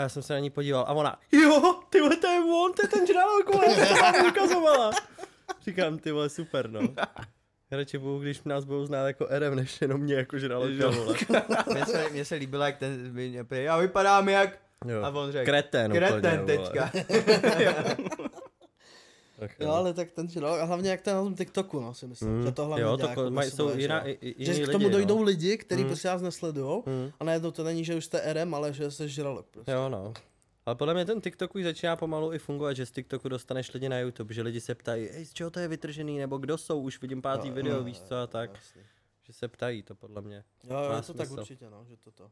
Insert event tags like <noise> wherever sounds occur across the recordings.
A já jsem se na ní podíval a ona, jo, ty vole, to je on, to je ten žralok, vole, to vám ukazovala. Říkám, ty vole, super, no. Radši budu, když nás budou znát jako RM, než jenom mě jako žraloka, vole. <laughs> Mně se, mně se líbilo, jak ten, já vypadám jak, Jo. a on řekl, Kreten, kreten úplně, teďka. <laughs> <laughs> Tak Jo, ale tak ten žralok, a hlavně jak to je na tom TikToku, no, si myslím, Mm, že to hlavně jo, dělá, to ko- jako mají, jsou jiná, že Že k tomu lidi, dojdou no. lidi, kteří Mm. prostě vás nesledujou Mm. a najednou to není, že už jste RM, ale že jste žralok prostě. Jo, no. Ale podle mě ten TikTok už začíná pomalu i fungovat, že z TikToku dostaneš lidi na YouTube, že lidi se ptají, hej, z čeho to je vytržený, nebo kdo jsou, už vidím pátý Jo, video, jo, víš co a tak, jasný. že se ptají to podle mě. Jo, jo, to tak smysl. určitě, no, že toto.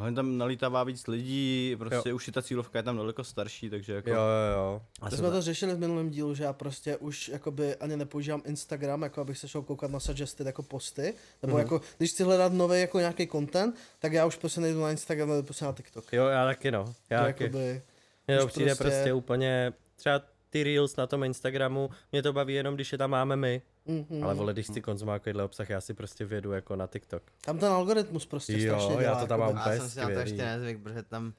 Hlavně tam nalítává víc lidí, prostě už i ta cílovka je tam daleko starší, takže jako... Jo, jo, jo. A My jsme to řešili v minulém dílu, že já prostě už jakoby ani nepoužívám Instagram, jako abych se šel koukat na suggested jako posty, nebo Mhm. jako když chci hledat nový jako nějaký content, tak já už prostě nejdu na Instagram, ale prostě na TikTok. Jo, já taky no, já To taky. jakoby, už přijde prostě- prostě... úplně, třeba ty reels na tom Instagramu, mě to baví jenom, když je tam máme my, mm, mm, ale vole, když si konzumuji takovýhle obsah, já si prostě vědu jako na TikTok. Tam ten algoritmus prostě Jo, strašně já dělá. to tam jakoby. mám. Já jsem si na to ještě nezvyk, protože tam,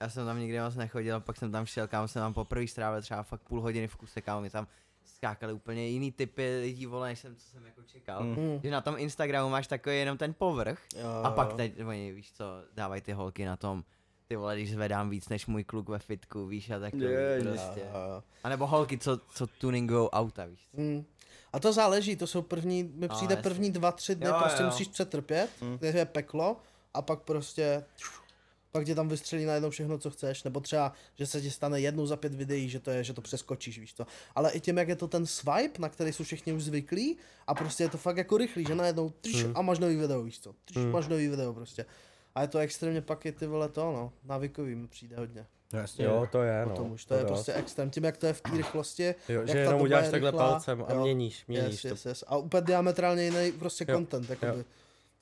já jsem tam nikdy moc nechodil, pak jsem tam šel, kámo jsem tam poprvé strávil třeba fakt půl hodiny v kuse, kámo mi tam skákaly úplně jiný typy lidí, vole, než jsem, co jsem jako čekal. Mm. Mm. Že na tom Instagramu máš takový jenom ten povrch Jo, a pak teď, oni, víš co, dávají ty holky na tom, ty vole, když zvedám víc než můj kluk ve fitku, víš, a takový Je, prostě. Jo, jo, jo. A nebo holky, co, co tuningujou auta, víš co. Mm. A to záleží, to jsou první, mi No, přijde jasně. první dva, tři dny, Jo, prostě jo. musíš přetrpět, Mm. kde je peklo a pak prostě pak ti tam vystřelí najednou všechno, co chceš, nebo třeba, že se ti stane jednou za pět videí, že to je, že to přeskočíš, víš to. Ale i tím, jak je to ten swipe, na který jsou všichni už zvyklí, a prostě je to fakt jako rychlý, že najednou trš, Hmm. a máš nový video, víš co, trš, Hmm. máš nový video prostě. A je to extrémně pak i ty vole to, no, návykový mi přijde hodně. Jasně. Jo, to je, no. Potom už to je dost. prostě extrém, tím jak to je v té rychlosti, Jo, jak že jenom uděláš je takhle rychlá, palcem a jo. měníš, měníš Yes, to. yes, yes. A úplně diametrálně jiný prostě Jo, content, jakoby. jo.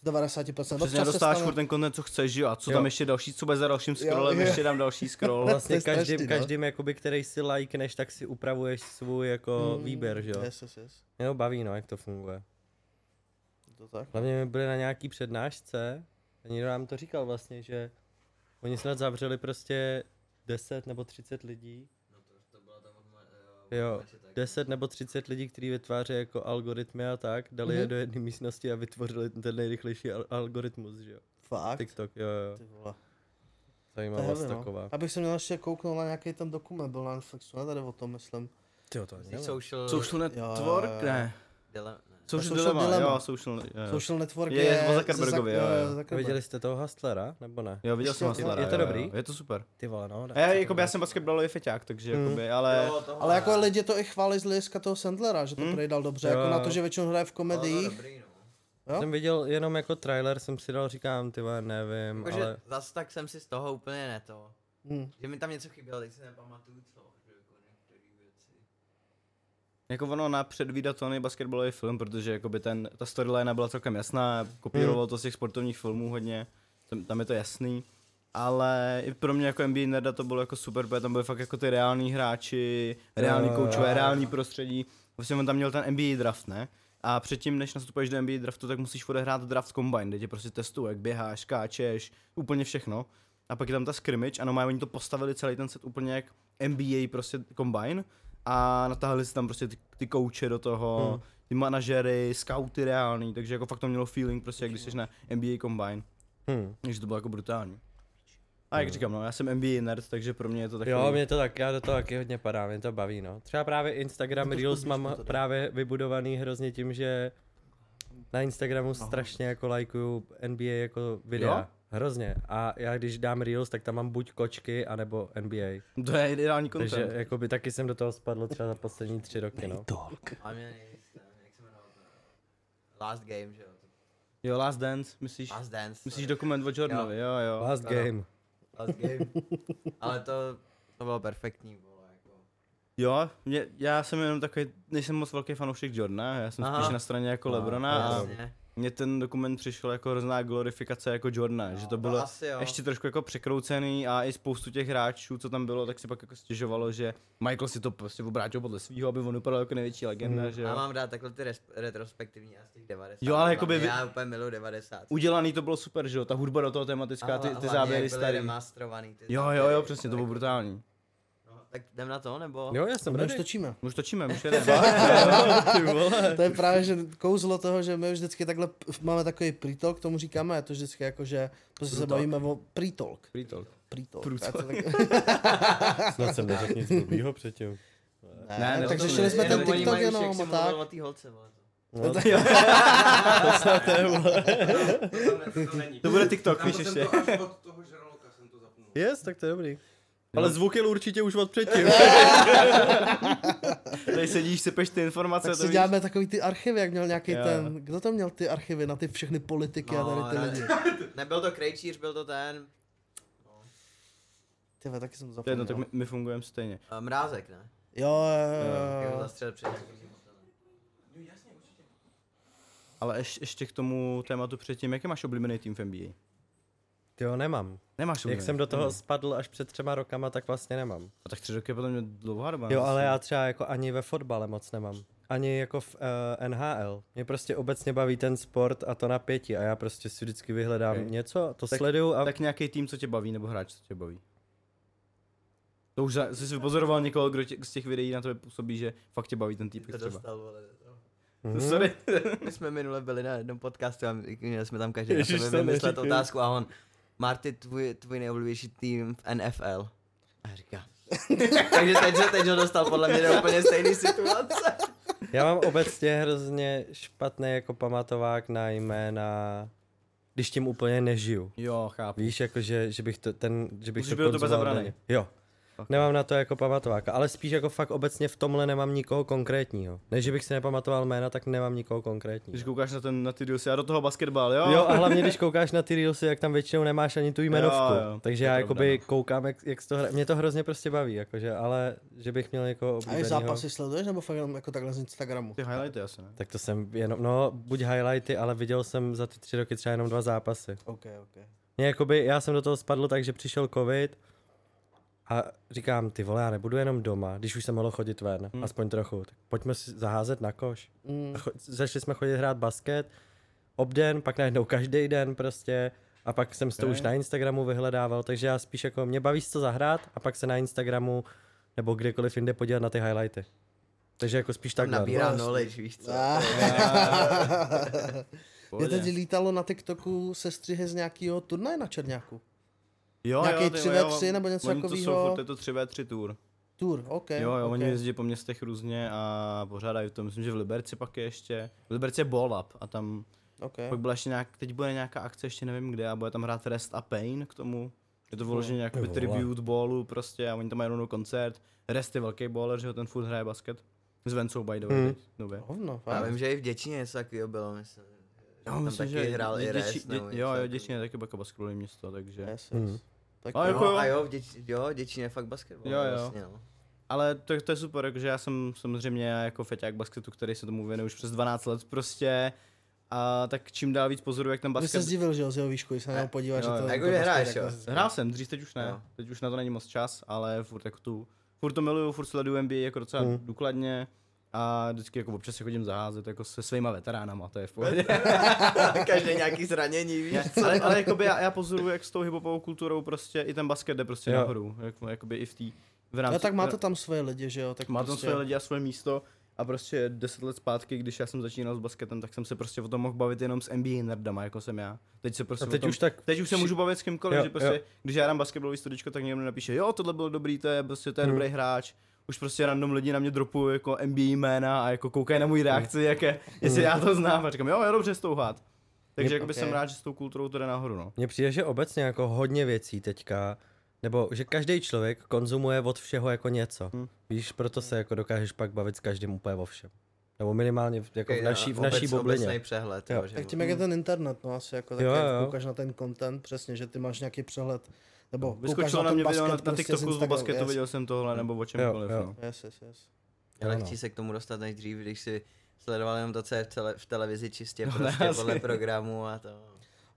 Z 90%. Přesně dostáváš furt ten content, co chceš, že jo? A co Jo. tam ještě další, co bude za dalším scrollem, jo. ještě dám další <laughs> scroll. To Vlastně je strašný, každým, no. každým jakoby, který si lajkneš, tak si upravuješ svůj jako Mm, výběr, že jo. Yes, yes, yes. Mě to baví, no, jak to funguje. To tak. Hlavně my byli na nějaký přednášce a někdo nám to říkal vlastně, že oni snad zavřeli prostě 10 nebo 30 lidí. Jo, 10 nebo 30 lidí, kteří vytváří jako algoritmy a tak, dali je Mhm. do jedné místnosti a vytvořili ten nejrychlejší al- algoritmus, že jo. Fakt? TikTok, jo, jo. Ty vole. To je Zajímavost no. taková. Abych se měl ještě kouknout na nějaký ten dokument, byl na Netflixu, ne tady o tom, myslím. Tyjo, to Ty social... Social jo, jo. network, ne. Dile, ne. Social, Social dilemma, dilemma. jo, social, jo. Social Network Je, je... je o Zuckerbergovi, Zuck- jo, jo. Zuckerberg. Viděli jste toho Hustlera, nebo ne? Jo, viděl jsem Ještě- Hustlera, je to jo, jo, dobrý? Je to super. Ty vole, no. A já, jakoby, já jsem basketbalový feťák, takže Hmm. jakoby, ale... Ale jako lidi to i chválí z hlediska toho Sandlera, že to Hmm. hmm. dal dobře, Jo, jako na jo. to, že většinou hraje v komediích. Dobrý, no. Jo? Jsem viděl jenom jako trailer, jsem si dal, říkám, ty vole, nevím, Jakože ale... zas tak jsem si z toho úplně neto. Hmm. Že mi tam něco chybělo, teď si nepamatuju co. Že jako některé věci. Jako ono na předvídatelný basketbalový film, protože jakoby ten, ta storyline byla celkem jasná, kopíroval to z těch sportovních filmů hodně, tam, tam je to jasný. Ale i pro mě jako NBA nerda to bylo jako super, protože tam byly fakt jako ty reální hráči, reální koučové, reální prostředí. Vlastně on tam měl ten NBA draft, ne? A předtím, než nastupuješ do NBA draftu, tak musíš odehrát draft combine, kde tě prostě testuje, jak běháš, skáčeš, úplně všechno. A pak je tam ta scrimmage, ano, mají oni to postavili celý ten set úplně jak NBA prostě combine a natáhli si tam prostě ty, ty kouče do toho, Hmm. ty manažery, scouty reální, takže jako fakt to mělo feeling prostě, jak když jsi na NBA combine. Hm. Takže to bylo jako brutální. A jak říkám, no, já jsem NBA nerd, takže pro mě je to takový... Jo, mě to tak, já do toho taky hodně padám, mě to baví, no. Třeba právě Instagram To trošku Reels mám to tady. právě vybudovaný hrozně tím, že na Instagramu Aha. strašně jako lajkuju NBA jako videa. Jo? Hrozně. A já když dám Reels, tak tam mám buď kočky, anebo NBA. To je ideální content. Takže jakoby taky jsem do toho spadl třeba za poslední tři roky, no. A mě nejvíc, jak se jmenoval? Last Game, že jo? Jo, Last Dance, myslíš, Last Dance. myslíš dokument o Jordanovi, jo, jo. Last Ano. game. Last Game. <laughs> Ale to, to bylo perfektní, vole, jako. Jo, mě, já jsem jenom takový, nejsem moc velký fanoušek Jordana, já jsem Aha. spíš na straně jako No, Lebrona a Jasně. Mně ten dokument přišel jako hrozná glorifikace jako Jordana, že to bylo asi jo. ještě trošku jako překroucený a i spoustu těch hráčů, co tam bylo, tak si pak jako stěžovalo, že Michael si to prostě obrátil podle svého, aby on vypadal jako největší legenda, Mhm. že Já jo. mám rád takhle ty res- retrospektivní z těch 90. Jo, ale jakoby vy- Já úplně miluji 90. Udělaný to bylo super, že jo, ta hudba do toho tematická, ty, ty záběry starý. ty Jo, jo, jo, přesně, to bylo brutální. Tak jdem na to, nebo? Jo, já jsem Dobré, už točíme. Už točíme, už jedeme. <laughs> To je právě že kouzlo toho, že my už vždycky takhle máme takový pre-talk, tomu říkáme, je to vždycky jako, že prostě se bavíme o. A to tak- <laughs> Snad jsem neřekl nic blbýho předtím. Ne, Ne, ne, tak to řešili jsme ten TikTok jenom jsi a tak. holce. No, to, <laughs> to snad je, vole. To bude TikTok, víš jsem ještě. to až od toho žraloka jsem to zapnul. Yes, tak to je dobrý. Ale zvuk je určitě už od předtím. <laughs> <laughs> Tady sedíš, sypeš ty informace, Tak to si víš. děláme takový ty archivy, jak měl nějaký Jo. ten, kdo to měl ty archivy na ty všechny politiky a tady ty ne- lidi. <laughs> Nebyl to Krejčíř, byl to ten Ty vole, taky jsem to To je jedno, zapomněl. tak my, my fungujeme stejně. uh, Mrázek, ne? Jo, jo, jo, zastřelil před Ale ještě, ještě k tomu tématu předtím, jaký máš oblíbený tým v NBA? Ty jo, nemám. Nemáš Jak jsem do toho Hmm. spadl až před třema rokama, tak vlastně nemám. A tak tři roky je potom mě dlouhá doba. Jo, ale já třeba jako ani ve fotbale moc nemám. Ani jako v uh, NHL. Mě prostě obecně baví ten sport a to napětí a já prostě si vždycky vyhledám Ok. něco, to Tak- sleduju a Tak nějaký tým, co tě baví, nebo hráč, co tě baví? To už jsi vypozoroval někoho, kdo tě, z těch videí na tebe působí, že fakt tě baví ten týpek To třeba. dostal, vole. toho. Mhm. Sorry. My jsme minule byli na jednom podcastu a měli jsme tam každý na sebe to vymyslet otázku a on, Marty, tvůj, tvůj nejoblíbenější tým v NFL. A já říkám, <laughs> takže teď, teď ho dostal podle mě do úplně stejný situace. Já mám obecně hrozně špatný jako pamatovák na jména, když tím úplně nežiju. Jo, chápu. Víš, jako že, že bych to, ten, že bych Musíš to do tebe zabraný. Jo. Ok. Nemám na to jako pamatováka, ale spíš jako fakt obecně v tomhle nemám nikoho konkrétního. Ne, že bych si nepamatoval jména, tak nemám nikoho konkrétního. Když koukáš na, ten, na ty dealsy a do toho basketbal, jo? Jo, a <laughs> hlavně když koukáš na ty reelsy, jak tam většinou nemáš ani tu jmenovku. Jo, jo, Takže to je já pravda, jakoby no. koukám, jak, jak to hra... Mě to hrozně prostě baví, jakože, ale že bych měl někoho A i oblíbenýho. zápasy sleduješ, nebo fakt jenom jako takhle z Instagramu? Ty highlighty asi, ne? Tak to jsem jenom, no, buď highlighty, ale viděl jsem za ty tři roky třeba jenom dva zápasy. OK, OK. Mě jakoby, já jsem do toho spadl tak, že přišel covid a říkám, ty vole, já nebudu jenom doma, když už jsem mohl chodit ven, Hmm. hmm. aspoň trochu, tak pojďme si zaházet na koš. Mm. A cho- začali jsme chodit hrát basket, obden, pak najednou každý den prostě, a pak jsem si to už na Instagramu vyhledával, takže já spíš jako, mě baví to zahrát a pak se na Instagramu nebo kdekoliv jinde podívat na ty highlighty. Takže jako spíš takhle. no. Nabírá Jasně. knowledge, víš co? <laughs> Mě teď lítalo na TikToku sestřihy z nějakého turnaje na Černáku. Jo, nějaký jo, ty 3v3 nebo něco oni to takovýho? jsou furt, je to 3v3 tour. Tour, OK. Jo, jo, OK. oni jezdí po městech různě a pořádají to. Myslím, že v Liberci pak je ještě. V Liberci je Ball Up a tam okay. pak byla ještě nějak, teď bude nějaká akce, ještě nevím kde, a bude tam hrát Rest a Pain k tomu. Je to vyloženě jako vole. tribute ballu prostě a oni tam mají rovnou koncert. Rest je velký baller, že ho ten furt hraje basket. S Vencou by the way, Hmm. nově. Hovno, Já vím, že i v Děčíně něco takového bylo, myslím. Jo, tam myslím, taky že hrál i Rest, Dě, jo, jo, takového. Děčín je taky jako basketbalový město, takže. Yes, yes. Tak A jo. jako No, jo. a jo, v Děč, jo, Děčín je fakt basketbal. Jo, jo. Vlastně, no. Ale to, to je super, jakože já jsem samozřejmě jako feťák basketu, který se tomu věnuje už přes 12 let prostě. A tak čím dál víc pozoruju, jak ten Vy se basket... zdivil, že jo, z jeho výšku, když se na něho podíváš, že to... jo. to basket hraješ, jako jo? Hrál jsem, dřív teď už ne. Jo. Teď už na to není moc čas, ale furt jako tu... Furt to miluju, furt sleduju NBA jako docela Mm. důkladně. A vždycky jako občas se chodím zaházet jako se svýma veteránama, to je v pohodě. <laughs> Každý nějaký zranění, víš co? ale, ale jakoby já, já pozoruju, jak s tou hiphopovou kulturou prostě i ten basket jde prostě Jo. nahoru. Jako, jakoby i v té... V rámci, No tak máte tam svoje lidi, že jo? Tak Má tam prostě... své lidi a své místo a prostě deset let zpátky, když já jsem začínal s basketem, tak jsem se prostě o tom mohl bavit jenom s NBA nerdama, jako jsem já. Teď se prostě A teď tom, už tak... teď už se můžu bavit s kýmkoliv, Jo, že prostě, jo. když já dám basketbalový studičko, tak někdo mi napíše, jo, tohle bylo dobrý, to je prostě, to je Hmm. dobrý hráč. Už prostě random lidi na mě dropují jako NBA jména a jako koukají na můj reakci, jak je, jestli já to znám a říkám, jo, je dobře s tou hrát. Takže Je- jakoby ok. jsem rád, že s tou kulturou to jde nahoru, no. Mně přijde, že obecně jako hodně věcí teďka, nebo že každý člověk konzumuje od všeho jako něco. Hmm. Víš, proto se jako dokážeš pak bavit s každým úplně o všem. Nebo minimálně v- jako v naší, v naší Obec- bublině. Přehled, Jo. Tak tím, jak je ten internet, no asi jako tak, Jo, jak jo. koukáš na ten content, přesně, že ty máš nějaký přehled, nebo Vyskočilo na mě video na, na prostě z TikToku z Instagramu, basketu, yes. viděl jsem tohle, nebo o čemkoliv, jo. no. Yes, yes, yes. Jo, lehčí no. se k tomu dostat než dřív, když si sledoval jenom to, co je v, tele, v televizi čistě No, prostě asi. podle programu a to.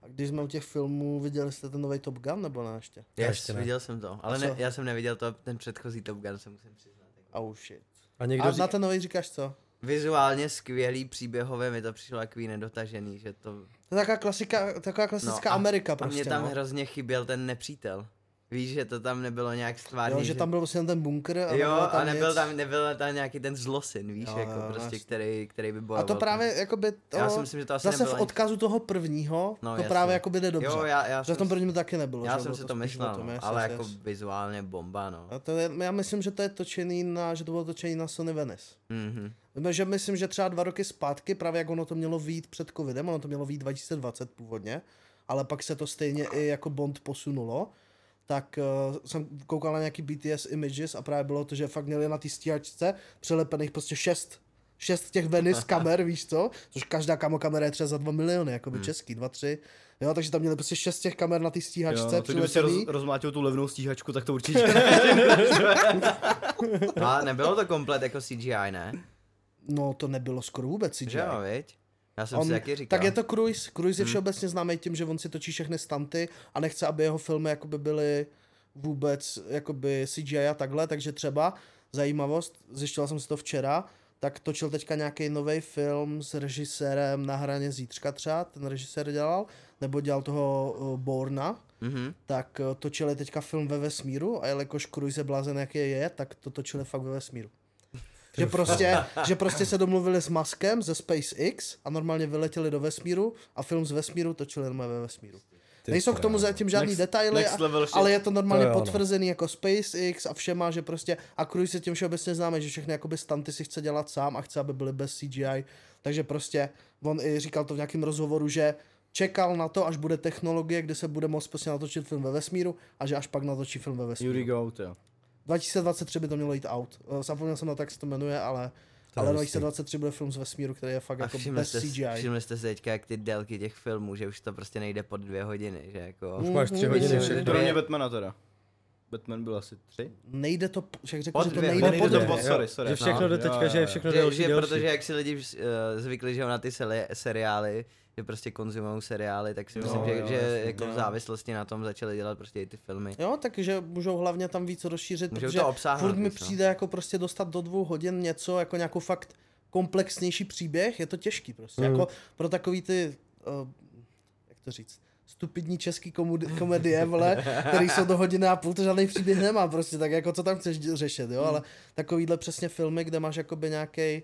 A když jsme u těch filmů, viděli jste ten nový Top Gun nebo ne ještě? Yes, ještě ne. viděl jsem to, ale ne, já jsem neviděl to, ten předchozí Top Gun, se musím přiznat. Oh shit. A někdo A říká, na ten nový říkáš co? Vizuálně skvělý, příběhové mi to přišlo takový nedotažený, že to... To je taková klasika, taková klasická a, Amerika a prostě, mě tam no. hrozně chyběl ten nepřítel. Víš, že to tam nebylo nějak stvárně, Jo, že tam byl prostě ten bunkr a jo, tam a nebyl nic. tam, nebyl tam nějaký ten zlosin, víš, Jo, jako jo, prostě, jasně. který, který by A bojoval. to právě jakoby to, Já si myslím, že to asi zase v odkazu toho prvního, No, to jasně. právě jakoby jde dobře. Jo, já, já, Že v tom prvním taky nebylo. já že? jsem si to myslel, tom, no, yes, ale jako vizuálně bomba, no. A to je, já myslím, že to je točený na, že to bylo točený na Sony Venice. Mhm. Víme, že myslím, že třeba dva roky zpátky, právě jak ono to mělo výjít před covidem, ono to mělo výjít 2020 původně, ale pak se to stejně i jako Bond posunulo, tak uh, jsem koukal na nějaký BTS images a právě bylo to, že fakt měli na té stíhačce přelepených prostě šest šest těch Venice <laughs> kamer, víš co? Což každá kamo kamera je třeba za 2 miliony, jako by Hmm. český, dva, tři. Jo, takže tam měli prostě šest těch kamer na té stíhačce Jo, to kdyby si roz, rozmlátil tu levnou stíhačku, tak to určitě. <laughs> No a nebylo to komplet jako CGI, ne? No to nebylo skoro vůbec CGI. Že jo, viď? Já jsem On, si taky říkal. tak je to Cruise. Cruise je Hmm. všeobecně známý tím, že on si točí všechny stanty a nechce, aby jeho filmy jakoby byly vůbec jakoby CGI a takhle, takže třeba zajímavost, zjišťoval jsem si to včera, tak točil teďka nějaký nový film s režisérem na hraně zítřka třeba, ten režisér dělal, nebo dělal toho uh, Borna, Mhm. tak uh, točili teďka film ve vesmíru a jelikož Cruise je blázen, jaký je, tak to točili fakt ve vesmíru. Že prostě, že prostě se domluvili s Muskem ze SpaceX a normálně vyletěli do vesmíru a film z vesmíru točili normálně ve vesmíru. Ty Nejsou k tomu zatím žádný Next- detaily, next level shit. ale je to normálně To jo, no. potvrzený jako SpaceX a všema, že prostě a Cruise je tím všeobecně známý, že všechny jakoby stanty si chce dělat sám a chce, aby byly bez CGI, takže prostě on i říkal to v nějakém rozhovoru, že čekal na to, až bude technologie, kde se bude moct prostě natočit film ve vesmíru a že až pak natočí film ve vesmíru. Yuri Go, jo. 2023 by to mělo jít out. Eh, Zapomněl jsem na to, jak se to jmenuje, ale, To ale hustý. 2023 bude film z vesmíru, který je fakt A jako všimli bez jste, CGI. všimli jste si teďka, jak ty délky těch filmů, že už to prostě nejde pod dvě hodiny, že jako... Už máš tři Mhm. hodiny všechno. Kromě Batmana teda. Batman byl asi tři. Nejde to, jak řekl, Pod že to dvě, nejde nejde pod to dvě. pod- sorry, sorry. Že všechno No, jde jo, teďka, jo, že je jo. všechno Že, delší, že delší. protože jak si lidi uh, zvykli, že jo, na ty seri- seriály, že prostě konzumují seriály, tak si Jo, myslím, že, jo, že jasně, jako v jo. závislosti na tom začali dělat prostě i ty filmy. Jo, takže můžou hlavně tam víc rozšířit, Můžou protože to obsáhnout furt mi no. přijde jako prostě dostat do dvou hodin něco, jako nějakou fakt komplexnější příběh, je to těžký prostě, Mhm. jako pro takový ty, uh, jak to říct, stupidní český komedi- komedie, vole, který jsou do hodiny a půl, to žádný příběh nemá prostě, tak jako co tam chceš řešit, jo, ale takovýhle přesně filmy, kde máš jakoby nějaký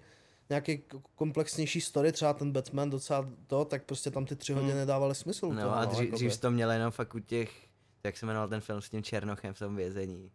nějaký komplexnější story, třeba ten Batman docela to, tak prostě tam ty tři hodiny dávaly smysl. No toho, a dřív, jakoby. dřív jsi to měl jenom fakt u těch, jak se jmenoval ten film s tím Černochem v tom vězení.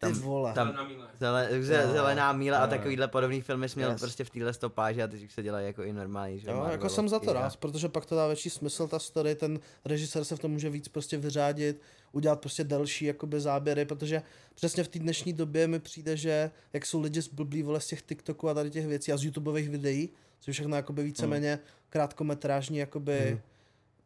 Ty vole. tam- Na míle. Zele, zelená míla a takovýhle podobný filmy jsi měl Yes. prostě v téhle stopáži a teď už se dělají jako i normální, že Jo, jako jsem za to rád, protože pak to dá větší smysl, ta story, ten režisér se v tom může víc prostě vyřádit, udělat prostě delší jakoby záběry, protože přesně v té dnešní době mi přijde, že jak jsou lidi zblblí vole z těch TikToků a tady těch věcí a z YouTubeových videí, což je všechno jakoby víceméně krátkometrážní jakoby Hmm.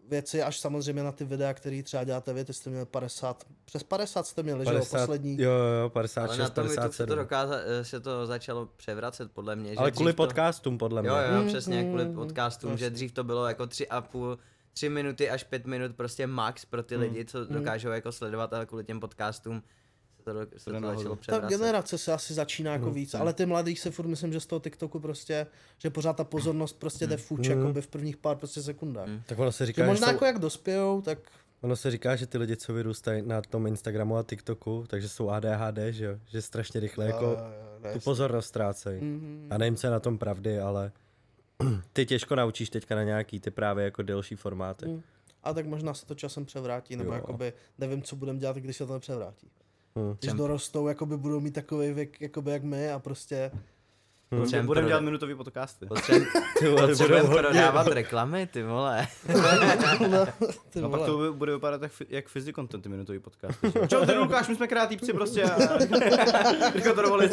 věci, až samozřejmě na ty videa, které třeba děláte vy, ty jste měli 50, přes 50 jste měli, že jo, poslední. Jo, jo, Ale 56, na tom se to, 57. dokáza, eh, se to začalo převracet podle mě. Že Ale kvůli to... podcastům, podle mě. Jo, jo, Mm, přesně, kvůli mm, podcastům, mm, že dřív to bylo jako tři a půl, tři minuty až pět minut prostě max pro ty Mm. lidi, co dokážou jako sledovat, ale kvůli těm podcastům se to, do, se to začalo Ta generace se asi začíná jako No, víc, ale ty mladí se furt myslím, že z toho TikToku prostě, že pořád ta pozornost prostě jde fuč, Mm. jakoby v prvních pár prostě sekundách. Mm. Tak ono se říká, že, možná jsou, jako jak dospějou, tak ono se říká, že ty lidi, co vyrůstají na tom Instagramu a TikToku, takže jsou ADHD, že jo? Že strašně rychle jako jo, tu pozornost ztrácejí. Mhm. A nevím, co je na tom pravdy, ale ty těžko naučíš teďka na nějaký ty právě jako delší formáty. Mm. A tak možná se to časem převrátí, nebo Jo. jakoby nevím, co budeme dělat, když se to nepřevrátí. Hmm. Když dorostou, jakoby budou mít takový věk, jakoby jak my a prostě... Potřebujeme Budeme dělat minutový podcasty. potřebujeme- <laughs> Ty vole, Potřebujeme budou prodávat reklamy, ty vole. <laughs> no, ty No pak vole. to bude- bude vypadat jak, jak Fizzy Content, ty minutový podcast. <laughs> Čau, tady Lukáš, my jsme kreativci prostě a... Rychle to dovolit.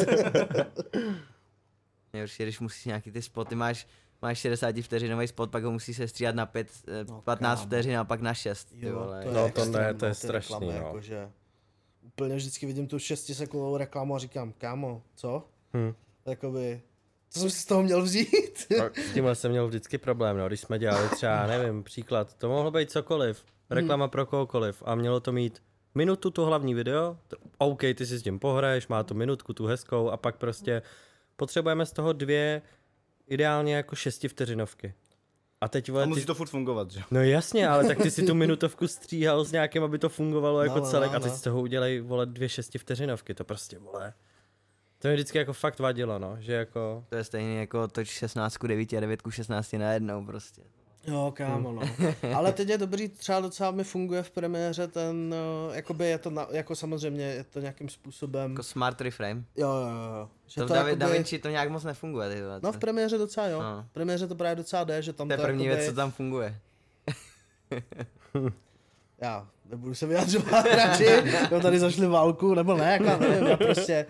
Nejhorší, když musíš nějaký ty spoty, máš, máš 60 vteřinový spot, pak ho musíš se stříhat na 5, No, 15 kámo. vteřin a pak na 6. Ty Jo, vole. to je No, to ne, to je ty strašný, reklamy, no. Jakože úplně vždycky vidím tu 6 sekundovou reklamu a říkám, kámo, co? Hm. Jakoby, Co jsem si z toho měl vzít? <laughs> No, S tímhle jsem měl vždycky problém, no, když jsme dělali třeba, nevím, příklad, to mohlo být cokoliv, reklama pro kohokoliv a mělo to mít minutu to hlavní video, to, OK, ty si s tím pohraješ, má to minutku tu hezkou a pak prostě potřebujeme z toho dvě, ideálně jako šesti vteřinovky. A teď A vole, musí ty, to furt fungovat, že? No jasně, ale tak ty si tu <laughs> minutovku stříhal s nějakým, aby to fungovalo jako no, celek no, a teď no. z toho udělej, vole, dvě šesti vteřinovky, to prostě, vole. To mě vždycky jako fakt vadilo, no, že jako... To je stejný jako toč 16 ku 9 a 9 ku 16 najednou prostě. Jo, kámo, no. Ale teď je <laughs> dobrý, třeba docela mi funguje v premiéře ten, uh, jakoby je to, na, jako samozřejmě je to nějakým způsobem, Jako smart reframe. jo, jo, jo. Že To v Davi, jakoby- Da Vinci to nějak moc nefunguje, ty. No v premiéře docela jo, No. v premiéře to právě docela jde, že tam to je to první jakoby, věc, co tam funguje. <laughs> já nebudu se vyjadřovat <laughs> radši, jo, tady zašli válku, nebo ne, jako, já nevím, já prostě,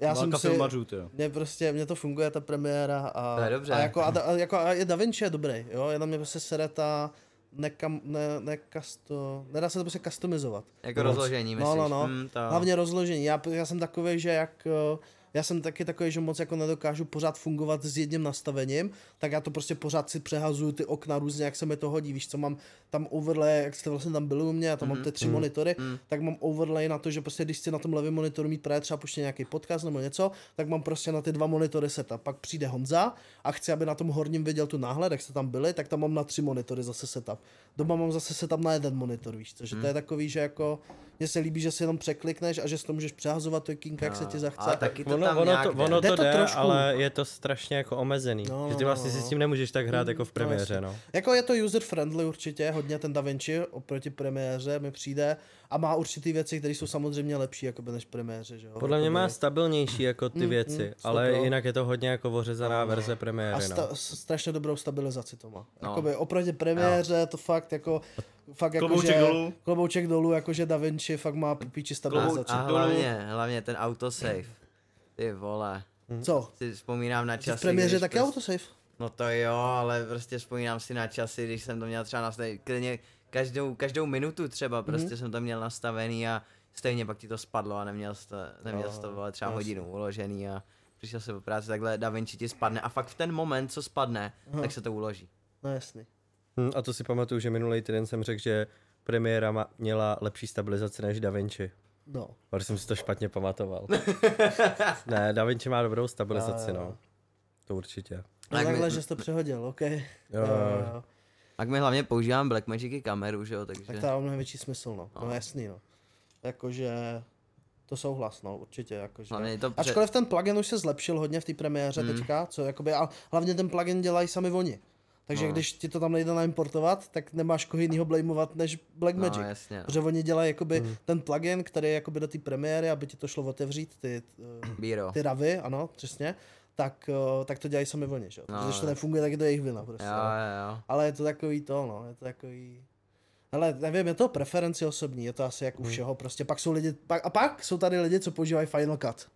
já jsem si, filmařů, ty jo. Mně prostě, mně to funguje, ta premiéra a, To je dobře. a, jako, a, a, jako, a je Da Vinci je dobrý, jo, jenom mě prostě sere ta nekam, ne, ne kasto, nedá se to prostě customizovat. Jako Moc. rozložení, No, myslíš? no, no. Hmm, to... Hlavně rozložení, já, já jsem takový, že jak, eh, já jsem taky takový, že moc jako nedokážu pořád fungovat s jedním nastavením, tak já to prostě pořád si přehazuju ty okna různě, jak se mi to hodí, víš co, mám tam overlay, jak jste vlastně tam byli u mě, já tam mám ty tři monitory, tak mám overlay na to, že prostě když chci na tom levém monitoru mít právě třeba puštěný nějaký podcast nebo něco, tak mám prostě na ty dva monitory setup. Pak přijde Honza a chci, aby na tom horním viděl tu náhled, jak jste tam byli, tak tam mám na tři monitory zase setup. Doma mám zase setup na jeden monitor, víš co, že to je takový, že jako mně se líbí, že si jenom překlikneš a že si to můžeš přehazovat to kinka, jak se ti zachce. Ale taky to ono, tam ono, nějak to, jde. ono Jde to to jde, trošku. ale je to strašně jako omezený. No, že no, ty vlastně no, si no. s tím nemůžeš tak hrát jako v no, premiéře, jasně. no. Jako je to user friendly určitě, hodně ten DaVinci oproti premiéře mi přijde a má určitý věci, které jsou samozřejmě lepší jako než premiéře, že jo. Podle mě Jakoby- má stabilnější jako ty Mm, věci, mm, ale stopro. jinak je to hodně jako ořezaná No, no. verze a premiéry, sta- no. s- strašně dobrou stabilizaci to má. No. Jakoby oproti premiéře to fakt jako, fakt jako, Klobouček že, dolů. Klobouček dolů, jakože Da Vinci fakt má píči stabilizaci. A hlavně, hlavně ten autosave. Ty vole. Co? Si vzpomínám na časy, v premiéře taky prostě- autosave? No to jo, ale prostě vzpomínám si na časy, když jsem to měl třeba nastavený, klidně každou, každou minutu třeba prostě Mhm. jsem to měl nastavený a stejně pak ti to spadlo a neměl jsi to, neměl jsi to vole, třeba jasně. hodinu uložený a přišel se po práci takhle Da Vinci ti spadne a fakt v ten moment, co spadne, tak se to uloží. No jasný. Hm, a to si pamatuju, že minulý týden jsem řekl, že premiéra ma- měla lepší stabilizaci než Da Vinci. No. Ale jsem si to špatně pamatoval. <laughs> ne, Da Vinci má dobrou stabilizaci, jo. no. To určitě. No Tak takhle, my- že jsi to přehodil, OK. Jo, jo, jo. Tak my hlavně používám Blackmagic kameru, že jo, takže... Tak to má mnohem větší smysl, no. No jasný, no. Jakože to souhlas, no, určitě, jakože. Je to pře- Ačkoliv ten plugin už se zlepšil hodně v té premiéře Mm. teďka, co jakoby, a hlavně ten plugin dělají sami oni. Takže No. když ti to tam nejde naimportovat, tak nemáš koho jinýho blameovat než Blackmagic. No, jasně, no. Protože oni dělají jakoby ten plugin, který je jakoby do té premiéry, aby ti to šlo otevřít, ty, eh, Bíro. ty ravy, ano, přesně, tak, eh, tak to dělají sami oni, že? jo. No, Protože když to nefunguje, tak je to jejich vina prostě. Jo, no. jo, jo. Ale je to takový to, no, je to takový... Ale nevím, je to preferenci osobní, je to asi jak u všeho, prostě pak jsou lidi, pak, a pak jsou tady lidi, co používají Final Cut.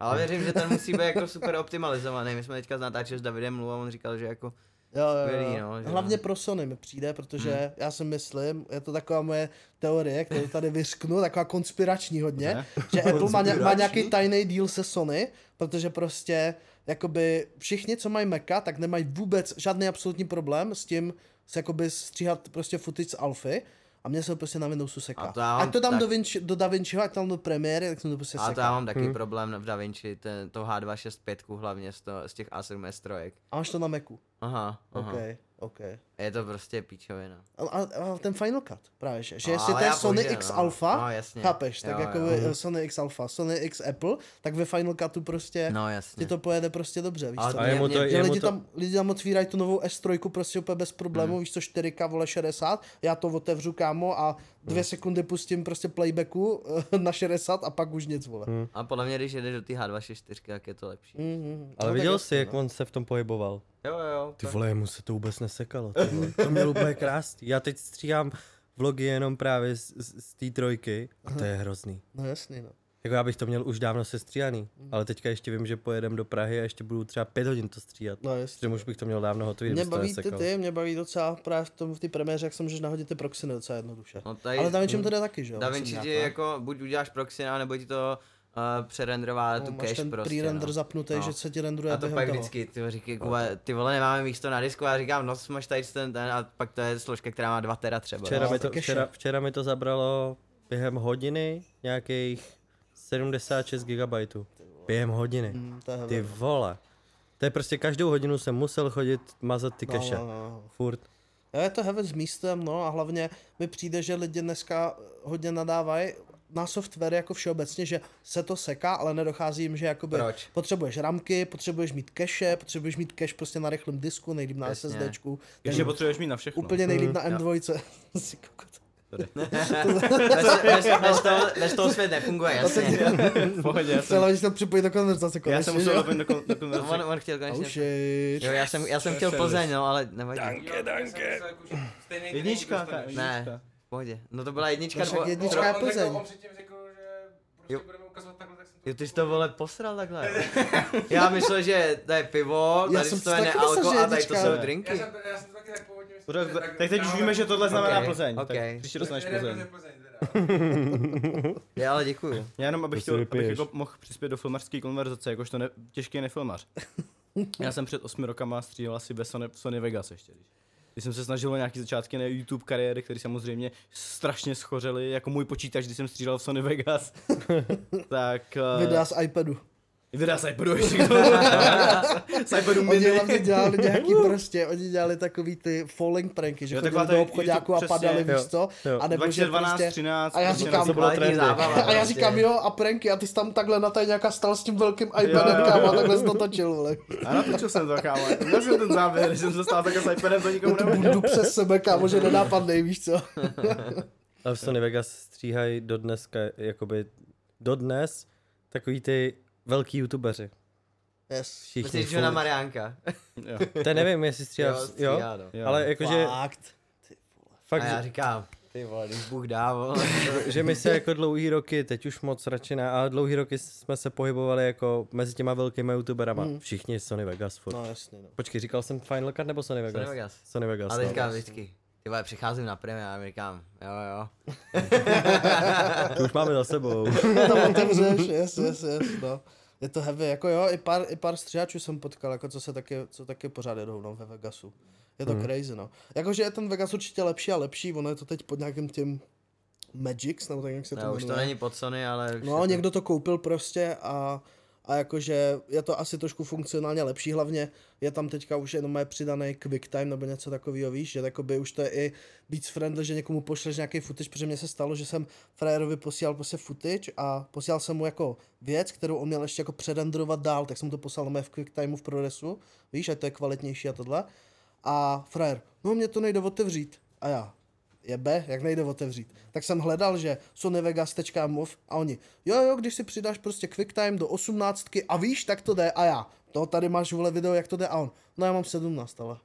Ale věřím, že ten musí být jako super optimalizovaný. My jsme teďka natáčeli s Davidem Mlu a on říkal, že jako Jo, jo, Skvělý, no, že Hlavně no. pro Sony mi přijde, protože hmm. já si myslím, je to taková moje teorie, kterou tady vyřknu, taková konspirační hodně, Ne? že Apple má, má nějaký tajný deal se Sony, protože prostě jakoby všichni, co mají Maca, tak nemají vůbec žádný absolutní problém s tím, se jakoby stříhat prostě footage z Alfy, a mě se to prostě na Windowsu seká. A to mám ať to dám tak- do, Vinci, do DaVinciho, ať tam do premiéry, tak jsem to prostě A to seká. já mám taky problém v DaVinci, ten, to H265 hlavně z, to, z těch A7 S3. A máš to na Macu. Aha, aha. OK, OK. Je to prostě píčovina. A, a, a ten Final Cut, právě, že, že jestli to je Sony použiju, X no. Alpha, No, jasně. chápeš, tak Jo, jako jo. by Sony X Alpha, Sony X Apple, tak ve Final Cutu prostě No ti jasně. to pojede prostě dobře, víš Ale co? to A jemu to, Že jemu lidi to, tam, lidi tam otvírají tu novou S3 prostě úplně bez problémů, Hmm. víš co, 4K, vole 60, já to otevřu, kámo, a dvě sekundy pustím prostě playbacku eh, <laughs> na 60 a pak už nic, vole. Hmm. A podle mě, když jedeš do té H264, tak je to lepší. Mm, mm, ale no, viděl jsi, jak no. on se v tom pohyboval? Jo, jo. Ty vole, mu se to vůbec nesekalo. Ty. To mělo úplně krásný. Já teď stříhám vlogy jenom právě z, z, z té trojky a to je hrozný. No jasný, no. Jako já bych to měl už dávno sestříhaný, Mhm. ale teďka ještě vím, že pojedem do Prahy a ještě budu třeba pět hodin to stříhat. No jasně. Že už bych to měl dávno hotový, Mě baví ty, ty, mě baví docela právě v tom v té premiéře, jak se můžeš nahodit ty proxy docela jednoduše. No tady, Ale DaVinci to jde taky, že jo? Da Vinci ti jako buď uděláš proxy, nebo ti to přerenderová tu No, máš cache ten prostě, pre-render no. zapnutý, No. že se ti rendruje A to pak toho. vždycky, ty říkají, Kuba, ty vole, nemáme místo na disku, a já říkám, no máš tady ten, ten, a pak to je složka, která má 2 tera třeba. Včera, No, mi to, včera, včera mi to zabralo během hodiny nějakých 76 GB. Během hodiny. Mm, to je Ty vole. To je prostě každou hodinu jsem musel chodit mazat ty No, keše. no, no. Furt. Jo, je to heavy s místem, no a hlavně mi přijde, že lidi dneska hodně nadávají na software jako všeobecně, že se to seká, ale nedochází jim, že jakoby Proč? potřebuješ ramky, potřebuješ mít cache, potřebuješ mít cache prostě na rychlém disku, nejlíp na Jasně. SSDčku. Ještě potřebuješ mít na všechno. Úplně nejlíp na Jo. M2. <laughs> Si kokot. <laughs> Bez, toho, svět nefunguje, <laughs> jasně. Pohodě, já jsem, Celé, když to připojit do konverzace já konečně, jsem že musel dopnout do, kon- do konverzace. on, on chtěl Oh konečně. shit. Jo, já jsem, já jsem chtěl Plzeň, no, ale nevadí. Danke, danke. Jednička, Ne. Pohodě. No to byla jednička, No však dvo... jednička je on, řekl, Plzeň. on předtím řekl, že prostě Jo. budeme ukazovat takhle, tak jsem to... Jo, ty jsi to vole posral takhle. <laughs> Já myslel, že to je pivo, Já tady jsem to je že a tady to jsou Já drinky. jsem, já jsem to taky tak původně myslel. Tak, tak teď už víme, že tohle znamená Ok, Plzeň. ok. Tak příště dostaneš Plzeň. Plzeň. <laughs> Já ale děkuju. Já jenom, abych, chtěl, abych jako mohl přispět do filmařské konverzace, jakožto ne, těžký nefilmař. <laughs> Já jsem před osmi rokama stříhal asi ve Sony, Sony Vegas ještě. Když, když jsem se snažil o nějaký začátky na YouTube kariéry, které samozřejmě strašně schořely, jako můj počítač, když jsem stříhal v Sony Vegas. <laughs> tak... Uh, Videa z iPadu. Z iPadu ještě. <laughs> Z iPadu Oni mini. hlavně dělali nějaký prostě, oni dělali takový ty falling pranky, že Jo, chodili do obchodáku a padali, víš co? A nebo že 2012, prostě... 13. A já prostě říkám, zábava. A já prostě. říkám jo a pranky a ty jsi tam takhle na tady nějaká stal s tím velkým iPadem, kámo, a takhle jsi to točil, vole. A natočil jsem to, kámo. Měl jsem ten záběr, když jsem se stál takhle s iPadem, to nikomu Tu nevěděl. bundu přes sebe, kámo, že nenápadnej, víš co? A v Sony Vegas stříhají do dneska, jakoby dodnes, takový ty velký youtubeři. Yes. Všichni. Myslíš, že na. Mariánka? Jo. To nevím, jestli stříhá, Jo, jo, jo, stříhá, no. Jo. ale jakože Fakt. fakt, A já říkám, ty vole, když Bůh dá, vole. <laughs> že my se jako dlouhý roky, teď už moc radši ne, ale dlouhý roky jsme se pohybovali jako mezi těma velkýma youtuberama. Mhm. Všichni Sony Vegas furt. No jasně, no. Počkej, říkal jsem Final Cut nebo Sony Vegas? Sony Vegas. Sony Vegas. A no. teďka vždycky, ty vole, přicházím na premiér a mi říkám, jo, jo. To už máme za sebou. <laughs> to otevřeš, yes, yes, yes, no. Je to heavy, jako jo, i pár, i pár střihačů jsem potkal, jako co se taky, co taky pořád jedou no, ve Vegasu. Je to Mhm. crazy, no. Jakože je ten Vegas určitě lepší a lepší, ono je to teď pod nějakým tím Magix, nebo tak jak se to No, už to jmenuje. není pod Sony, ale... No, to- někdo to koupil prostě a, a jakože je to asi trošku funkcionálně lepší, hlavně je tam teďka už jenom je přidaný QuickTime nebo něco takového, víš, že jakoby už to je i víc friendly, že někomu pošleš nějaký footage, protože mně se stalo, že jsem frajerovi posílal prostě footage a posílal jsem mu jako věc, kterou on měl ještě jako předendrovat dál, tak jsem to poslal na v QuickTimeu v ProResu, víš, a to je kvalitnější a tohle. A frajer, no mě to nejde otevřít. A já, jebe, jak nejde otevřít. Tak jsem hledal, že sonyvegas.mov a oni, jo jo, když si přidáš prostě QuickTime do 18 a víš, tak to jde a já, no tady máš vole video, jak to jde a on, no já mám 17, ale.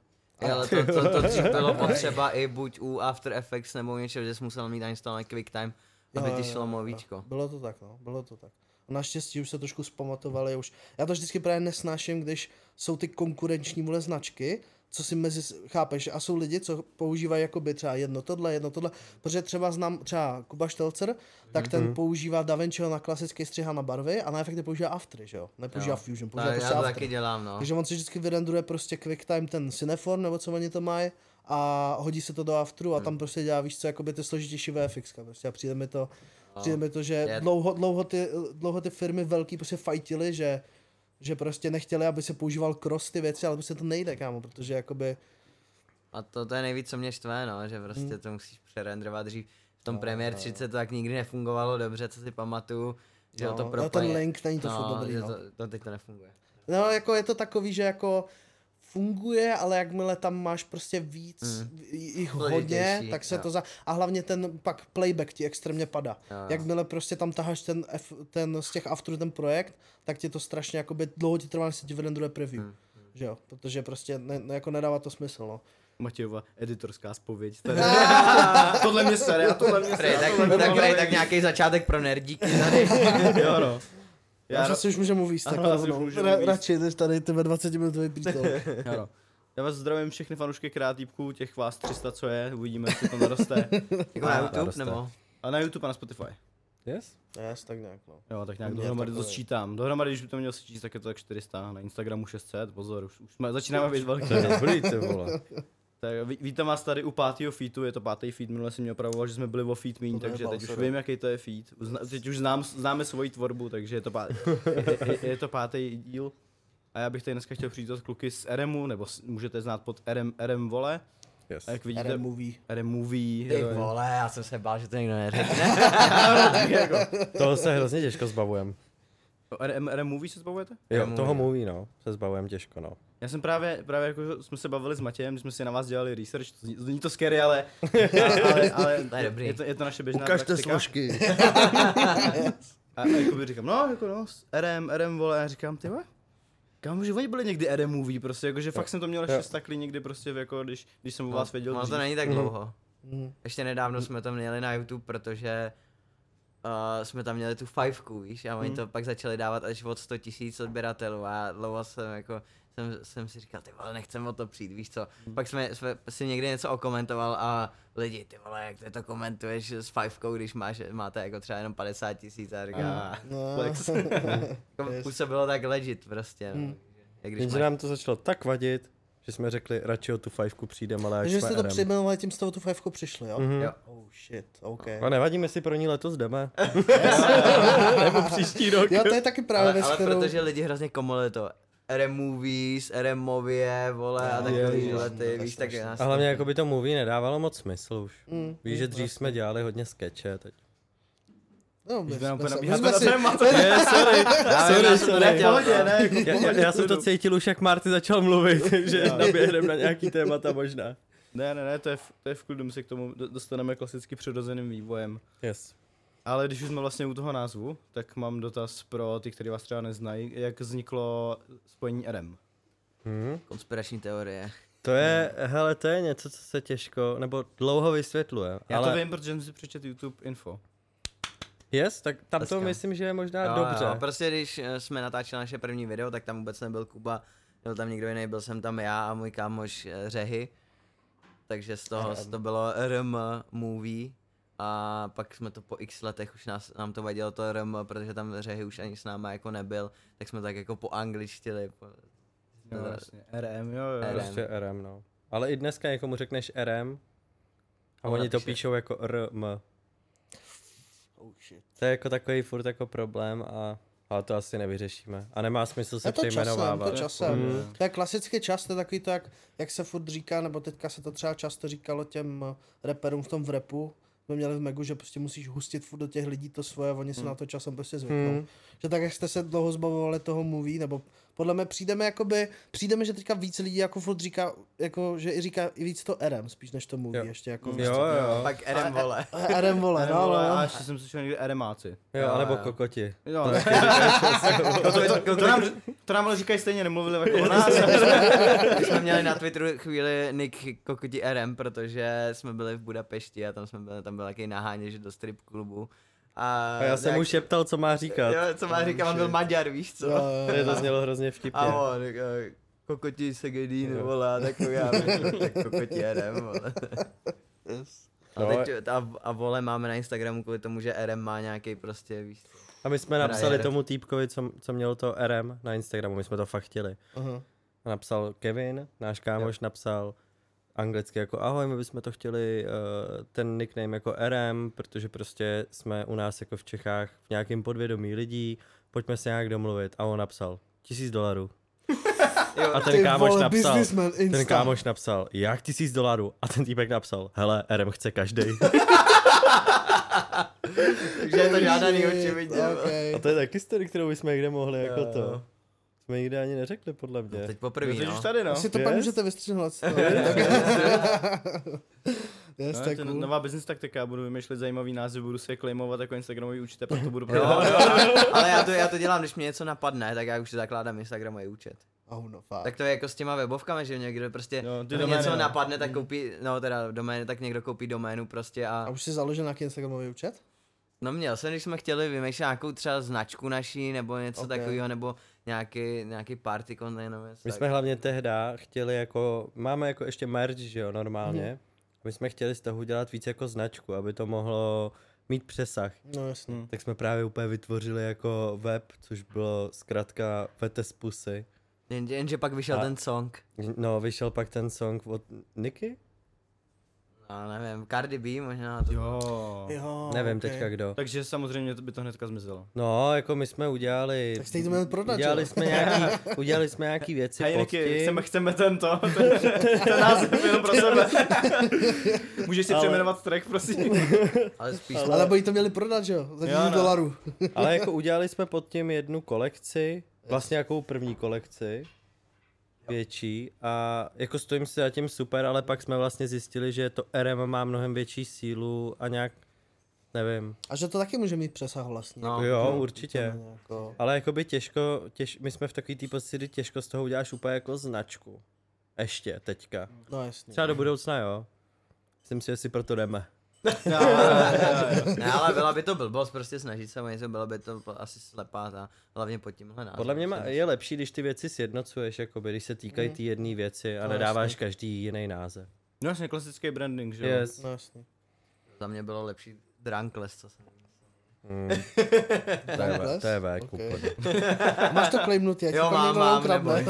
Ale to, to, to dřív bylo potřeba i buď u After Effects nebo něčeho, že jsi musel mít nainstalovaný QuickTime, aby ti šlo movíčko. Bylo to tak, no, bylo to tak. Naštěstí už se trošku zpamatovali už. Já to vždycky právě nesnáším, když jsou ty konkurenční vole značky, co si mezi, chápeš, a jsou lidi, co používají jakoby třeba jedno tohle, jedno tohle, protože třeba znám třeba Kuba Štelcer, tak ten používá DaVinciho na klasický střiha na barvy a na efekty používá Aftery, že jo, nepoužívá Jo. Fusion, používá já prostě to After. taky dělám, no. Takže on si vždycky vyrenduje prostě QuickTime ten Cineform, nebo co oni to mají, a hodí se to do Afteru a tam prostě dělá, víš co, jakoby ty složitější VFX, prostě. A přijde mi to, přijde mi to, že dlouho, dlouho, ty, dlouho ty firmy velký prostě fajtily, že, že prostě nechtěli, aby se používal cross ty věci, ale prostě to nejde, kámo, protože jakoby, A to, to je nejvíc, co mě štve, no, že prostě Hmm. to musíš přerendrovat dřív. V tom Premiere 30 to tak nikdy nefungovalo dobře, co si pamatuju. Že No, no, to jo, propojení. ten link, není to furt dobrý, no. To, to, teď to nefunguje. no jako je to takový, že jako funguje, ale jakmile tam máš prostě víc, Mm. jich Složitější, hodně, tak se jo. to za... A hlavně ten pak playback ti extrémně padá. Jo, jo. Jakmile prostě tam taháš ten, F, ten z těch afterů ten projekt, tak ti to strašně jakoby dlouho ti trvá, než se ti vyrenduje preview. Mm, Že jo, protože prostě ne, ne, jako nedává to smysl, no. Matějova editorská spověď. <laughs> Tady. <laughs> tohle mě sere a tohle mě sere. tak, tak, baví. tak nějaký začátek pro nerdíky tady. <laughs> Jo no. Já, Já si už můžeme mluvit tak Ano, asi rovnou. Ra, radši než tady ty 20 minutový no. Já vás zdravím všechny fanoušky kreatívků, těch vás 300, co je, uvidíme, jestli to naroste. <laughs> Jako na A, YouTube naroste. nebo? A na YouTube a na Spotify. Yes? Yes, tak nějak, no. Jo, tak nějak Mě dohromady to sčítám. Dohromady, když by to měl sčíst, tak je to tak 400, na Instagramu 600, pozor, už, už jsme, začínáme být velký. To je dobrý, ty vole. <laughs> Tak ví- vítám vás tady u pátého featu, je to pátý feat, minule jsem mě opravoval, že jsme byli o feat míň, takže teď už vím, jaký to je feat. Zna, teď už znám, známe svoji tvorbu, takže je to, pátý, <laughs> je, je, je to pátý díl. A já bych tady dneska chtěl přijít kluky z RMu, nebo s, můžete znát pod RM, RM Vole. Yes. A jak vidíte, RM movie. RM Movie. Ty vole, já jsem se bál, že to někdo neřekne. <laughs> Toho se hrozně těžko zbavujem. RM, RM Movie se zbavujete? Jo, RM toho movie. mluví, no. Se zbavujem těžko, no. Já jsem právě, právě jako jsme se bavili s Matějem, když jsme si na vás dělali research, to zní, zní to scary, ale, ale, <laughs> ale, ale To je dobrý. Je, to, je to naše běžná Ukažte praktika. složky. <laughs> A, a jakoby říkám, no, jako no, RM, RM, vole, a říkám, ty vole, Kámo, že oni byli někdy RM movie, prostě, jakože fakt jsem to měl ještě stakli někdy prostě, jako když, když jsem u vás věděl No to není tak Mhm. dlouho. Mhm. Ještě nedávno jsme to měli na YouTube, protože uh, jsme tam měli tu fivku, víš, a oni Mhm. to pak začali dávat až od 100 tisíc odběratelů a dlouho jsem jako, jsem, jsem si říkal, ty vole, nechcem o to přijít, víš co. Mhm. Pak jsme, jsme si někdy něco okomentoval a lidi, ty vole, jak ty to komentuješ s fivkou, když máš, máte jako třeba jenom 50 tisíc a říká, No. Flex. <laughs> jako, Yes. působilo tak legit prostě, no. Mhm. Jak když Jenže máš, nám to začalo tak vadit, že jsme řekli, radši o tu fajfku přijdeme, ale Takže jsme jste to přejmenovali, tím jste o tu fivku přišli, jo? Mhm. jo. Oh shit, OK. A nevadí, my si pro ní letos jdeme. <laughs> Nebo příští rok. Jo, to je taky právě Ale, věc, ale kterou... protože lidi hrozně komolili to. RM Movies, RM Movie, vole, a takový ježiš, tyhle no, ty, to je víš, tak nás A hlavně jako by to movie nedávalo moc smysl už. Mm, Víš, že dřív vlastně. jsme dělali hodně skeče, teď. No, úplně se, my nabíháte jsme na si. Je, sorry, Já sorry, já jsem to sorry. Pohodě, ne? Já, já, já jsem to cítil už, jak Marty začal mluvit, <laughs> že Jo. naběhneme na nějaký témata možná. Ne, ne, ne, to je, v- to je v klidu, my se k tomu do- dostaneme klasicky přirozeným vývojem. Yes. Ale když už jsme vlastně u toho názvu, tak mám dotaz pro ty, kteří vás třeba neznají, jak vzniklo spojení RM. Hmm. Konspirační teorie. To je, hele, to je něco, co se těžko, nebo dlouho vysvětluje. Já ale to vím, protože jsem si přečet YouTube info. Yes, tak tam to myslím, že je možná Jo, dobře. Jo, prostě když eh, jsme natáčeli naše první video, tak tam vůbec nebyl Kuba, byl tam někdo jiný, byl jsem tam já a můj kámoš eh, Řehy. Takže z toho RM. to bylo RM movie. A pak jsme to po x letech, už nás, nám to vadilo to RM, protože tam Řehy už ani s náma jako nebyl, tak jsme tak jako po angličtili. Po, Jo, To- vlastně. RM, jo, jo. RM. Prostě RM, no. Ale i dneska někomu řekneš RM a On oni to napíše. píšou jako RM. Oh shit. To je jako takový furt jako problém a ale to asi nevyřešíme. A nemá smysl se Je to časem, přejmenovávat. to časem. Mm. To je klasický čas, to je takový to, jak, jak se furt říká, nebo teďka se to třeba často říkalo těm eh, rapperům v tom v repu, jsme měli v Megu, že prostě musíš hustit furt do těch lidí to svoje a oni se na to časem prostě zvyknou. Hmm. Že tak, jak jste se dlouho zbavovali toho movie, nebo podle mě přijdeme jakoby, přijdeme, že teďka víc lidí jako furt říká, jako, že i říká i víc to RM, spíš než to movie Jo. ještě jako Jo, víc. jo. Pak RM vole. RM vole, no, no, A ještě jsem slyšel někde RMáci. Jo, anebo jo. kokoti. Jo, to, to, to, to, nám, to nám ale říkají stejně, nemluvili jako o nás. <laughs> My jsme měli na Twitteru chvíli nick Kokoti RM, protože jsme byli v Budapešti a tam jsme byli, tam byl takový naháněž do strip klubu. A, A já jsem jak- mu šeptal, co má říkat. Jo, co má říkat, on byl Maďar, víš co? Jo, To jo, to jo. znělo hrozně vtipně. A on, eh, kokoti segedín, vole, a takový, já tak kokoti RM, vole. Yes. A, No, teď, a, a vole máme na Instagramu kvůli tomu, že RM má nějaký prostě, víš co. A my jsme napsali tomu týpkovi, co, co měl to RM na Instagramu, my jsme to fakt chtěli. A napsal Kevin, náš kámoš, napsal anglicky jako ahoj, my bychom to chtěli, uh, ten nickname jako RM, protože prostě jsme u nás jako v Čechách v nějakém podvědomí lidí, pojďme se nějak domluvit. A on napsal tisíc dolarů. <laughs> Jo, A ten kámoš vole, napsal, ten kámoš napsal, jak tisíc dolarů? A ten týpek napsal, hele, RM chce každý. <laughs> takže je to žádaný očividně. Okay. A to je taky story, kterou bychom někde mohli jako to. Jo. Jsme nikdy ani neřekli, podle mě. Teď poprvé, no. už tady, no. Asi to pak Yes. můžete vystřihnout. <laughs> <laughs> Yes, No, to je to je cool. nová business taktika, já budu vymýšlet zajímavý název, budu se je claimovat jako Instagramový účet a pak to budu Jo, prodávat. jo, <laughs> ale já to, já to dělám, když mě něco napadne, tak já už si zakládám Instagramový účet. Oh, no, fakt. Tak to je jako s těma webovkami, že někdo prostě Jo, ty no, domény, něco no. napadne, tak koupí, no teda domény, tak někdo koupí doménu prostě A a už si založil nějaký Instagramový účet? no měl jsem, když jsme chtěli vymýšlet nějakou třeba značku naší, nebo něco Ok. takového, nebo nějaký, nějaký party něco My tak. jsme hlavně tehda chtěli jako, máme jako ještě merch, že jo, normálně. My jsme chtěli z toho udělat víc jako značku, aby to mohlo mít přesah. No jasně. Tak jsme právě úplně vytvořili jako web, což bylo zkrátka Vetes Pusy. Jenže, jenže pak vyšel A- ten song. No, vyšel pak ten song od Niky? No, nevím, Cardi B možná to... Jo. Jo, Nevím okay. teďka kdo. Takže samozřejmě to by to hnedka zmizelo. No, jako my jsme udělali... Tak jste jí to měli prodat, udělali jo? jsme, nějaký, <laughs> udělali jsme nějaký věci Hej, pod tím. chceme, chceme tento, ten, ten název jenom pro <laughs> sebe. <laughs> Můžeš si Ale- přejmenovat track, prosím. Ale spíš... Ale, ale by jí to měli prodat, že jo? Za Jo, 1000 no. dolarů. Ale jako udělali jsme pod tím jednu kolekci, vlastně jakou první kolekci, větší a jako stojím si za tím super, ale pak jsme vlastně zjistili, že to RM má mnohem větší sílu a nějak, nevím, A že to taky může mít přesah vlastně. No. jo, To určitě. Jako... Ale jakoby těžko, těž, my jsme v takový té pozici, kdy těžko z toho uděláš úplně jako značku. Ještě, teďka. No jasně. Třeba do budoucna, jo. Myslím si, že si proto jdeme. <laughs> No, Ne, ale byla by to blbost prostě snažit se o něco, bylo by to asi slepá ta, hlavně pod tímhle názvem. Podle mě je lepší, když ty věci sjednocuješ, jakoby, když se týkají ty jedné věci a No, nedáváš jasně. každý jiný název. no jasně, klasický branding, že jo. Yes. No jasně. Za mě bylo lepší Drunkless, co jsem Mm. to je, Takhle? to je vék Ok. úplně. <laughs> Máš to claimnutý, ať Jo, mám, někdo mám, neukradne.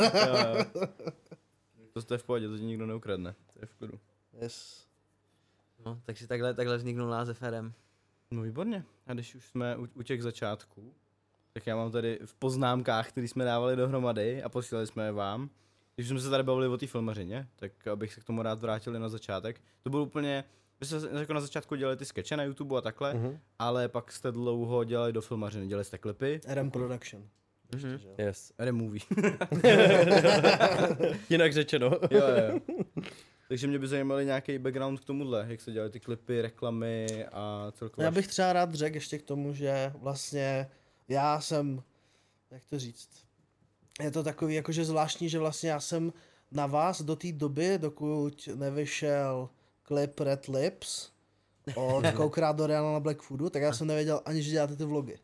To jste v pohodě, to ti nikdo neukradne. To je v klidu. Yes. No, takže takhle, takhle vzniknul název RM. No výborně. A když už jsme u, u těch začátků, tak já mám tady v poznámkách, které jsme dávali dohromady a posílali jsme je vám. Když jsme se tady bavili o té filmařině, tak abych se k tomu rád vrátil na začátek. To bylo úplně, vy jste jako na začátku dělali ty skeče na YouTube a takhle, Mhm. ale pak jste dlouho dělali do filmařiny, dělali jste klipy, RM Production. Mhm. Yes. removie. <laughs> <laughs> Jinak řečeno. jo, jo. Takže mě by zajímaly nějaký background k tomuhle, jak se dělaly ty klipy, reklamy a celkově. já bych třeba rád řekl ještě k tomu, že vlastně já jsem, jak to říct, je to takový jakože zvláštní, že vlastně já jsem na vás do té doby, dokud nevyšel klip Red Lips od <laughs> Koukra do Reala na Black Foodu, tak já jsem nevěděl ani, že děláte ty vlogy.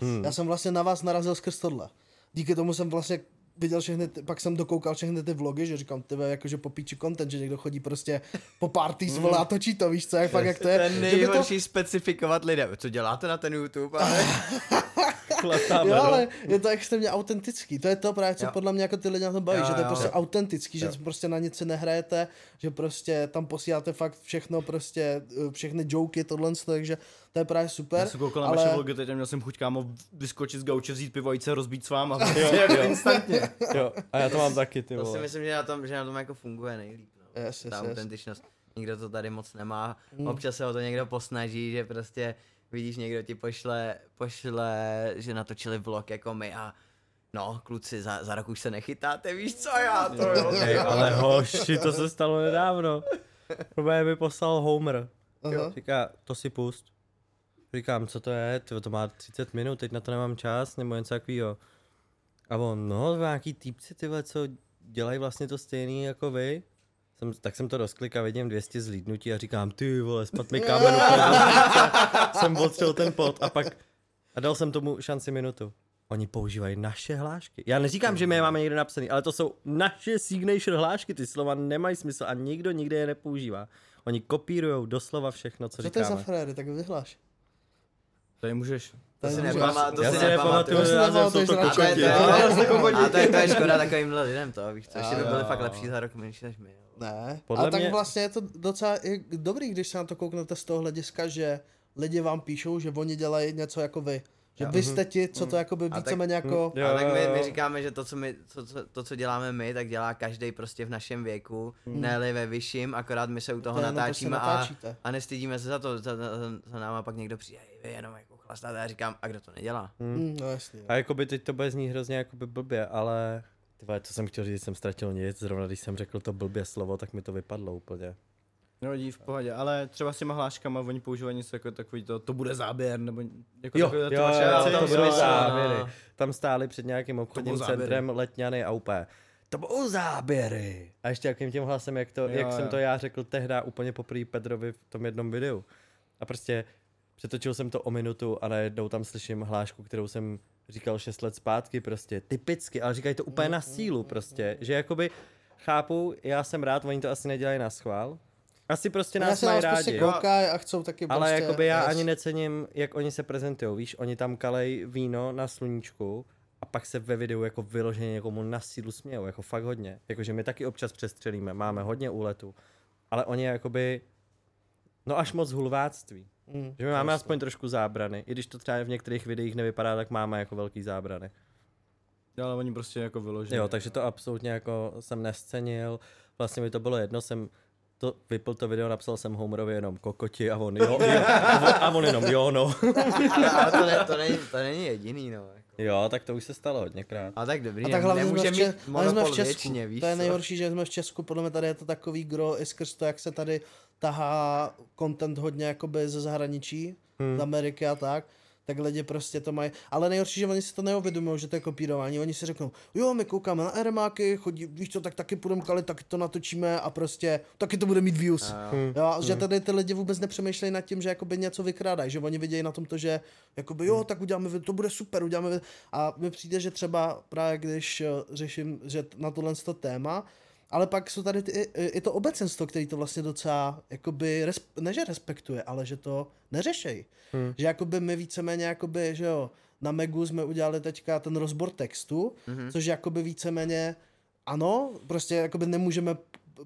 Hmm. Já jsem vlastně na vás narazil skrz tohle. Díky tomu jsem vlastně viděl všechny, ty, pak jsem dokoukal všechny ty vlogy, že říkám, ty jakože popíči content, že někdo chodí prostě po party s vole a točí to, víš co, jak fakt jak to je. Ten že by to, nejhorší specifikovat lidem. Co děláte na ten YouTube? Ale... <laughs> Chlatáme, jo, no. ale je to extrémně autentický. To je to právě, co Jo. podle mě jako ty lidi na tom baví, Jo, že to je jo. prostě Jo. autentický, že Jo. prostě na nic si nehrajete, že prostě tam posíláte fakt všechno, prostě eh, všechny joky, tohle, takže to je právě super. Já jsem koukal na ale- vaše vlogy teď měl jsem chuť kámo vyskočit z gauče, vzít pivo a jít se rozbít s váma. Jo, jo. instantně. Jo, a já to mám taky, ty To si vole. myslím, že na tom, že na tom jako funguje nejlíp. No. Yes, Ta yes, yes. autentičnost. Nikdo to tady moc nemá. Mm. Občas se o to někdo posnaží, že prostě vidíš, někdo ti pošle, pošle, že natočili vlog jako my a no, kluci, za, za rok už se nechytáte, víš co, já to jo. <laughs> Hej, ale hoši, to se stalo nedávno. Probé mi poslal Homer. Aha. Říká, to si pust. Říkám, co to je, tyjo, to má 30 minut, teď na to nemám čas, nebo něco takového. A on, no, nějaký týpci, ty vole, co dělají vlastně to stejný jako vy. Jsem, tak jsem to rozklik a vidím 200 zlídnutí a říkám, ty vole, spad mi kámen. Jsem odstřel ten pot a pak, a dal jsem tomu šanci minutu. Oni používají naše hlášky. Já neříkám, že my je máme někde napsaný, ale to jsou naše signature hlášky, ty slova nemají smysl a nikdo nikde je nepoužívá. Oni kopírujou doslova všechno, co Co to je za říkáme. fréry, tak vyhláš. Tady můžeš. To si nepamatuju, to Já si si nepamatuju, nepamatuju. si název, jsou to radši. A to je, to kokoti. je, a to je, to je škoda takovýmhle lidem to, víš co, ještě by byli fakt lepší za rok menší než my. Ne, Podle ale tak mě- vlastně je to docela i dobrý, když se na to kouknete z toho hlediska, že lidi vám píšou, že oni dělají něco jako vy. Že vy jste ti, co to jakoby tak- víceméně jako... Jo, a tak my, my říkáme, že to co, my, to, co, to, co děláme my, tak dělá každý prostě v našem věku, hmm. ne ve vyšším, akorát my se u toho To jenom natáčíme prostě a, a nestydíme se za to, za, za, za náma pak někdo přijde, "Hej, vy jenom jako chlastáte. A já říkám, a kdo to nedělá? Mm, no jasně. A jakoby teď to bude znít hrozně jakoby blbě, ale ty vole, co jsem chtěl říct, jsem ztratil nic, zrovna když jsem řekl to blbě slovo, tak mi to vypadlo úplně. No dí v pohodě, ale třeba s těma hláškama oni používají něco jako takový to, to bude záběr, nebo jako Jo, takové ty jo, jo, to tom budou záběry. Tam stáli před nějakým obchodním centrem Letňany a úplně, to budou záběry. A ještě jakým tím hlasem, jak, to, Jo, jak jsem jo. to já řekl tehdy úplně poprvé Pedrovi v tom jednom videu. A prostě přetočil jsem to o minutu a najednou tam slyším hlášku, kterou jsem říkal 6 let zpátky prostě, typicky, ale říkají to úplně na sílu prostě, že jakoby chápu, já jsem rád, oni to asi nedělají na schvál, Asi prostě nás mají prostě rádi. koukají a chcou taky Ale prostě jakoby já jet. ani necením, jak oni se prezentují, víš, oni tam kalej víno na sluníčku a pak se ve videu jako vyloženě někomu na sílu smějou, jako fakt hodně. Jakože my taky občas přestřelíme, máme hodně úletů, ale oni jakoby, no až moc hulváctví. Mm, Že my máme aspoň trošku zábrany, i když to třeba v některých videích nevypadá, tak máme jako velký zábrany. Ale oni prostě jako vyložili. Jo, takže to absolutně jako jsem nescenil, vlastně mi to bylo jedno, jsem to vypl to video, napsal jsem Homerovi jenom kokoti a on jo, <laughs> jo a, on, jenom jo, no. Ale, <laughs> ale to, ne, to, není, to není jediný, no. Jako. Jo, tak to už se stalo hodněkrát. A tak dobrý, A tak hlavně jsme nemůže v, Če- mít jsme v monopol Česku. věčně, víš to je co? nejhorší, že jsme v Česku, podle mě tady je to takový gro i skrz to, jak se tady tahá content hodně jakoby ze zahraničí, Hmm. z Ameriky a tak, tak lidi prostě to mají, ale nejhorší, že oni si to neuvědomují, že to je kopírování, oni si řeknou, jo, my koukáme na Airmáky, chodí, víš co, tak taky půjdeme kalit, taky to natočíme a prostě, taky to bude mít views. A jo. Hmm. Jo, že tady ty lidi vůbec nepřemýšlejí nad tím, že jakoby něco vykrádají, že oni vidějí na tom to, že jakoby jo, tak uděláme, to bude super, uděláme. A mi přijde, že třeba právě když eh, řeším, že na tohle to téma, ale pak jsou tady ty, i, to obecenstvo, který to vlastně docela, jakoby, res, ne že respektuje, ale že to neřešej. Hmm. Že jakoby my víceméně, jakoby, že jo, na Megu jsme udělali teďka ten rozbor textu, Mhm. což jakoby víceméně, ano, prostě jakoby nemůžeme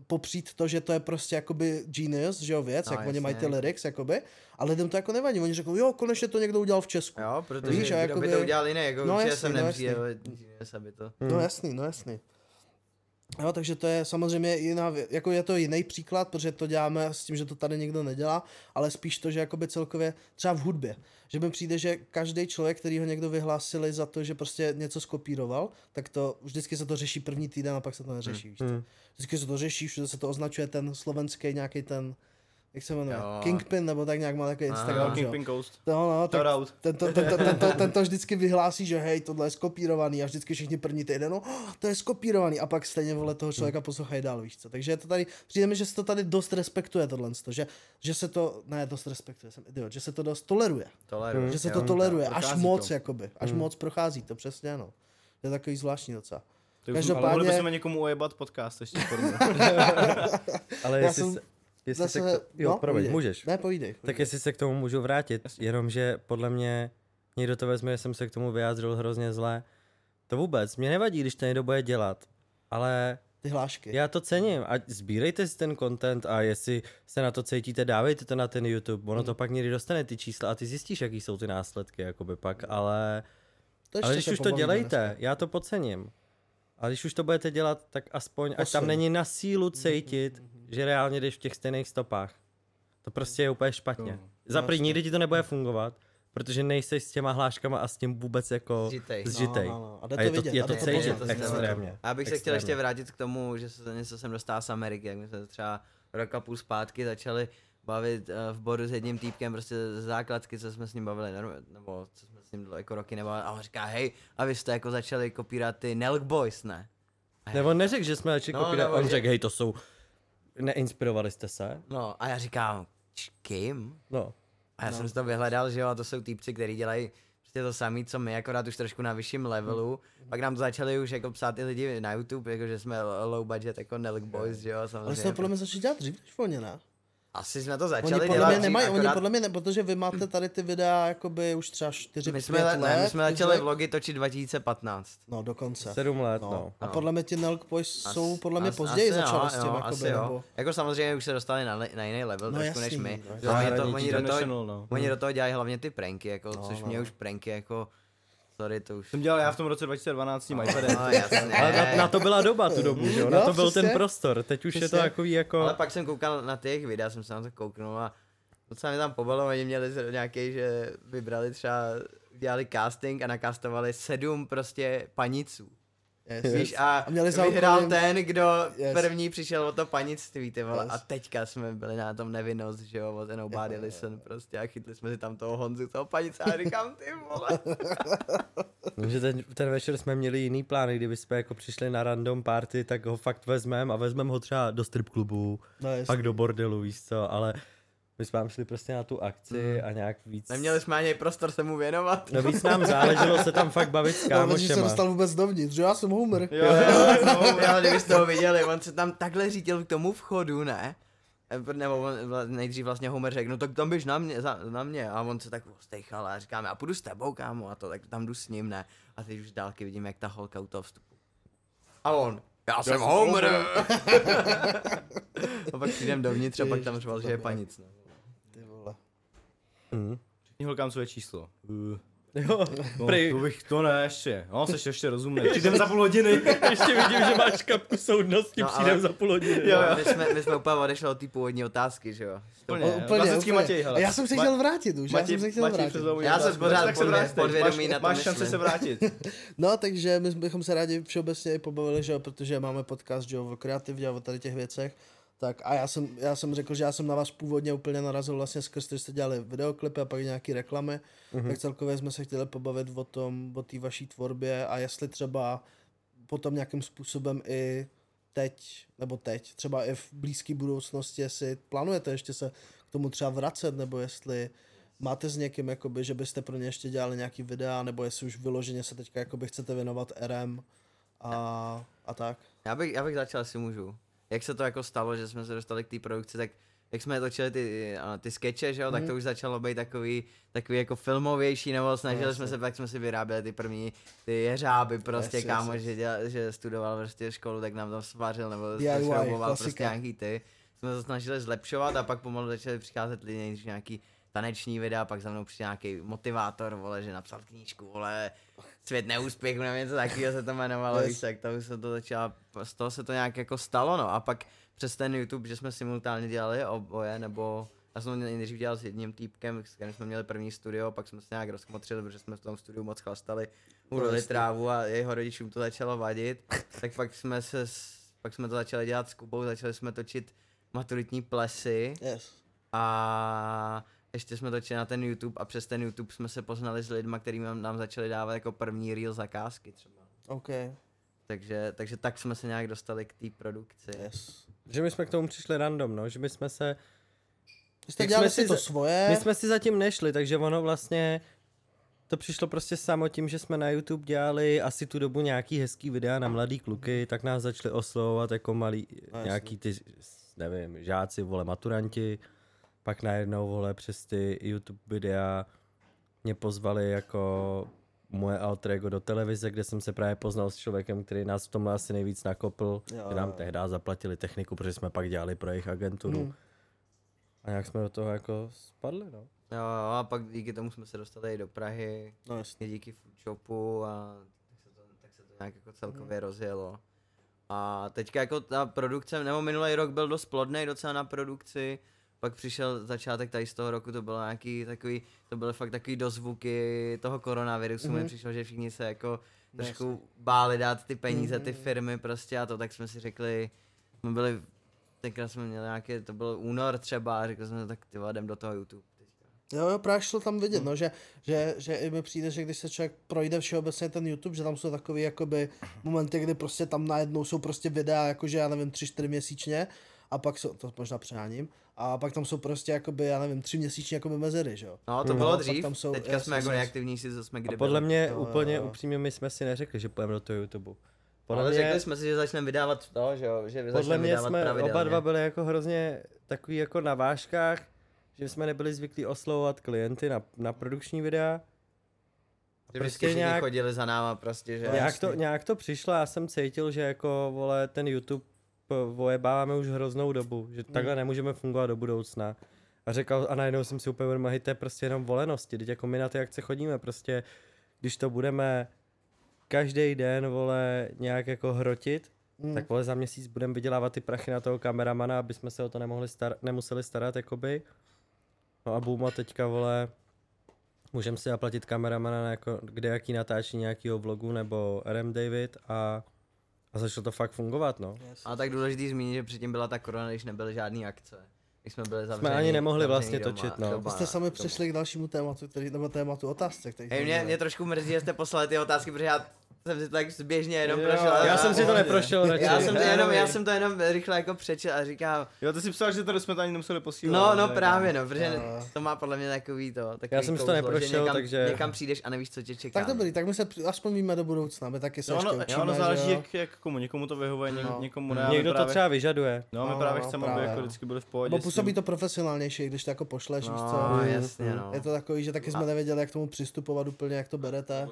popřít to, že to je prostě jakoby genius, že jo, věc, No, jak oni mají ty jasně. lyrics, jakoby, ale lidem to jako nevadí, oni řeknou, jo, konečně to někdo udělal v Česku. Jo, protože Víš, jakoby- by to udělal jiný, jako No jasný, jsem no to... No jasný, no jasný. Jo, takže to je samozřejmě jiná, jako je to jiný příklad, protože to děláme s tím, že to tady nikdo nedělá, ale spíš to, že jakoby celkově třeba v hudbě, že mi přijde, že každý člověk, který ho někdo vyhlásili za to, že prostě něco skopíroval, tak to vždycky se to řeší první týden a pak se to neřeší, co? Hmm. Vždycky se to řeší, všude se to označuje ten slovenský nějaký ten, jak se jmenuje, Jo. Kingpin, nebo tak nějak má takový Aha. Instagram, jo? Kingpin Coast. No, no, tak Shoutout. ten to, ten, to, ten, to, ten to vždycky vyhlásí, že hej, tohle je skopírovaný a vždycky všichni první týden, no, oh, to je skopírovaný a pak stejně vole toho člověka poslouchají dál, víš co. Takže je to tady, přijde mi, že se to tady dost respektuje tohle, že, že se to, ne, dost respektuje, jsem idiot, že se to dost toleruje, Toleruje. že se jo. to toleruje, až moc to. jakoby, až moc prochází to, přesně no. To je takový zvláštní docela. Každopádně- ale mohli bychom někomu ojebat podcast ještě. <laughs> Ale jestli, jsem se, jestli Zase, se, k to, jo, no, promiň, povídej. můžeš. Ne, povídej. Tak povídej. jestli se k tomu můžu vrátit, jenom že podle mě někdo to vezme, že jsem se k tomu vyjádřil hrozně zle. To vůbec, mě nevadí, když to někdo bude dělat, ale Ty hlášky. já to cením a sbírejte si ten content a jestli se na to cítíte, dávejte to na ten YouTube, ono to pak někdy dostane ty čísla a ty zjistíš, jaký jsou ty následky, jakoby pak, ale, To ale když už to dělejte, dneska. já to pocením. A když už to budete dělat, tak aspoň, ať tam Posun. není na sílu cítit, že reálně jdeš v těch stejných stopách. To prostě je úplně špatně. Jo. Za první, jasně. nikdy ti to nebude fungovat, protože nejseš s těma hláškama a s tím vůbec jako Zžitej. zžitej. No, no, no. A jde A to je to, vidět, je a to jde to cítit znamená. extrémně. Já bych se chtěl ještě Extrémně. vrátit k tomu, že se něco jsem dostal z Ameriky, jak my jsme se třeba rok a půl zpátky začali bavit uh, v bodu s jedním týpkem, prostě z základky, co jsme s ním bavili, nebo co jsme s ním jako roky nebo a on říká, hej, a vy jste jako začali kopírat ty Nelk Boys, ne? A Nebo neřekl, že jsme začali No, kopírovat, nebo on řekl, hej, to jsou, neinspirovali jste se? No a já říkám, "Č- kým? No. A já no. jsem si to vyhledal, že jo, a to jsou týpci, kteří dělají prostě to samé, co my, akorát už trošku na vyšším levelu. Hmm. Pak nám to začali už jako psát i lidi na YouTube, jako že jsme low budget, jako Nelk Boys, že jo, Ale samozřejmě. jste to podle mě začali dělat dřív než oni, ne? Asi jsme to Oni začali podle dělat mě nemají, oni akorát podle mě ne, protože vy máte tady ty videa jakoby už třeba 4 my jsme, let. ne, my jsme začali řekl. vlogy točit 2015. No, dokonce. Sedm let, No. no. A No. podle mě ti Nelk Boys jsou As- podle mě as- později asi začali jo, s tím, jo, jakoby, asi jo. nebo... Jako samozřejmě už se dostali na, na jiný level No trošku jasný, než my. no, oni, to, oni, do toho, no. oni do toho dělají hlavně ty pranky, jako, No, což no, mě no. už pranky jako, sorry, to už. Jsem dělal já v tom roce 2012 s tím iPadem. No, jasně. Ale na, na, to byla doba tu dobu, že jo? Na to byl přesně. ten prostor, teď už je to Přesně. takový jako... Ale pak jsem koukal na těch videa, jsem se na to kouknul a docela mě tam pobavilo, oni měli nějaký, že vybrali třeba, dělali casting a nakastovali sedm prostě paniců. Yes, Víš, a, A měli vyhrál ten, kdo Yes. první přišel o to panictví, ty vole. Yes. A teďka jsme byli na tom nevinnost, že jo, od Nobody jo, Listen prostě a chytli jsme si tam toho Honzu, toho panice a říkám, ty vole. <laughs> No, že ten, ten večer jsme měli jiný plány, kdyby jsme jako přišli na random party, tak ho fakt vezmeme a vezmeme ho třeba do strip klubu, No, pak do bordelu, víš co, ale my jsme tam šli prostě na tu akci a nějak víc... Neměli jsme ani prostor se mu věnovat. No víc nám záleželo se tam fakt bavit s <laughs> No, že se kámošema. dostal vůbec dovnitř, že já jsem Homer. Jo, jo, jo, jo, kdybyste ho viděli, on se tam takhle řídil k tomu vchodu, ne? Nebo on nejdřív vlastně Homer řekl, no tak tam běž na mě, za, na mě. A on se tak ostejchal a říkáme, a půjdu s tebou, kámo, a to, tak tam jdu s ním, ne. A teď už z dálky vidím, jak ta holka u toho vstupu. A on, já jsem Homer. <laughs> a pak přijdem dovnitř a pak tam řval, že je panic. No. Mm. Řekni holkám své číslo. Uh, Jo, no, prej, to bych, to ne, ještě. No, jsi ještě rozumný. Přijdem za půl hodiny. <laughs> ještě vidím, že máš kapku soudnosti, No, přijdem ale- za půl hodiny. Jo, my, jsme, my jsme úplně odešli od té původní otázky, že jo. Úplně, O, úplně, klasický úplně. Matěj, hele. A já jsem se chtěl vrátit už, já Matěj, jsem se chtěl Matěj vrátit. přizval Já jsem pořád Tak se podvě- podvědomí máš, na to Máš šanci myslím. se vrátit. <laughs> No, takže my bychom se rádi všeobecně i pobavili, že jo, protože máme podcast, že jo, o kreativě a o tady těch věcech. Tak a já jsem, já jsem řekl, že já jsem na vás původně úplně narazil vlastně skrz, že jste dělali videoklipy a pak nějaký reklamy, mm-hmm. tak celkově jsme se chtěli pobavit o tom, o té vaší tvorbě a jestli třeba potom nějakým způsobem i teď, nebo teď, třeba i v blízké budoucnosti, jestli plánujete ještě se k tomu třeba vracet, nebo jestli máte s někým, jakoby, že byste pro ně ještě dělali nějaký videa, nebo jestli už vyloženě se teďka jakoby chcete věnovat RM a, a tak. Já bych, já bych začal, jestli můžu. Jak se to jako stalo, že jsme se dostali k té produkci, tak jak jsme točili ty, a, ty skeče, že jo, tak to už začalo být takový, takový jako filmovější, nebo snažili jsme se, tak jsme si vyráběli ty první, ty jeřáby prostě, Jasně, kámo, jasně. že, dělal, že studoval prostě školu, tak nám tam svařil, nebo šrouboval prostě nějaký ty. Jsme to snažili zlepšovat a pak pomalu začali přicházet lidi, nejdřív nějaký taneční videa, pak za mnou přišel nějaký motivátor, vole, že napsal knížku, vole, svět neúspěchu, nebo něco takového se to jmenovalo, víš, tak to už se to začalo, z toho se to nějak jako stalo, no a pak přes ten YouTube, že jsme simultánně dělali oboje, nebo já jsem nejdřív dělal s jedním týpkem, s kterým jsme měli první studio, pak jsme se nějak rozkmotřili, protože jsme v tom studiu moc chlastali, ulili jasně. trávu a jeho rodičům to začalo vadit, tak pak jsme se, pak jsme to začali dělat s Kubou, začali jsme točit maturitní plesy, Yes. a ještě jsme točili na ten YouTube a přes ten YouTube jsme se poznali s lidmi, kterými nám, začali dávat jako první real zakázky třeba. OK, Takže, takže tak jsme se nějak dostali k té produkci. yes. Že my jsme k tomu přišli random, no, že my jsme se, Vy jste dělali jsme si si to za- svoje, my jsme si zatím nešli, takže ono vlastně, to přišlo prostě samo tím, že jsme na YouTube dělali asi tu dobu nějaký hezký videa na mladý kluky, tak nás začali oslovovat jako malí, No, nějaký ty, nevím, žáci, vole, maturanti, pak najednou, vole, přes ty YouTube videa mě pozvali jako moje alter ego do televize, kde jsem se právě poznal s člověkem, který nás v tomhle asi nejvíc nakopl, Jo, že nám tehdy zaplatili techniku, protože jsme pak dělali pro jejich agenturu. Hmm. A nějak jsme do toho jako spadli, no. Jo, jo, a pak díky tomu jsme se dostali i do Prahy, no jasně. díky Foodshopu a tak se to, tak se to nějak jako celkově rozjelo. A teďka jako ta produkce, nebo minulý rok byl dost plodný docela na produkci, pak přišel začátek tady z toho roku, to bylo nějaký takový, to byly fakt takový dozvuky toho koronavirusu, mm-hmm. mi přišlo, že všichni se jako trošku báli dát ty peníze, ty firmy prostě a to, tak jsme si řekli, jsme byli, tenkrát jsme měli nějaké, to byl únor třeba a řekli jsme, tak ty jdem do toho YouTube. Jo, jo, právě šlo tam vidět, no, že, že, že i mi přijde, že když se člověk projde všeobecně ten YouTube, že tam jsou takový jakoby momenty, kdy prostě tam najednou jsou prostě videa, jakože já nevím, 3-4 měsíčně a pak jsou, to možná přeháním, a pak tam jsou prostě jakoby, já nevím, 3 měsíčně jakoby mezery, že jo. No, to No, bylo pak dřív, tam jsou- teďka jsme jako nejaktivnější, co jsme kdy A podle byli. mě jo, úplně jo. upřímně my jsme si neřekli, že půjdeme do toho YouTube. Podle Ale mě, řekli jsme si, že začneme vydávat to, že jo, že podle mě vydávat jsme pravidelně. oba dva byli jako hrozně takový jako na vážkách, že jsme nebyli zvyklí oslovovat klienty na, na produkční videa. Že prostě prostě všichni nějak- chodili za náma prostě, že... Nějak to, nějak to přišlo, já jsem cítil, že jako, vole, ten YouTube vojebáváme už hroznou dobu, že takhle nemůžeme fungovat do budoucna. A řekl, a najednou jsem si úplně uvědomil, hej, to je prostě jenom volenosti, teď jako my na ty akce chodíme, prostě, když to budeme každý den, vole, nějak jako hrotit, Mm. tak vole za měsíc budeme vydělávat ty prachy na toho kameramana, aby jsme se o to nemohli star- nemuseli starat, jakoby. No a boom, a teďka, vole, můžeme si zaplatit kameramana na jako, kde jaký natáčí nějakýho vlogu nebo RM David a, a začalo to fakt fungovat, no. A tak důležitý zmínit, že předtím byla ta korona, když nebyly žádné akce. Když jsme byli zavření. ani nemohli vlastně doma, točit, no. doma, Vy jste sami přišli k dalšímu tématu, který, nebo tématu otázce, který Hej, mě, mě trošku mrzí, že jste poslali ty otázky, protože já jsem si to tak zběžně jenom Jo, prošel. Já jsem si to neprošel radši. Já jsem to jenom, já jsem to jenom rychle jako přečel a říkám, Jo, ty si psal, že to jsme to ani nemuseli posílat. no, no právě no, protože No. to má podle mě takový to, takový Já jsem si to neprošel, někam, takže- Někam přijdeš a nevíš, co tě čeká. Tak dobrý, tak my se aspoň víme do budoucna, my taky se Jo, ještě ono, učíme, jo, ono záleží, jo. jak, jak komu. Někomu to vyhovuje, něk, No. někomu ne. ale Někdo to právě, třeba vyžaduje. No, my No, právě no, chceme, aby jako no. vždycky byli v pohodě. S působí to profesionálnější, když to jako pošleš, víš co. No, jasně no. Je to takový, že taky jsme nevěděli, jak tomu přistupovat úplně, jak to berete.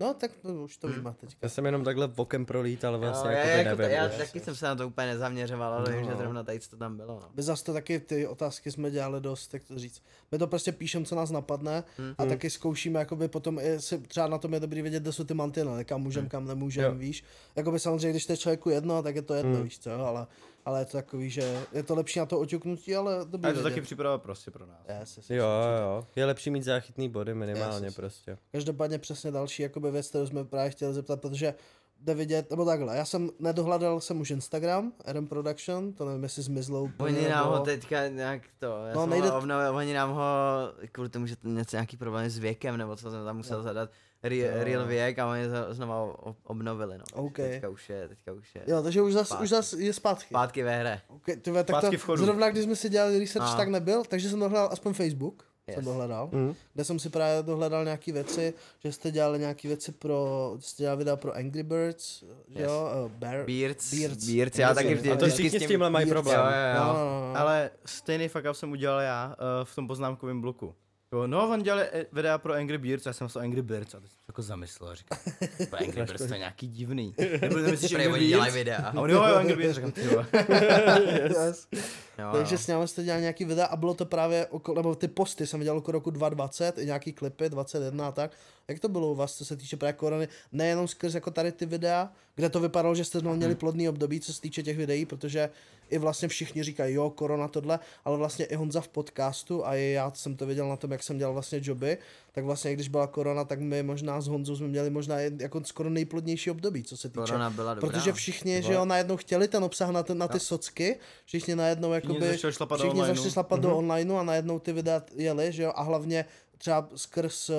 No, tak no, už to víme teďka. Já jsem jenom takhle vokem prolítal vlastně, jo, jako já, jako to, nevím. já víš. taky jsem se na to úplně nezaměřoval, ale vím, že No. zrovna tady to tam bylo. No. My zase to taky ty otázky jsme dělali dost, jak to říct. My to prostě píšeme, co nás napadne Mhm. a taky zkoušíme, jakoby potom i si, třeba na tom je dobrý vědět, kde jsou ty mantinely, kam můžem, kam nemůžem, Jo. víš. Jakoby samozřejmě, když to je člověku jedno, tak je to jedno, víš co, ale, ale je to takový, že je to lepší na to oťuknutí, ale dobrý A je to vědět. taky příprava prostě pro nás. Yes, yes, Jo, jo, je lepší mít záchytný body minimálně Yes, yes. prostě. Každopádně přesně další jakoby věc, kterou jsme právě chtěli zeptat, protože jde vidět, nebo takhle, já jsem nedohledal jsem už Instagram, RM Production, to nevím, jestli zmizlo úplně, Oni nám nebo- ho teďka nějak to, já No, no, jsem nejde- ho obnovil, oni nám ho, kvůli tomu, že to něco nějaký problém s věkem, nebo co jsem tam musel zadat, real, real věk a oni to znova o- obnovili, no. OK. Teďka už je, teďka už je. Jo, takže už zas, Zpátky. už zas je zpátky. Zpátky ve hře. Okay, tyve, tak Zpátky to, v chodu. zrovna když jsme si dělali research, A. tak nebyl, takže jsem dohledal aspoň Facebook, yes. jsem dohledal, Mm. kde jsem si právě dohledal nějaký věci, že jste dělali nějaký věci pro, jste dělali videa pro Angry Birds, že Yes. jo, uh, Bear, Beards, Beards. Beards, já taky vždy, to vždycky všichni s tímhle mají problém. Jo, jo, No, jo. no, no, no. Ale stejný fuck up jsem udělal já uh, v tom poznámkovém bloku. Jo, no, on dělal eh, videa pro Angry Birds, já jsem se Angry Birds a teď jsem se jako zamyslel a říkal, "To Angry Birds to je nějaký divný. <laughs> Nebyl nemyslíš Angry dělají Birds? videa. A on jo, jo, Angry Birds, říkám, ty jo. <laughs> yes. Jo, Takže jo. s námi jste dělali nějaký videa a bylo to právě, okolo, nebo ty posty jsem viděl okolo roku 2020, i nějaký klipy, 21 a tak. Jak to bylo u vás, co se týče právě korony, nejenom skrz jako tady ty videa, kde to vypadalo, že jste znovu měli plodný období, co se týče těch videí, protože i vlastně všichni říkají, jo, korona tohle, ale vlastně i Honza v podcastu a i já jsem to viděl na tom, jak jsem dělal vlastně joby, tak vlastně když byla korona, tak my možná s Honzou jsme měli možná jako skoro nejplodnější období, co se týče. Korona byla dobrá. Protože všichni, že jo, najednou chtěli ten obsah na, ten, na ty socky, všichni najednou jakoby, začali šlapat do všichni začali šlapat do onlineu a najednou ty videa jeli, že jo, a hlavně třeba skrz uh,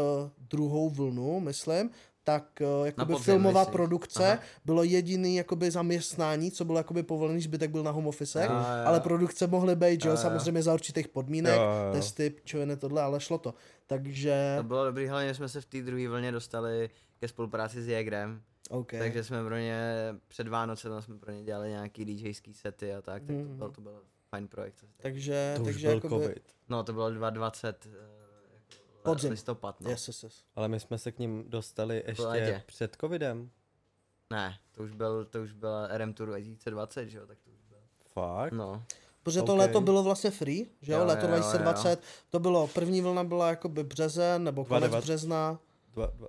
druhou vlnu, myslím, tak uh, jakoby podzim, filmová myslíš? produkce Aha. bylo jediný jakoby zaměstnání, co bylo jakoby povolený, zbytek byl na home office, Jo, jo. ale produkce mohly být, jo, Jo, jo. samozřejmě za určitých podmínek, Jo, jo, jo. testy, čoviny, tohle, ale šlo to. Takže, To bylo dobrý, hlavně jsme se v té druhé vlně dostali ke spolupráci s Jägrem, OK. takže jsme pro ně před Vánoce jsme pro ně dělali nějaký DJský sety a tak, tak to Mhm. byl, to byl fajn projekt. Takže, To už takže byl jakoby, covid. No to bylo 2020 eh, jako Podzim. listopad, no. Yes, yes, yes. Ale my jsme se k ním dostali ještě létě. před covidem. Ne, to už byl, to už byla RM Tour 2020, že jo, tak to už bylo. Fakt? No, Protože to OK. léto bylo vlastně free, že jo, Jo, léto jo, jo, 2020, to bylo, první vlna byla jakoby březen, nebo konec 2020. března, Dva, dva.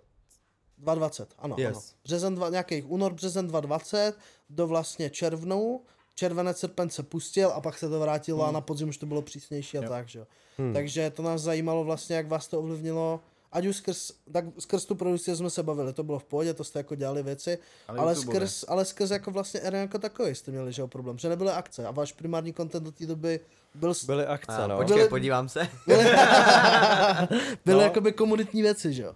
2020, ano, Yes. ano. Březen, dva, nějaký únor, březen 2020 do vlastně červnu, červenec, srpen se pustil a pak se to vrátilo a na podzim už to bylo přísnější a Jo. tak, že jo. Hmm. Takže to nás zajímalo vlastně, jak vás to ovlivnilo, ať už skrz, tak skrz tu produkci jsme se bavili, to bylo v pohodě, to jste jako dělali věci, ale, ale skrz, ale skrz jako vlastně RM jako takový jste měli, že jo, problém, že nebyly akce a váš primární content do té doby byl, s- Byly akce, a no. počkej, Byly- podívám se. <laughs> <laughs> byly No. jakoby komunitní věci, že jo.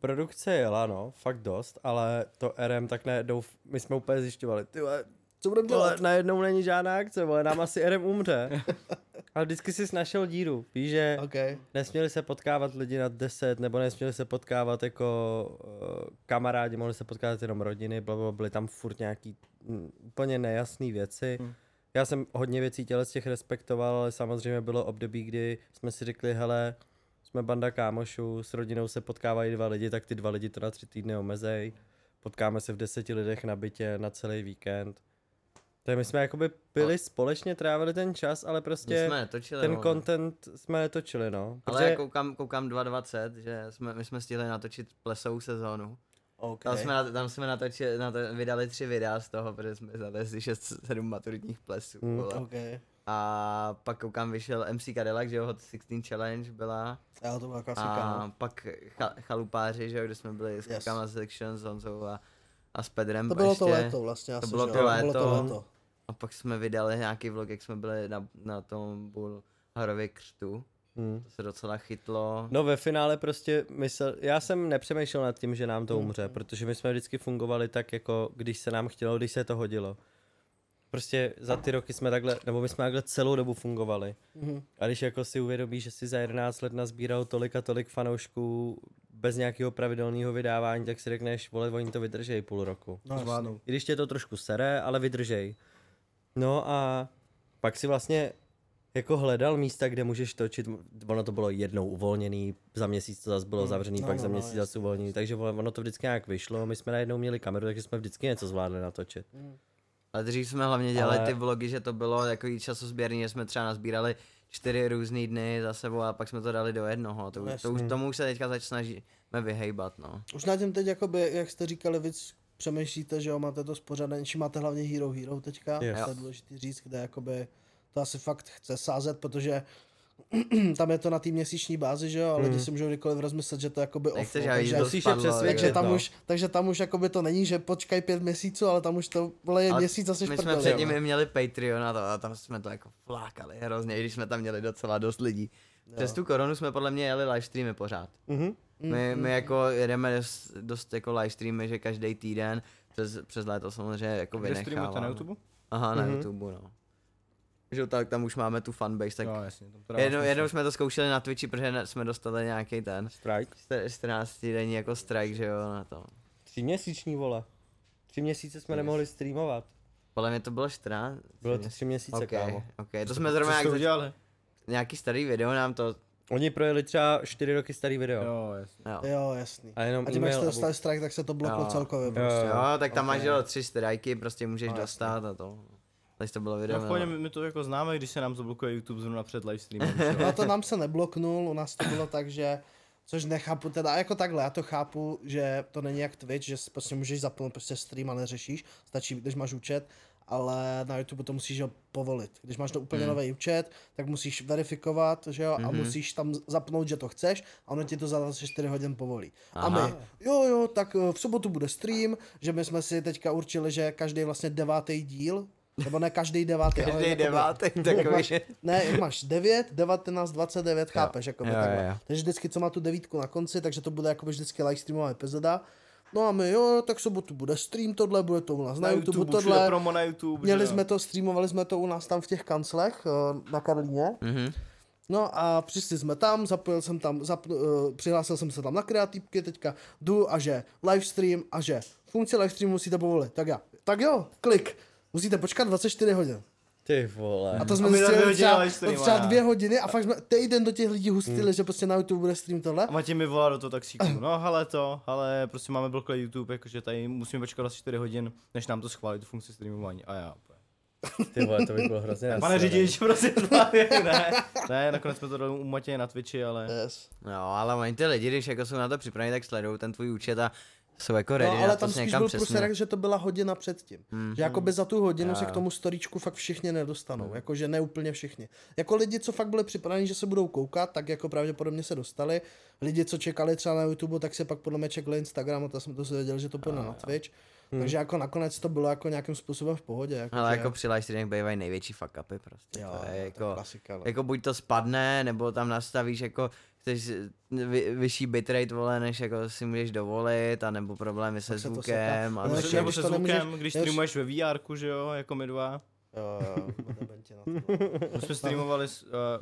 Produkce jela, no, fakt dost, ale to RM tak najednou, my jsme úplně zjišťovali, ty Co budeme dělat? najednou není žádná akce, vole, nám asi RM umře. <laughs> ale vždycky jsi našel díru, víš, že OK. nesměli se potkávat lidi nad 10, nebo nesměli se potkávat jako uh, kamarádi, mohli se potkávat jenom rodiny, blablabla, byly tam furt nějaký mm, úplně nejasné věci. Hmm. Já jsem hodně věcí těle z těch respektoval, ale samozřejmě bylo období, kdy jsme si řekli, hele, jsme banda kámošů, s rodinou se potkávají dva lidi, tak ty dva lidi to na tři týdny omezej. Potkáme se v deseti lidech na bytě na celý víkend. Takže my jsme jakoby byli společně, trávili ten čas, ale My prostě jsme netočili, ten no. content jsme netočili, no. Ale já koukám, koukám 2.20, že jsme, my jsme stihli natočit plesovou sezónu. OK. Tam jsme, tam jsme natočili, na to, vydali tři videa z toho, protože jsme zalezli 6-7 maturitních plesů. Hmm. vole. OK. A pak koukám vyšel MC Cadillac, že jo, Hot 16 Challenge byla. Já to byla klasika, A no. pak cha, chalupáři, že jo, kde jsme byli s Yes. klukama z Section, s Honzou a, a s Pedrem To bylo ještě. to léto vlastně asi, bylo to léto. Bylo to léto. A pak jsme vydali nějaký vlog, jak jsme byli na, na tom Bulharově křtu. Hmm. To se docela chytlo. No ve finále prostě myslel, já jsem nepřemýšlel nad tím, že nám to Hmm. umře, protože my jsme vždycky fungovali tak, jako když se nám chtělo, když se to hodilo. Prostě za ty roky jsme takhle, nebo my jsme takhle celou dobu fungovali. Mhm. A když jako si uvědomíš, že si za 11 let nazbíral tolik a tolik fanoušků bez nějakého pravidelného vydávání, tak si řekneš, vole, oni to vydržej půl roku. No. I když tě to trošku sere, ale vydržej. No a pak si vlastně jako hledal místa, kde můžeš točit, ono to bylo jednou uvolněný, za měsíc to zase bylo zavřený, no, pak no, za no, měsíc jasně, zase uvolněný, takže ono to vždycky nějak vyšlo, my jsme najednou měli kameru, takže jsme vždycky něco zvládli natočit. Ale dřív jsme hlavně dělali Ale- ty vlogy, že to bylo jako časozběrný, že jsme třeba nazbírali čtyři různý dny za sebou a pak jsme to dali do jednoho. To, už- to už, tomu už se teďka zač snažíme vyhejbat, no. Už na těm teď, jakoby, jak jste říkali, víc přemýšlíte, že jo, máte to spořadené, či máte hlavně Hero Hero teďka, Yes. to je důležité říct, kde jakoby to asi fakt chce sázet, protože <clears throat> tam je to na té měsíční bázi, že jo, ale lidi si můžou kdykoliv rozmyslet, že to je jakoby off, Nechceš, takže, to musíš je spadlo, přesvědčit, takže, jako- tam no. už, takže tam už jakoby to není, že počkaj pět měsíců, ale tam už to vole je Ale měsíc asi My jsme šprdel, předtím jo. i měli Patreon a, to, a tam jsme to jako flákali hrozně, i když jsme tam měli docela dost lidí. Přes tu koronu jsme podle mě jeli livestreamy pořád. Mhm. My, my jako jedeme dost, dost jako livestreamy, že každý týden, přes, přes léto samozřejmě jako Kde streamujete na. YouTube? Aha, na Mhm. YouTube, no. Že tak tam už máme tu fanbase, tak Jo, jasně. Tam to jednou, smysl. jednou jsme to zkoušeli na Twitchi, protože jsme dostali nějaký ten Strike. 14 denní jako strike, že jo, na to. Tři měsíční vole. Tři měsíce jsme nemohli streamovat. Podle mě to bylo 14. Bylo to tři měsíce, okay, kámo. okay. to jsme Co zrovna jak udělali? nějaký starý video nám to, Oni projeli třeba čtyři roky starý video. Jo, jasně. jo. Jo, jasný. A jenom A tím, jak jste dostali strike, tak se to bloklo Jo. celkově Jo, prostě. jo. Jo, tak tam Ok. máš jo, tři strajky, prostě můžeš No, jasně. dostat a to. Takže to bylo video. No, pohodě, my to jako známe, když se nám zablokuje YouTube zrovna před livestreamem. No <laughs> to nám se nebloknul, u nás to bylo tak, že Což nechápu teda, a jako takhle, já to chápu, že to není jak Twitch, že si prostě můžeš zapnout prostě stream a neřešíš, stačí, když máš účet, ale na YouTube to musíš ho povolit. Když máš to úplně Hmm. nový účet, tak musíš verifikovat, že jo, a Mhm. musíš tam zapnout, že to chceš a ono ti to za 24 hodin povolí. A Aha. my, jo jo, tak eh, v sobotu bude stream, že my jsme si teďka určili, že každý vlastně devátý díl, nebo ne každý devátý, ale Každý jakoby- devátý <laughs> jak takový. máš, ne, jak máš 9, 19, 29, chápeš, jako Jo, takhle. jo. Takže vždycky, co má tu devítku na konci, takže to bude jako vždycky live streamová epizoda. No a my, jo, tak sobotu bude stream, tohle bude to u nás na, YouTube, všude tohle. promo na YouTube. Měli jo. jsme to, streamovali jsme to u nás tam v těch kanclech eh, na Karlíně. Mhm. No a přišli jsme tam, zapojil jsem tam, zap, uh, přihlásil jsem se tam na kreativky, teďka jdu a že livestream a že funkci livestreamu musíte povolit. Tak já, tak jo, klik. Musíte počkat 24 hodin. Ty vole. A to jsme A zjistili hodiny třeba, livestream, třeba dvě hodiny a fakt jsme týden do těch lidí hustili, že prostě na YouTube bude stream tohle. A Matěj mi volá do toho taxíku, <clears throat> no hele to, ale prostě máme blokle YouTube, jakože tady musíme počkat asi 4 hodin, než nám to schválí, tu funkci streamování. A já. Ty vole, to by bylo hrozně <laughs> pane řidič, prosím, <laughs> ne, ne, nakonec jsme to dali u Matěje na Twitchi, ale Yes. No, ale oni ty lidi, když jako jsou na to připraveni, tak sledují ten tvůj účet a jsou jako ready No, ale tam spíš byl průserek, že to byla hodina předtím. Mm-hmm. Že jakoby za tu hodinu Jo, se k tomu storíčku fakt všichni nedostanou. Jakože ne úplně všichni. Jako lidi, co fakt byli připraveni, že se budou koukat, tak jako pravděpodobně se dostali. Lidi, co čekali třeba na YouTube, tak se pak podle mě čekali Instagram a to jsem to se věděl, že to půjde na Twitch. Takže jako nakonec to bylo jako nějakým způsobem v pohodě. Jako, Ale že- jako při live streamech bývají největší fuck upy prostě. Jo, to to je je jako, klasika, no. jako buď to spadne, nebo tam nastavíš jako chceš vy, vyšší bitrate vole, než jako si můžeš dovolit, a nebo problémy se se to zvukem. A. No, prostě- ještě nebo když se to nemůžeš- zvukem, když streamuješ ve VR, že jo, jako my dva. Jo, jo. My jsme streamovali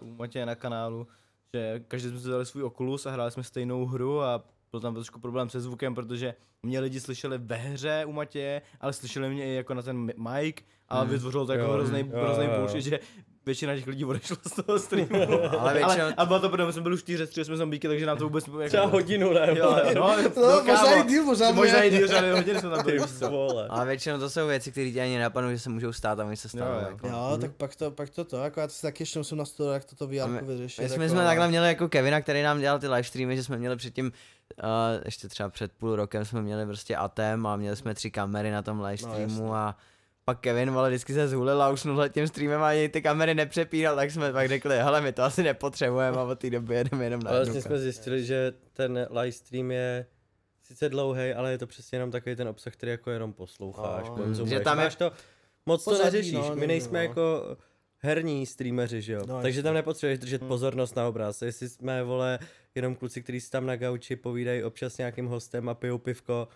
uh, u Matěje na kanálu, že každý jsme si dali svůj Oculus a hráli jsme stejnou hru a byl tam trošku problém se zvukem, protože mě lidi slyšeli ve hře u Matěje, ale slyšeli mě i jako na ten mi- mic a vytvořilo to jako Jo, hrozný, jo, hrozný bullshit, že většina těch lidí odešla z toho streamu. <laughs> Ale většinou- a bylo to protože jsme byli už čtyři, stříli jsme zombíky, takže nám to vůbec... Jako, Třeba hodinu, ne? Jo, jo, <laughs> no, No, možná i díl, možná možná i díl, žádné hodiny jsme tam byli. <laughs> Ale většinou to jsou věci, které ti ani napadnou, že se můžou stát a oni se stanou. Jo. Jako. Jo, tak pak to, pak to to, jako já si taky ještě musím na to, jak toto VR my- vyřešit. My jsme, jako, jsme ale- takhle měli jako Kevina, který nám dělal ty live streamy, že jsme měli předtím, uh, ještě třeba před půl rokem jsme měli prostě Atem a měli jsme tři kamery na tom live No, streamu jasně. a pak Kevin, ale vždycky se zhulil a usnul tím streamem a ani ty kamery nepřepínal, tak jsme pak řekli, hele, my to asi nepotřebujeme a od té doby jedeme jenom na Ale vlastně jsme zjistili, že ten live stream je sice dlouhý, ale je to přesně jenom takový ten obsah, který jako jenom posloucháš, Oh. konzumuješ. Že tam je- Máš to, moc to neřešíš. no, My někdy, nejsme no. jako herní streameři, že jo? No, Takže tam nepotřebuješ držet pozornost na obraz. Jestli jsme, vole, jenom kluci, kteří si tam na gauči povídají občas s nějakým hostem a pijou pivko,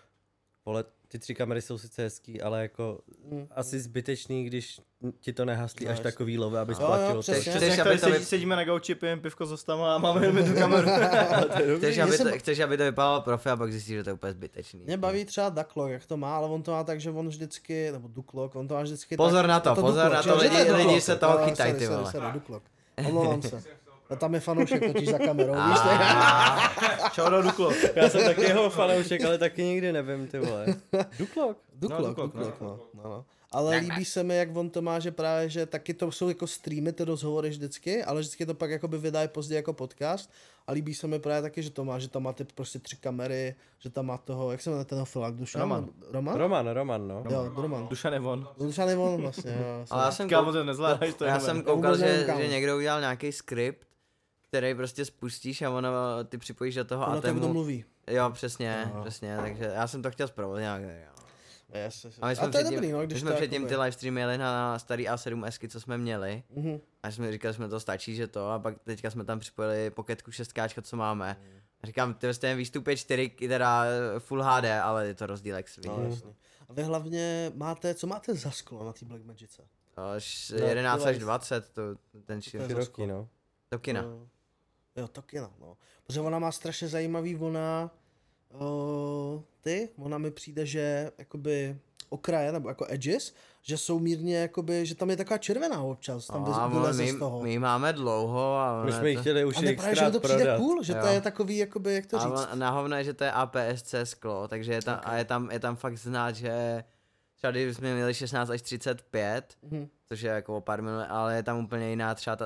vole, ty tři kamery jsou sice hezký, ale jako Mm. asi zbytečný, když ti to nehaslí No, až takový love, aby Jo, jo, splatilo. přesně. to. Chceš, aby to sedí, vy- sedíme na gauči, pijeme pivko s hostama a máme jenom tu kameru. <laughs> Chceš aby, to, chceš, aby to vypadalo profi a pak zjistíš, že to je úplně zbytečný. Mě baví třeba Ducklock, jak to má, ale on to má tak, že on vždycky, nebo Ducklock, on to má vždycky Pozor tak, na to, je pozor Ducklock, na to, že lidi- lidi se toho Jo, chytají, ty vole. Omlouvám se. A tam je fanoušek totiž za kamerou, víš to? <laughs> Čau do Duklo. Já jsem taky jeho fanoušek, ale taky nikdy nevím, ty vole. Duklok. Duklok, No, Duklok, Duklok, no. no, no. Ale líbí se mi, jak on to má, že právě, že taky to jsou jako streamy, ty rozhovory vždycky, ale vždycky to pak jakoby vydají později jako podcast. A líbí se mi právě taky, že to má, že tam má ty prostě tři kamery, že tam má toho, jak se jmenuje ten filák, Dušan? Roman. Roman? Roman, Roman, no. Jo, Roman. Duša nevon. Dušan je on vlastně, jo. Ale já jsem, Kámo, kouk- to nezvládáš, to je já jsem koukal, že, kámo. že někdo udělal nějaký skript, který prostě spustíš a ono, ty připojíš do toho Ono a to kdo temu... mluví. Jo, přesně, Aha. přesně, takže já jsem to chtěl zprovodit nějak. jo. Yes, yes. A my jsme a to je předtím, dobrý, no, když jsme to předtím ty livestreamy jeli na starý A7S, co jsme měli. Mhm. A jsme říkali, jsme to stačí, že to, a pak teďka jsme tam připojili poketku 6K, co máme. A říkám, ty ten výstup je 4, teda eh, Full HD, ale je to rozdíl jak svý. No, jasně. A vy hlavně máte, co máte za sklo na té Black Magice? Až No, 11 ty až vole. 20, to, ten To za Široký, no. Do kina. Jo, jo to kina, no. Protože ona má strašně zajímavý, ona, o, ty, ona mi přijde, že jakoby okraje, nebo jako edges, že jsou mírně, jakoby, že tam je taková červená občas, tam No, a no, vyleze my, z toho. my ji máme dlouho a My jsme ji to- chtěli už a ne právě, že to přijde prodat. cool, že to Jo. je takový, jakoby, jak to A říct. hovno je, že to je APS-C sklo, takže je tam, a je tam, je tam fakt znát, že třeba když jsme měli 16 až 35, Mhm. což je jako o pár minut, ale je tam úplně jiná třeba ta,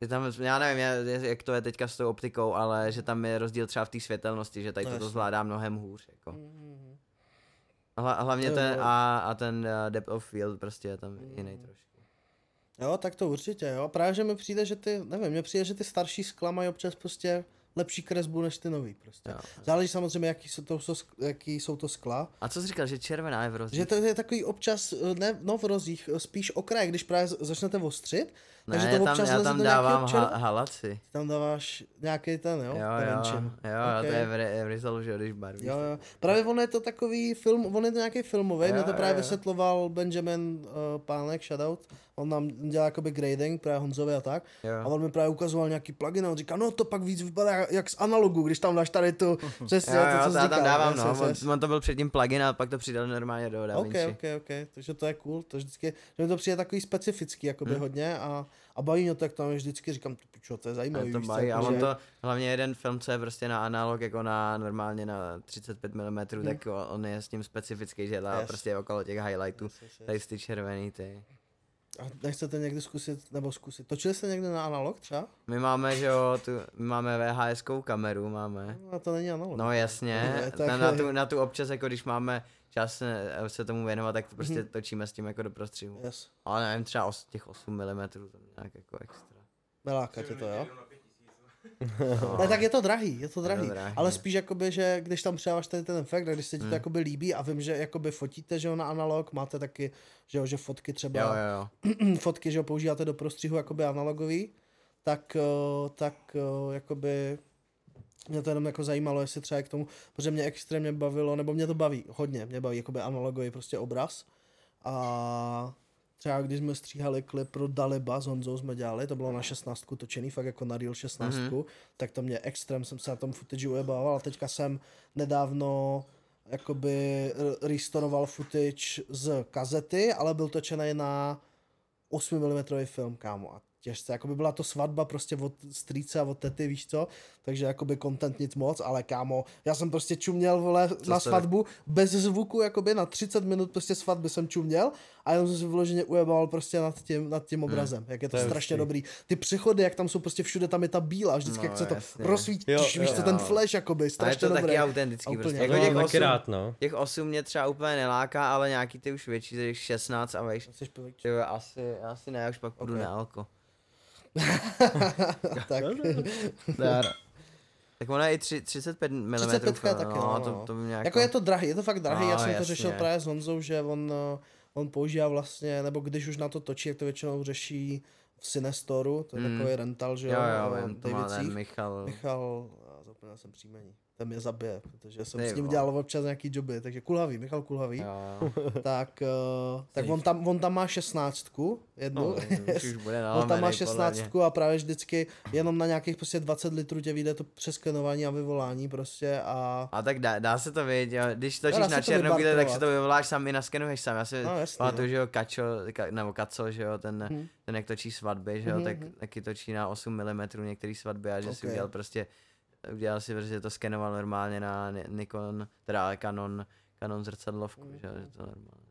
je tam, já nevím, jak- to je teďka s tou optikou, ale že tam je rozdíl třeba v té světelnosti, že tady No to, zvládá mnohem hůř. Jako. Mhm. Hla, hlavně ten a, a ten uh, depth of field prostě je tam jiný trošku. Jo, tak to určitě, jo. Právě, že mi přijde, že ty, nevím, mně přijde, že ty starší skla mají občas prostě lepší kresbu než ty nový prostě. Jo. Záleží samozřejmě, jaký jsou to, jaký jsou to skla. A co jsi říkal, že červená je v rozdíl? Že to je takový občas, ne no v rozích, spíš okraj, když právě začnete ostřit, ne, takže já to tam, občas já tam dávám ha- halaci. Tam dáváš nějaký ten, jo? Jo, jo, jo, jo, Ok. to je v, re, v Rizolu, že když barvíš. Jo, jo. Právě on je to takový film, on je to nějaký filmový, mě to právě jo. vysvětloval Benjamin uh, Pánek, shoutout. On nám dělá jakoby grading, právě Honzovi a tak. Jo. A on mi právě ukazoval nějaký plugin a on říká, no to pak víc vypadá jak z analogu, když tam dáš tady tu, <laughs> přesně Jo, to, jo, co to jsi já tam dávám, no. On, on, to byl předtím plugin a pak to přidal normálně do OK, DaVinci. OK, OK, takže to je cool, to vždycky, že mi to přijde takový specifický, jakoby hmm. hodně a, a baví mě to, jak tam vždycky říkám, ty pičo, to je A zajímavý, to víš co, baví, a on to, hlavně jeden film, co je prostě na analog, jako na normálně na 35 mm, tak o- on je s tím specifický, že dá Hmm. Yes. prostě okolo těch highlightů. Yes, yes, yes. Tady ty červený, ty. A nechcete někdy zkusit, nebo zkusit, točili jste někdy na analog třeba? My máme, že jo, tu, my máme VHS-kou kameru, máme. No to není analog. No jasně, Ne, tak- na, na, tu, na tu občas, jako když máme čas se, se tomu věnovat, tak to prostě Mhm. točíme s tím jako do prostřihu. Yes. Ale nevím, třeba os, těch 8 mm, to nějak jako extra. Neláká tě to, jo? No. Ne, tak je to drahý, je to Je to drahý. drahý. Ale spíš jakoby, že když tam přidáváš tady ten efekt a když se ti to Hmm. jakoby líbí a vím, že jakoby fotíte, že jo, na analog, máte taky, že jo, že fotky třeba, Jo, jo, jo. <clears throat> fotky, že jo, používáte do prostřihu jakoby analogový, tak, eh, tak eh, jakoby mě to jenom jako zajímalo, jestli třeba k tomu, protože mě extrémně bavilo, nebo mě to baví hodně, mě baví jakoby analogový prostě obraz a třeba když jsme stříhali klip pro Daliba s Honzou jsme dělali, to bylo na 16 točený, fakt jako na Real 16, mm-hmm. tak to mě extrém, jsem se na tom footage ujebával a teďka jsem nedávno jakoby restoroval footage z kazety, ale byl točený na 8 mm film, kámo. A těžce, jakoby byla to svatba prostě od strýce a od tety, víš co, takže jakoby content nic moc, ale kámo, já jsem prostě čuměl, vole, Co na jste- svatbu, bez zvuku, jakoby na 30 minut prostě svatby jsem čuměl a jenom jsem si vyloženě ujebal prostě nad tím, nad tím obrazem, jak je to, To je strašně hustý. dobrý. Ty přechody, jak tam jsou prostě všude, tam je ta bílá, vždycky, No, jak se to jasně. rozsvítí, Jo, víš co, ten flash, jakoby, A je strašně to dobrý. taky autentický A prostě. Jako No, těch, 8, rád, no. těch 8 mě třeba úplně neláká, ale nějaký ty už větší, těch 16 a vejš. Asi, asi ne, já už pak půjdu Ok. na alko. <laughs> tak, <laughs> Tak ona je i tři, 35 mm. 35 je taky, no, no, to, no. to mě Jako je to drahý, je to fakt drahý, No, já jsem to jasně. řešil právě s Honzou, že on, on používá vlastně, nebo když už na to točí, jak to většinou řeší v Cinestoru, to je Mm. takový rental, že Jo, jo, vím, to má ten Davicích. Michal. Michal, já zapomněl jsem příjmení, ten mě zabije, protože jsem Ty s ním dělal občas nějaký joby, takže Kulhavý, Michal Kulhavý, Jo, <laughs> tak, uh, tak on, tam, on tam má šestnáctku, jednu, no, <laughs> už, on tam má šestnáctku a právě vždycky jenom na nějakých prostě 20 litrů tě vyjde to přeskenování a vyvolání prostě a A tak dá, dá se to vidět, jo. když točíš dá na to černobíle, tak si to vyvoláš sám i naskenuješ sám. Já si No, jasně, pamatuju, no. že jo, Kačo, ka, nebo Kaco, že jo, ten, Mhm. ten jak točí svatby, že jo, Mhm, tak mhm. taky točí na 8 mm některé svatby a že si Ok. udělal prostě, udělal si prostě to skenoval normálně na Ni- Nikon, teda Canon, Canon zrcadlovku, Mhm. že jo, že to normálně.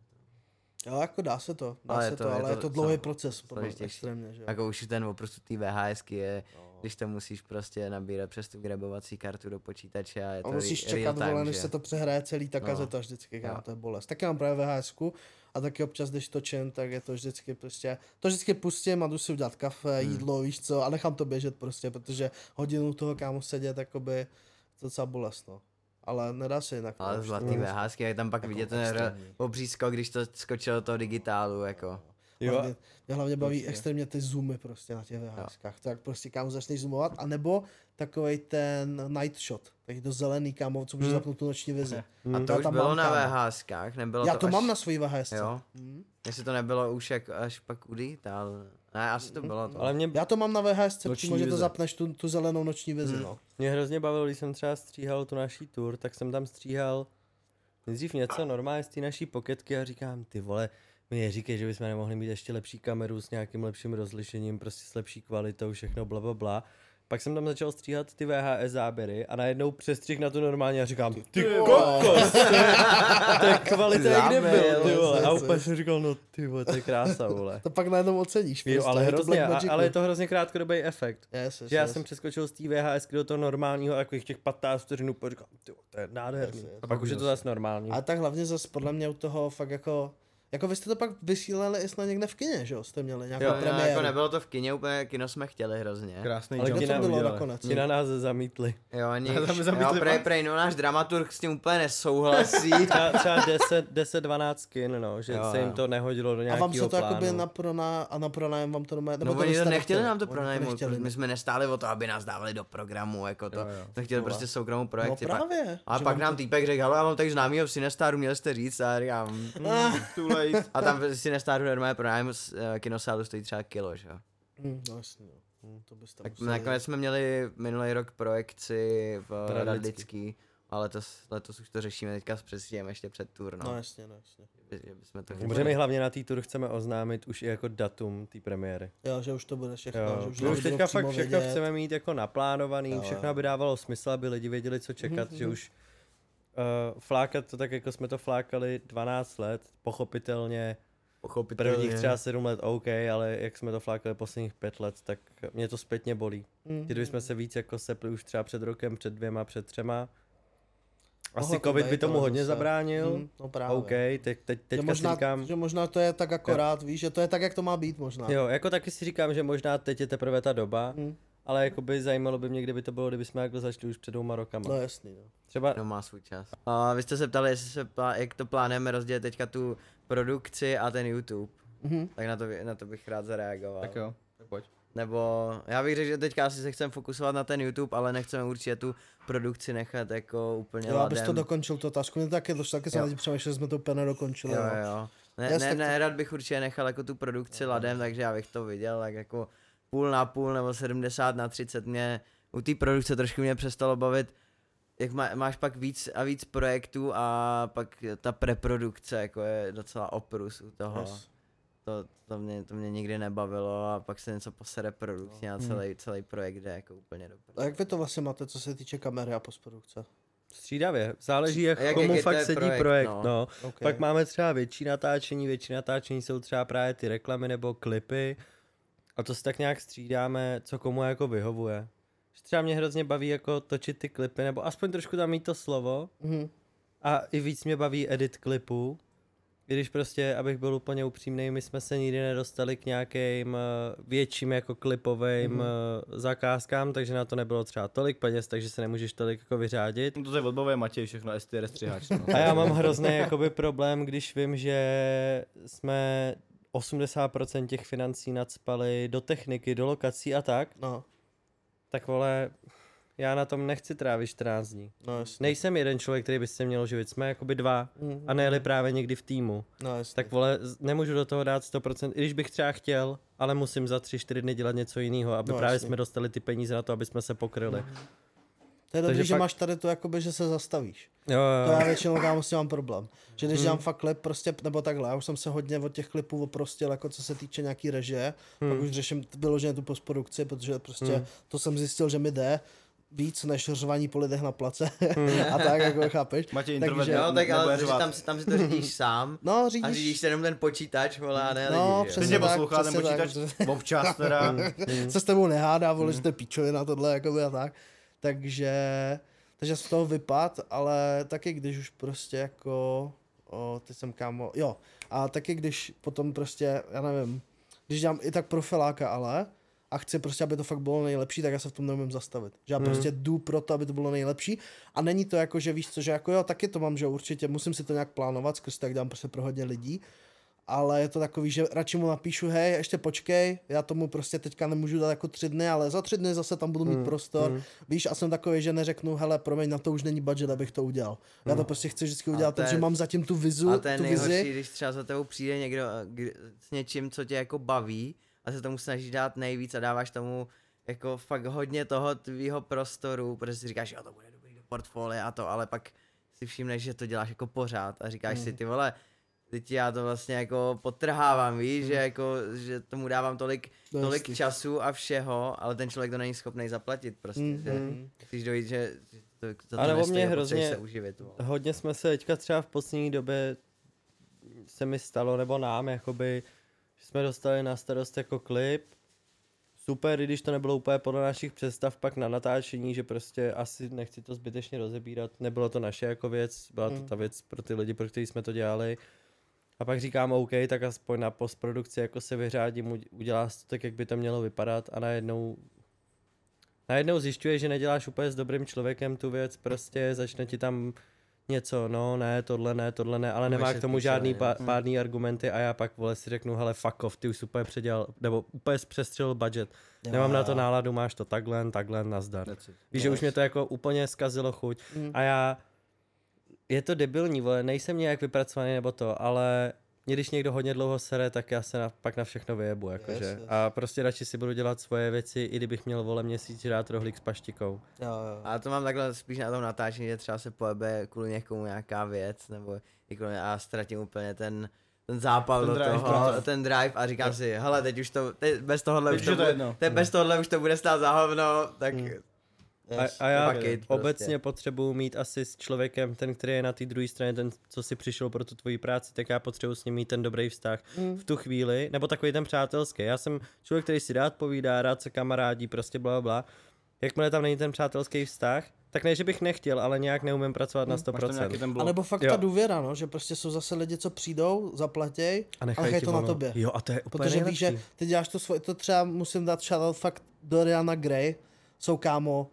jo, jako dá se to, dá Ale se je to, to- je ale je to to dlouhý sam- proces, podle extrémně, že jo. Jako už ten oprostu té VHSky je, No. Když to musíš prostě nabírat přes tu grebovací kartu do počítače a je to A musíš re- čekat, time, vole, než že? se to přehraje celý ta No. kazeta vždycky, kámo, to je bolest. Taky mám právě VHSku a taky občas, když točím, tak je to vždycky prostě, to vždycky pustím a jdu si udělat kafe, Hmm. jídlo, víš co, a nechám to běžet prostě, protože hodinu toho kámo sedět, jakoby, to docela bolest, no. Ale nedá se jinak. Ale no, už zlatý VHSky, jak tam pak jako vidět ten r- obří skok, když to skočilo do toho digitálu, jako. Jo, Hlavně, mě hlavně baví Určitě. extrémně ty zoomy prostě na těch VHSkách. Tak prostě kámo začneš zoomovat, anebo takovej ten night shot, taky to zelený kámo, co můžeš Hmm. zapnout tu noční vizi. <laughs> A Já to už tam bylo mám, na. VHSkách, nebylo Já to, to až... mám na svojí VHS. Jo, Hmm. jestli to nebylo už jak až pak u digitálu. Ne, asi to bylo to. ale mě, Já to mám na VHS, přímo, že to zapneš tu, tu zelenou noční vizi, Hmm. no. mě hrozně bavilo, když jsem třeba stříhal tu naší tour, tak jsem tam stříhal nejdřív něco normálně z té naší poketky a říkám, ty vole, mi neříkej, že bychom nemohli mít ještě lepší kameru s nějakým lepším rozlišením, prostě s lepší kvalitou, všechno bla bla bla. Pak jsem tam začal stříhat ty VHS záběry a najednou přestřih na to normálně a říkám, ty kokos, to <laughs> je, to je kvalita jak nebyl, ty vole. A úplně jsem říkal, no ty vole, to je krása, vole. To pak najednou oceníš. Jo, prostě, ale je to hrozně, a, Blackmagicu. ale je to hrozně krátkodobý efekt. Yes, yes, Že já yes. jsem přeskočil z té VHS do toho normálního, takových těch 15 vteřin, úplně říkám, ty vole, to je nádherný. Yes, yes. A pak už je to zase normální. A tak hlavně zase podle mě u toho fakt jako... Jako vy jste to pak vysílali i snad někde v kině, že jo? Jste měli nějakou Jo, jo, no, premiéru. jako nebylo to v kině, úplně kino jsme chtěli hrozně. Krásný Ale kina Co jsme bylo udělali. nakonec? Ti na nás zamítli. Jo, ani, Tam <laughs> jo, prej, prej, no náš dramaturg s tím úplně <laughs> nesouhlasí. Třeba, třeba 10, 10, 12 kin, no, že Jo, se jim jo. to nehodilo do A nějakého vám se to plánu. jakoby na proná, a na pronájem vám to doma, nebo No to oni to nechtěli nám to Oni pronajmout, my jsme nestáli o to, aby nás dávali do programu, jako to. Jo, jo. To chtěli No. prostě soukromou No projekci. pak- právě. a pak nám to- týpek řekl, hele, já mám tady známýho v Cinestaru, měli jste říct, a já <laughs> a tam v Cinestaru normálně pronájem z eh, kinosálu stojí třeba kilo, že jo. no jasně, no. Hm, to byste Tak museli- nakonec jsme měli minulý rok projekci v Radlický. Radlický, ale letos, letos už to řešíme teďka s předstihem ještě před tour, no. No jasně, no jasně. Že- bychom to Protože my hlavně na té tour chceme oznámit už i jako datum té premiéry. Jo, že už to bude všechno, Jo, že už, my už teďka fakt všechno vědět. chceme mít jako naplánovaný, Jo, všechno jo. aby dávalo smysl, aby lidi věděli, co čekat, Mhm, <laughs> že už uh, flákat to tak, jako jsme to flákali 12 let, pochopitelně pochopitelně. prvních třeba 7 let OK, ale jak jsme to flákali posledních 5 let, tak mě to zpětně bolí. Hm, Kdybychom se víc jako sepli už třeba před rokem, před dvěma, před třema, asi to covid by tomu hodně zase- zabránil, hm, no právě. OK, teď, teď, že, teďka možná, si říkám, že možná to je tak akorát, víš, že to je tak, jak to má být možná. jo, jako taky si říkám, že možná teď je teprve ta doba, Hm, ale jakoby zajímalo by mě, kdyby to bylo, kdyby jsme jako začali už před dvěma rokama. no jasný, no. Třeba, No má svůj čas. A vy jste se ptali, jestli se plá, jak to plánujeme rozdělit teďka tu produkci a ten YouTube. Mhm. Tak na to, by- na to bych rád zareagoval. Tak jo, tak pojď. Nebo já bych řekl, že teďka asi se chceme fokusovat na ten YouTube, ale nechceme určitě tu produkci nechat jako úplně Jo, abys to dokončil tu otázku. Mě taky došlo, taky jsem Jo. přemýšlel, že jsme to úplně nedokončili. Jo, jo. Ne, ne, to- ne, rád bych určitě nechal jako tu produkci ladem, takže já bych to viděl tak jako půl na půl nebo 70 na 30 mě u té produkce trošku mě přestalo bavit, jak má, máš pak víc a víc projektů a pak ta preprodukce jako je docela oprus u toho. Yes. To, to, mě, to mě nikdy nebavilo a pak se něco posere produkčně a celý, celý projekt jde jako úplně do A jak vy to vlastně máte, co se týče kamery a postprodukce? střídavě, záleží jak, Jak- komu jak fakt sedí projekt, projekt, projekt no. no. Okay. Pak máme třeba větší natáčení, větší natáčení jsou třeba právě ty reklamy nebo klipy a to si tak nějak střídáme, co komu jako vyhovuje. Že Třeba mě hrozně baví jako točit ty klipy, nebo aspoň trošku tam mít to slovo Mhm. a i víc mě baví edit klipů. I když prostě, abych byl úplně upřímný, my jsme se nikdy nedostali k nějakým eh, větším jako klipovým Mhm. mm. zakázkám, takže na to nebylo třeba tolik peněz, takže se nemůžeš tolik jako vyřádit. No to je odbavuje Matěj všechno, STR střihač. No. A já mám hrozný jakoby problém, když vím, že jsme 80% těch financí nadspali do techniky, do lokací a tak, No, tak vole, já na tom nechci trávit 14 dní. no jasně. Nejsem jeden člověk, který by se měl živit, jsme jakoby dva Mm, a ne právě někdy v týmu. No jasně. Tak vole, nemůžu do toho dát 100%, i když bych třeba chtěl, ale musím za 3-4 dny dělat něco jiného, aby No, právě jasně. jsme dostali ty peníze na to, aby jsme se pokryli. To je dobrý, takže že fakt- máš tady to, jakoby, že se zastavíš. Jo, To já jo, většinou s tím mám problém. Že když Hmm. dělám fakt klip, prostě, nebo takhle, já už jsem se hodně od těch klipů oprostil, jako co se týče nějaký režie, hmm. pak už řeším vyloženě tu postprodukci, protože prostě Hmm. to jsem zjistil, že mi jde víc než řvání po lidech na place Hmm. <laughs> a tak, jako chápeš. Matěj Takže- introvert Jo, tak ale řvát. tam, si- tam si to řídíš sám. No, A řídíš, řídíš si jenom ten počítač, vole, a ne No, lidi, jo. přesně. Tak, poslouchá ten přesně tak, počítač občas teda. <laughs> se s tebou nehádá, vole, že to je píčově na tohle, jakoby a tak. Takže, takže z toho vypad, ale taky když už prostě jako, o, ty jsem kámo, jo, a taky když potom prostě, já nevím, když dělám i tak profiláka, ale, a chci prostě, aby to fakt bylo nejlepší, tak já se v tom neumím zastavit. Že já Mhm. prostě jdu pro to, aby to bylo nejlepší a není to jako, že víš co, že jako jo, taky to mám, že určitě musím si to nějak plánovat, skrz tak dělám prostě pro hodně lidí, ale je to takový, že radši mu napíšu, hej, ještě počkej, já tomu prostě teďka nemůžu dát jako tři dny, ale za tři dny zase tam budu mít Mm, prostor, mm. víš, a jsem takový, že neřeknu, hele, promiň, na to už není budget, abych to udělal. Já to prostě chci vždycky udělat, to je- protože mám zatím tu vizu, A to je tu nejhorší, vizi. když třeba za tebou přijde někdo kdy- s něčím, co tě jako baví a se tomu snaží dát nejvíc a dáváš tomu jako fakt hodně toho tvýho prostoru, protože si říkáš, jo, to bude dobrý do portfolia a to, ale pak si všimneš, že to děláš jako pořád a říkáš si, ty vole, teď já to vlastně jako potrhávám, víš, že jako, že tomu dávám tolik, No tolik jasně. času a všeho, ale ten člověk to není schopný zaplatit prostě, Mm, že mm. musíš dojít, že to, za to A nebo nestojí mě hrozně- se uživit, vole. hodně jsme se teďka třeba v poslední době se mi stalo, nebo nám, jakoby, že jsme dostali na starost jako klip, super, i když to nebylo úplně podle našich představ pak na natáčení, že prostě asi nechci to zbytečně rozebírat, nebylo to naše jako věc, byla to Mm. ta věc pro ty lidi, pro který jsme to dělali. A pak říkám OK, tak aspoň na postprodukci jako se vyřádím, udělá to tak, jak by to mělo vypadat a najednou najednou zjišťuje, že neděláš úplně s dobrým člověkem tu věc, prostě začne ti tam něco, no ne, tohle ne, tohle ne, ale No, nemá k tomu žádný jo. pá, pádný argumenty a já pak vole si řeknu, hele fuck off, ty už jsi úplně předělal, nebo úplně přestřelil budget, Jo, nemám na to jo. náladu, máš to takhle, takhle, nazdar. Víš, že už mě to jako úplně zkazilo chuť Mm. a já, je to debilní, vole, nejsem nějak vypracovaný nebo to, ale mě když někdo hodně dlouho sere, tak já se na, pak na všechno vyjebu, jakože. Yes, yes. A prostě radši si budu dělat svoje věci, i kdybych měl vole měsíc dát rohlík s paštikou. Jo, jo. A to mám takhle spíš na tom natáčení, že třeba se pojebe kvůli někomu nějaká věc, nebo i kvůli, a ztratím úplně ten, ten zápal Ten do drive toho, pro to. ten drive a říkám si, hele, teď už to, teď bez tohohle Teď už to, to bude, jedno. teď bez tohohle už to bude stát za hovno, tak Mm. A, Yes. a já it, obecně prostě. potřebuju mít asi s člověkem, ten, který je na té druhé straně, ten, co si přišel pro tu tvoji práci, tak já potřebuji s ním mít ten dobrý vztah Mm. v tu chvíli, nebo takový ten přátelský. Já jsem člověk, který si rád povídá, rád se kamarádí, prostě bla, bla. Jakmile tam není ten přátelský vztah, tak ne, že bych nechtěl, ale nějak neumím pracovat na Máš tam 100%. nějaký ten A nebo fakt Jo. ta důvěra, no, že prostě jsou zase lidi, co přijdou, zaplatěj a a nechají nechají ti to na volno. tobě. Jo, a to je úplně Protože víš, že nejlepší. ty děláš to svoje, to třeba musím dát shoutout fakt Doriana Gray, jsou kámo,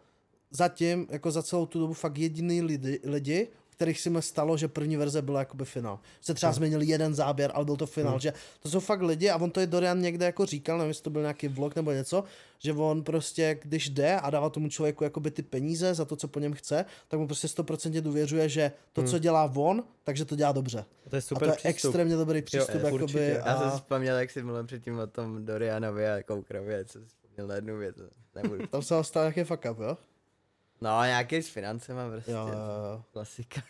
zatím, jako za celou tu dobu fakt jediný lidi, lidi kterých si mi stalo, že první verze byla jakoby finál. Se třeba změnil jeden záběr, ale byl to finál, Hmm. že to jsou fakt lidi a on to je Dorian někde jako říkal, nevím, jestli to byl nějaký vlog nebo něco, že on prostě, když jde a dává tomu člověku jakoby ty peníze za to, co po něm chce, tak mu prostě 100% důvěřuje, že to, co dělá on, takže to dělá dobře. To je a super to je přístup. extrémně dobrý přístup, určitě. jakoby. já jsem A si vzpomněl, jak jsi mluvil předtím o tom Dorianovi a Koukrovi, co jsi vzpomněl na jednu věc, nebudu. <laughs> tam se stal nějaký fuck up, jo? No, nějaký s financema prostě, Jo, jo, jo. klasika.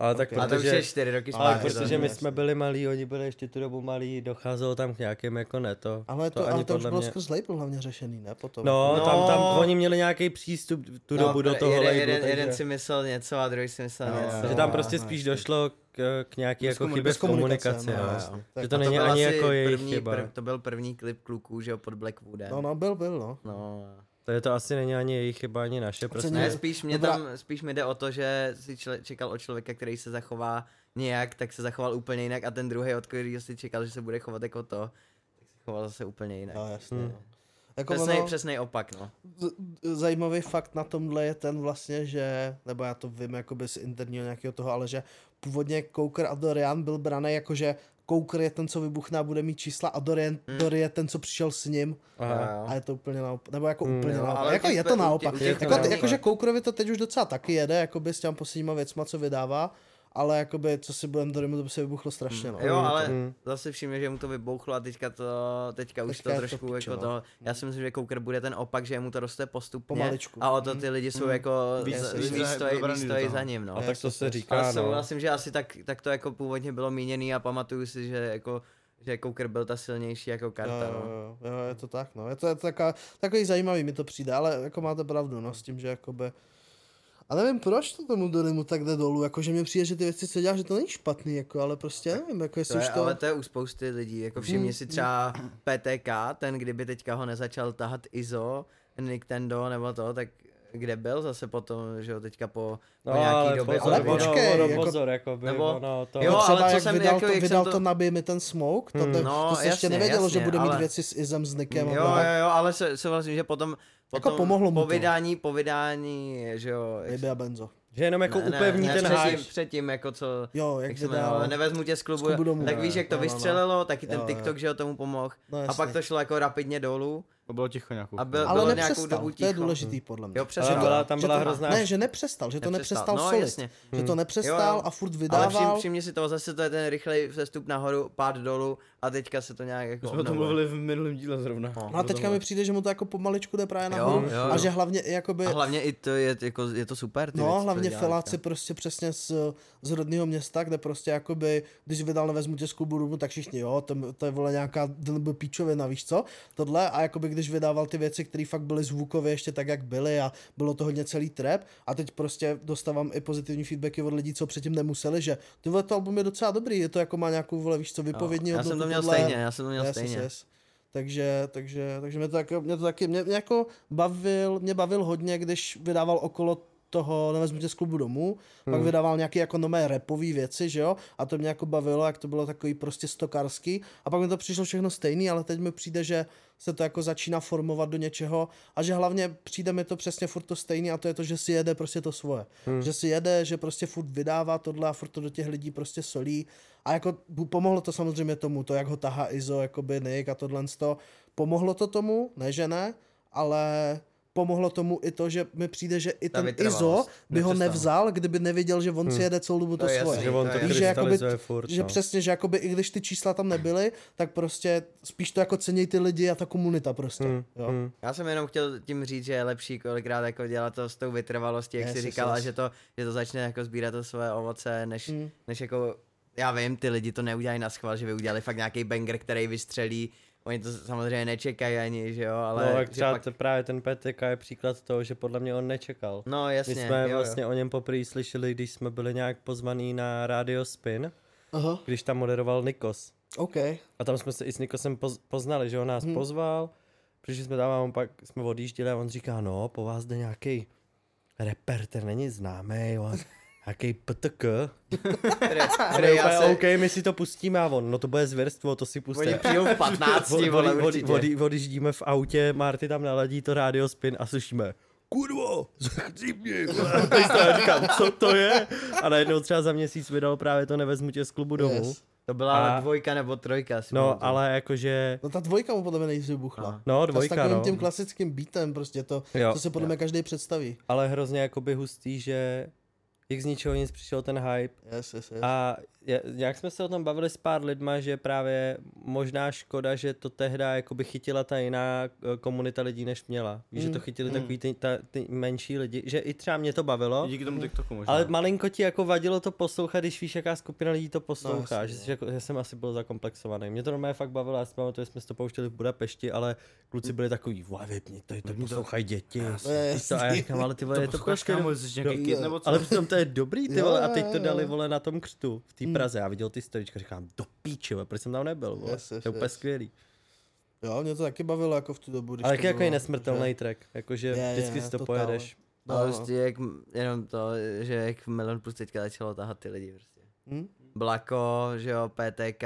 Ale tak A to už protože, je čtyři roky ale zpátky. protože to- my jsme byli malí, oni byli ještě tu dobu malí, docházelo tam k nějakým jako neto. Ale to, To ale ani to už bylo mě- skrz label hlavně řešený, ne? Potom. No, No. tam, tam oni měli nějaký přístup tu No, dobu do toho jeden, labelu, jeden, takže, jeden si myslel něco a druhý si myslel Jo, něco. že tam prostě no, spíš jasně. došlo k, k nějaký Bez jako komunikace. chybě Bez v komunikaci. no, no. Tak Že to A není byl ani jako jejich první, chyba. prv, to byl první klip kluků, že jo, pod Blackwoodem. No, no, byl, byl, no. no. To je to asi není ani jejich chyba, ani naše. Prostě. Ne, spíš mě Dobrá. tam, spíš mi jde o to, že si čle, čekal od člověka, který se zachová nějak, tak se zachoval úplně jinak a ten druhý, od kterého si čekal, že se bude chovat jako to, tak se choval zase úplně jinak. Jo, jasně. Hmm. no. Jako Přesnej, ono, přesnej opak, no. zajímavý fakt na tomhle je ten vlastně, že, nebo já to vím jakoby z interního nějakého toho, ale že původně Coker a Dorian byl braný jako, že Coker je ten, co vybuchne a bude mít čísla a Dorian, Hmm. Dorian je ten, co přišel s ním. Aha. a je to úplně naopak, nebo jako Hmm, úplně jo, naopak, ale jako je to naopak, u těch jako, jakože Cokerovi to teď už docela taky jede, jakoby s těma posledníma věcma, co vydává, ale jakoby, co si budem Dorimu, to by se vybuchlo strašně, no. Jo, ale Mm. zase všimně, že mu to vybouchlo a teďka to, teďka už Teďka to to trošku pičo, jako no. to, já si myslím, že Coker bude ten opak, že mu to roste postupně Pomaličku. a o to ty lidi jsou jako Víc- z- víc víc za- stojí, víc za ním, no. A tak to se Ale říká, no. souhlasím, že asi tak, tak to jako původně bylo míněný a pamatuju si, že jako že Coker byl ta silnější jako karta, jo, no. jo, jo, jo, je to tak, no. Je to, je to taká, takový zajímavý mi to přijde, ale jako máte pravdu, no, s tím, že jakoby... A nevím, proč to tomu Dorimu tak jde dolů, jako že mi přijde, že ty věci, co dělá, že to není špatný, jako, ale prostě nevím, jako To jestli je, už to... ale to je u spousty lidí, jako všimni Mm, si třeba PTK, ten kdyby teďka ho nezačal tahat ISO, Nintendo nebo to, tak kde byl zase potom, že jo, teďka po, po No, nějaký ale době. pozor, Ale počkej, ono, jako- pozor, jako by, nebo- ono to... Jo, no, třeba ale co jak jsem- vydal, jako, to, jak vydal jsem to, to- nabij mi ten smoke, to, Hmm. to, No, to se ještě jasně, nevědělo, že jasně, bude mít ale- věci s Izem, s Nikem Jo, jo, jo, ale se, se vlastně, že potom, Jako potom pomohlo mu po to. vydání, po vydání, že jo, Baby a Benzo. Že jenom jako ne, ne, upevní ne, ten předtím, háč. předtím, jako co, Jo, jak, jak se vydal. jmenovalo, nevezmu tě z klubu, z klubu domů. tak víš, jak to No, no, no. vystřelilo, taky ten Jo, jo. TikTok, že jo, tomu pomohl. No, a pak to šlo jako rapidně dolů. To bylo ticho nějakou A byl- ale nepřestal, dobu to je ticho. důležitý podle mě. Jo, Ale přesně. byla, tam Že byla to- hrozná... Ne, že nepřestal, že to Nepřestal, nepřestal no, solit. jasně. Že to nepřestal Jo, jo. a furt Ale všim, vydával. všimni si toho, zase to je ten rychlej sestup nahoru, pád dolů a teďka se to nějak jako jsme o tom obnovuje. mluvili v minulém díle zrovna. No. No a teďka mi přijde, že mu to jako pomaličku jde právě Jo, nahoru. jo, A jo. že hlavně i jakoby... A hlavně i to je, jako, je to super. Ty No, věci, co hlavně Feláci prostě přesně z, z rodného města, kde prostě jakoby, když vydal nevezmu tě z klubu Rumu, tak všichni, jo, to, to je vole nějaká DNB píčovina, víš co, tohle, a jakoby když vydával ty věci, které fakt byly zvukově ještě tak, jak byly a bylo to hodně celý trap a teď prostě dostávám i pozitivní feedbacky od lidí, co předtím nemuseli, že ty vole, to album je docela dobrý, je to jako má nějakou, vole, víš co, vypovědní jo, já jsem to měl tohle. stejně, já jsem to měl Yes, stejně. yes, yes. Takže, takže, takže mě to, taky, mě to taky, mě, mě jako bavil, mě bavil hodně, když vydával okolo toho, nevezmu tě z klubu domů, hmm. pak vydával nějaké jako nové repový věci, že jo, a to mě jako bavilo, jak to bylo takový prostě stokarský, a pak mi to přišlo všechno stejný, ale teď mi přijde, že se to jako začíná formovat do něčeho a že hlavně přijde mi to přesně furt to stejný a to je to, že si jede prostě to svoje. Hmm. Že si jede, že prostě furt vydává tohle a furt to do těch lidí prostě solí a jako pomohlo to samozřejmě tomu, to jak ho tahá Izo, jakoby Nick a tohle to, pomohlo to tomu, ne že ne, ale pomohlo tomu i to, že mi přijde, že i ten. Izo by ho nevzal, kdyby nevěděl, že on si jede celou dobu to, To je svoje. jasný, Že on to Víš, že, jakoby, furt, že no. přesně, že jakoby i když ty čísla tam nebyly, tak prostě spíš to jako cení ty lidi a ta komunita prostě. Hmm, jo. hmm. Já jsem jenom chtěl tím říct, že je lepší kolikrát jako dělat to s tou vytrvalostí, jak Yes, jsi yes, říkal, a že to, že to začne jako sbírat to své ovoce, než, Mm. než jako, já vím, ty lidi to neudělají na schvál, že by udělali fakt nějaký banger, který vystřelí, oni to samozřejmě nečekají ani, že jo, ale no, jak třeba pak, t- právě ten PTK je příklad toho, že podle mě on nečekal. no My jasně, jsme jo, vlastně jo. o něm poprvé slyšeli, když jsme byli nějak pozvaný na Radio Spin, Aha, když tam moderoval Nikos. OK. A tam jsme se i s Nikosem poz- poznali, že on nás Hmm. pozval, přišli jsme tam a on pak jsme odjížděli a on říká, no, po vás jde nějaký reper, ten není známý, on nějaký PTK. Který <laughs> já se- OK, my si to pustíme a on, no to bude zvěrstvo, to si Oni pustíte. přijou v 15, Vody, vole, vody, určitě. vody, odjíždíme v autě, Marty tam naladí to rádio spin a slyšíme kurvo, a <laughs> říkám, co to je? A najednou třeba za měsíc vydal právě to nevezmu tě z klubu domů. Yes. To byla A- dvojka nebo trojka, si No, pamatuju. ale jakože, No ta dvojka mu podle mě nejvíc vybuchla. no To s dvojka, takovým no. tím klasickým beatem prostě to, Jo. to se podle mě každý představí. Ale hrozně jakoby hustý, že jak z ničeho nic přišel ten hype Yes, yes, yes. a nějak jsme se o tom bavili s pár lidma, že právě možná škoda, že to tehda jakoby chytila ta jiná eh, komunita lidí, než měla. Víš, že to Mm, chytili mm. takový ty, ta, ty menší lidi, že i třeba mě to bavilo, Díky tomu TikToku možná. ale malinko ti jako vadilo to poslouchat, když víš, jaká skupina lidí to poslouchá, jasně, že, no. jsi jako, že jsem asi byl zakomplexovaný. Mě to normálně fakt bavilo, já si pamatuju, že jsme to pouštěli v Budapešti, ale kluci byli takový, vole, vypni to, to poslouchají děti. No, Víš to, a já říkám, ale ty <laughs> vole, to je to posloucháš, prostě nebo co? ale přitom to je dobrý, ty vole, a teď to dali, vole, na tom křtu, v té Mm. Praze, já viděl ty storička, říkám, do píče, proč jsem tam nebyl, vole, Yes, yes, to je úplně yes. skvělý. Jo, mě to taky bavilo jako v tu dobu, když Ale to taky jako i nesmrtelný track, jakože Je, je, vždycky si to totálně. pojedeš. No, No, no. prostě jak, jenom to, že jak Melon Plus teďka začalo tahat ty lidi prostě. Hm? Blako, že jo, PTK,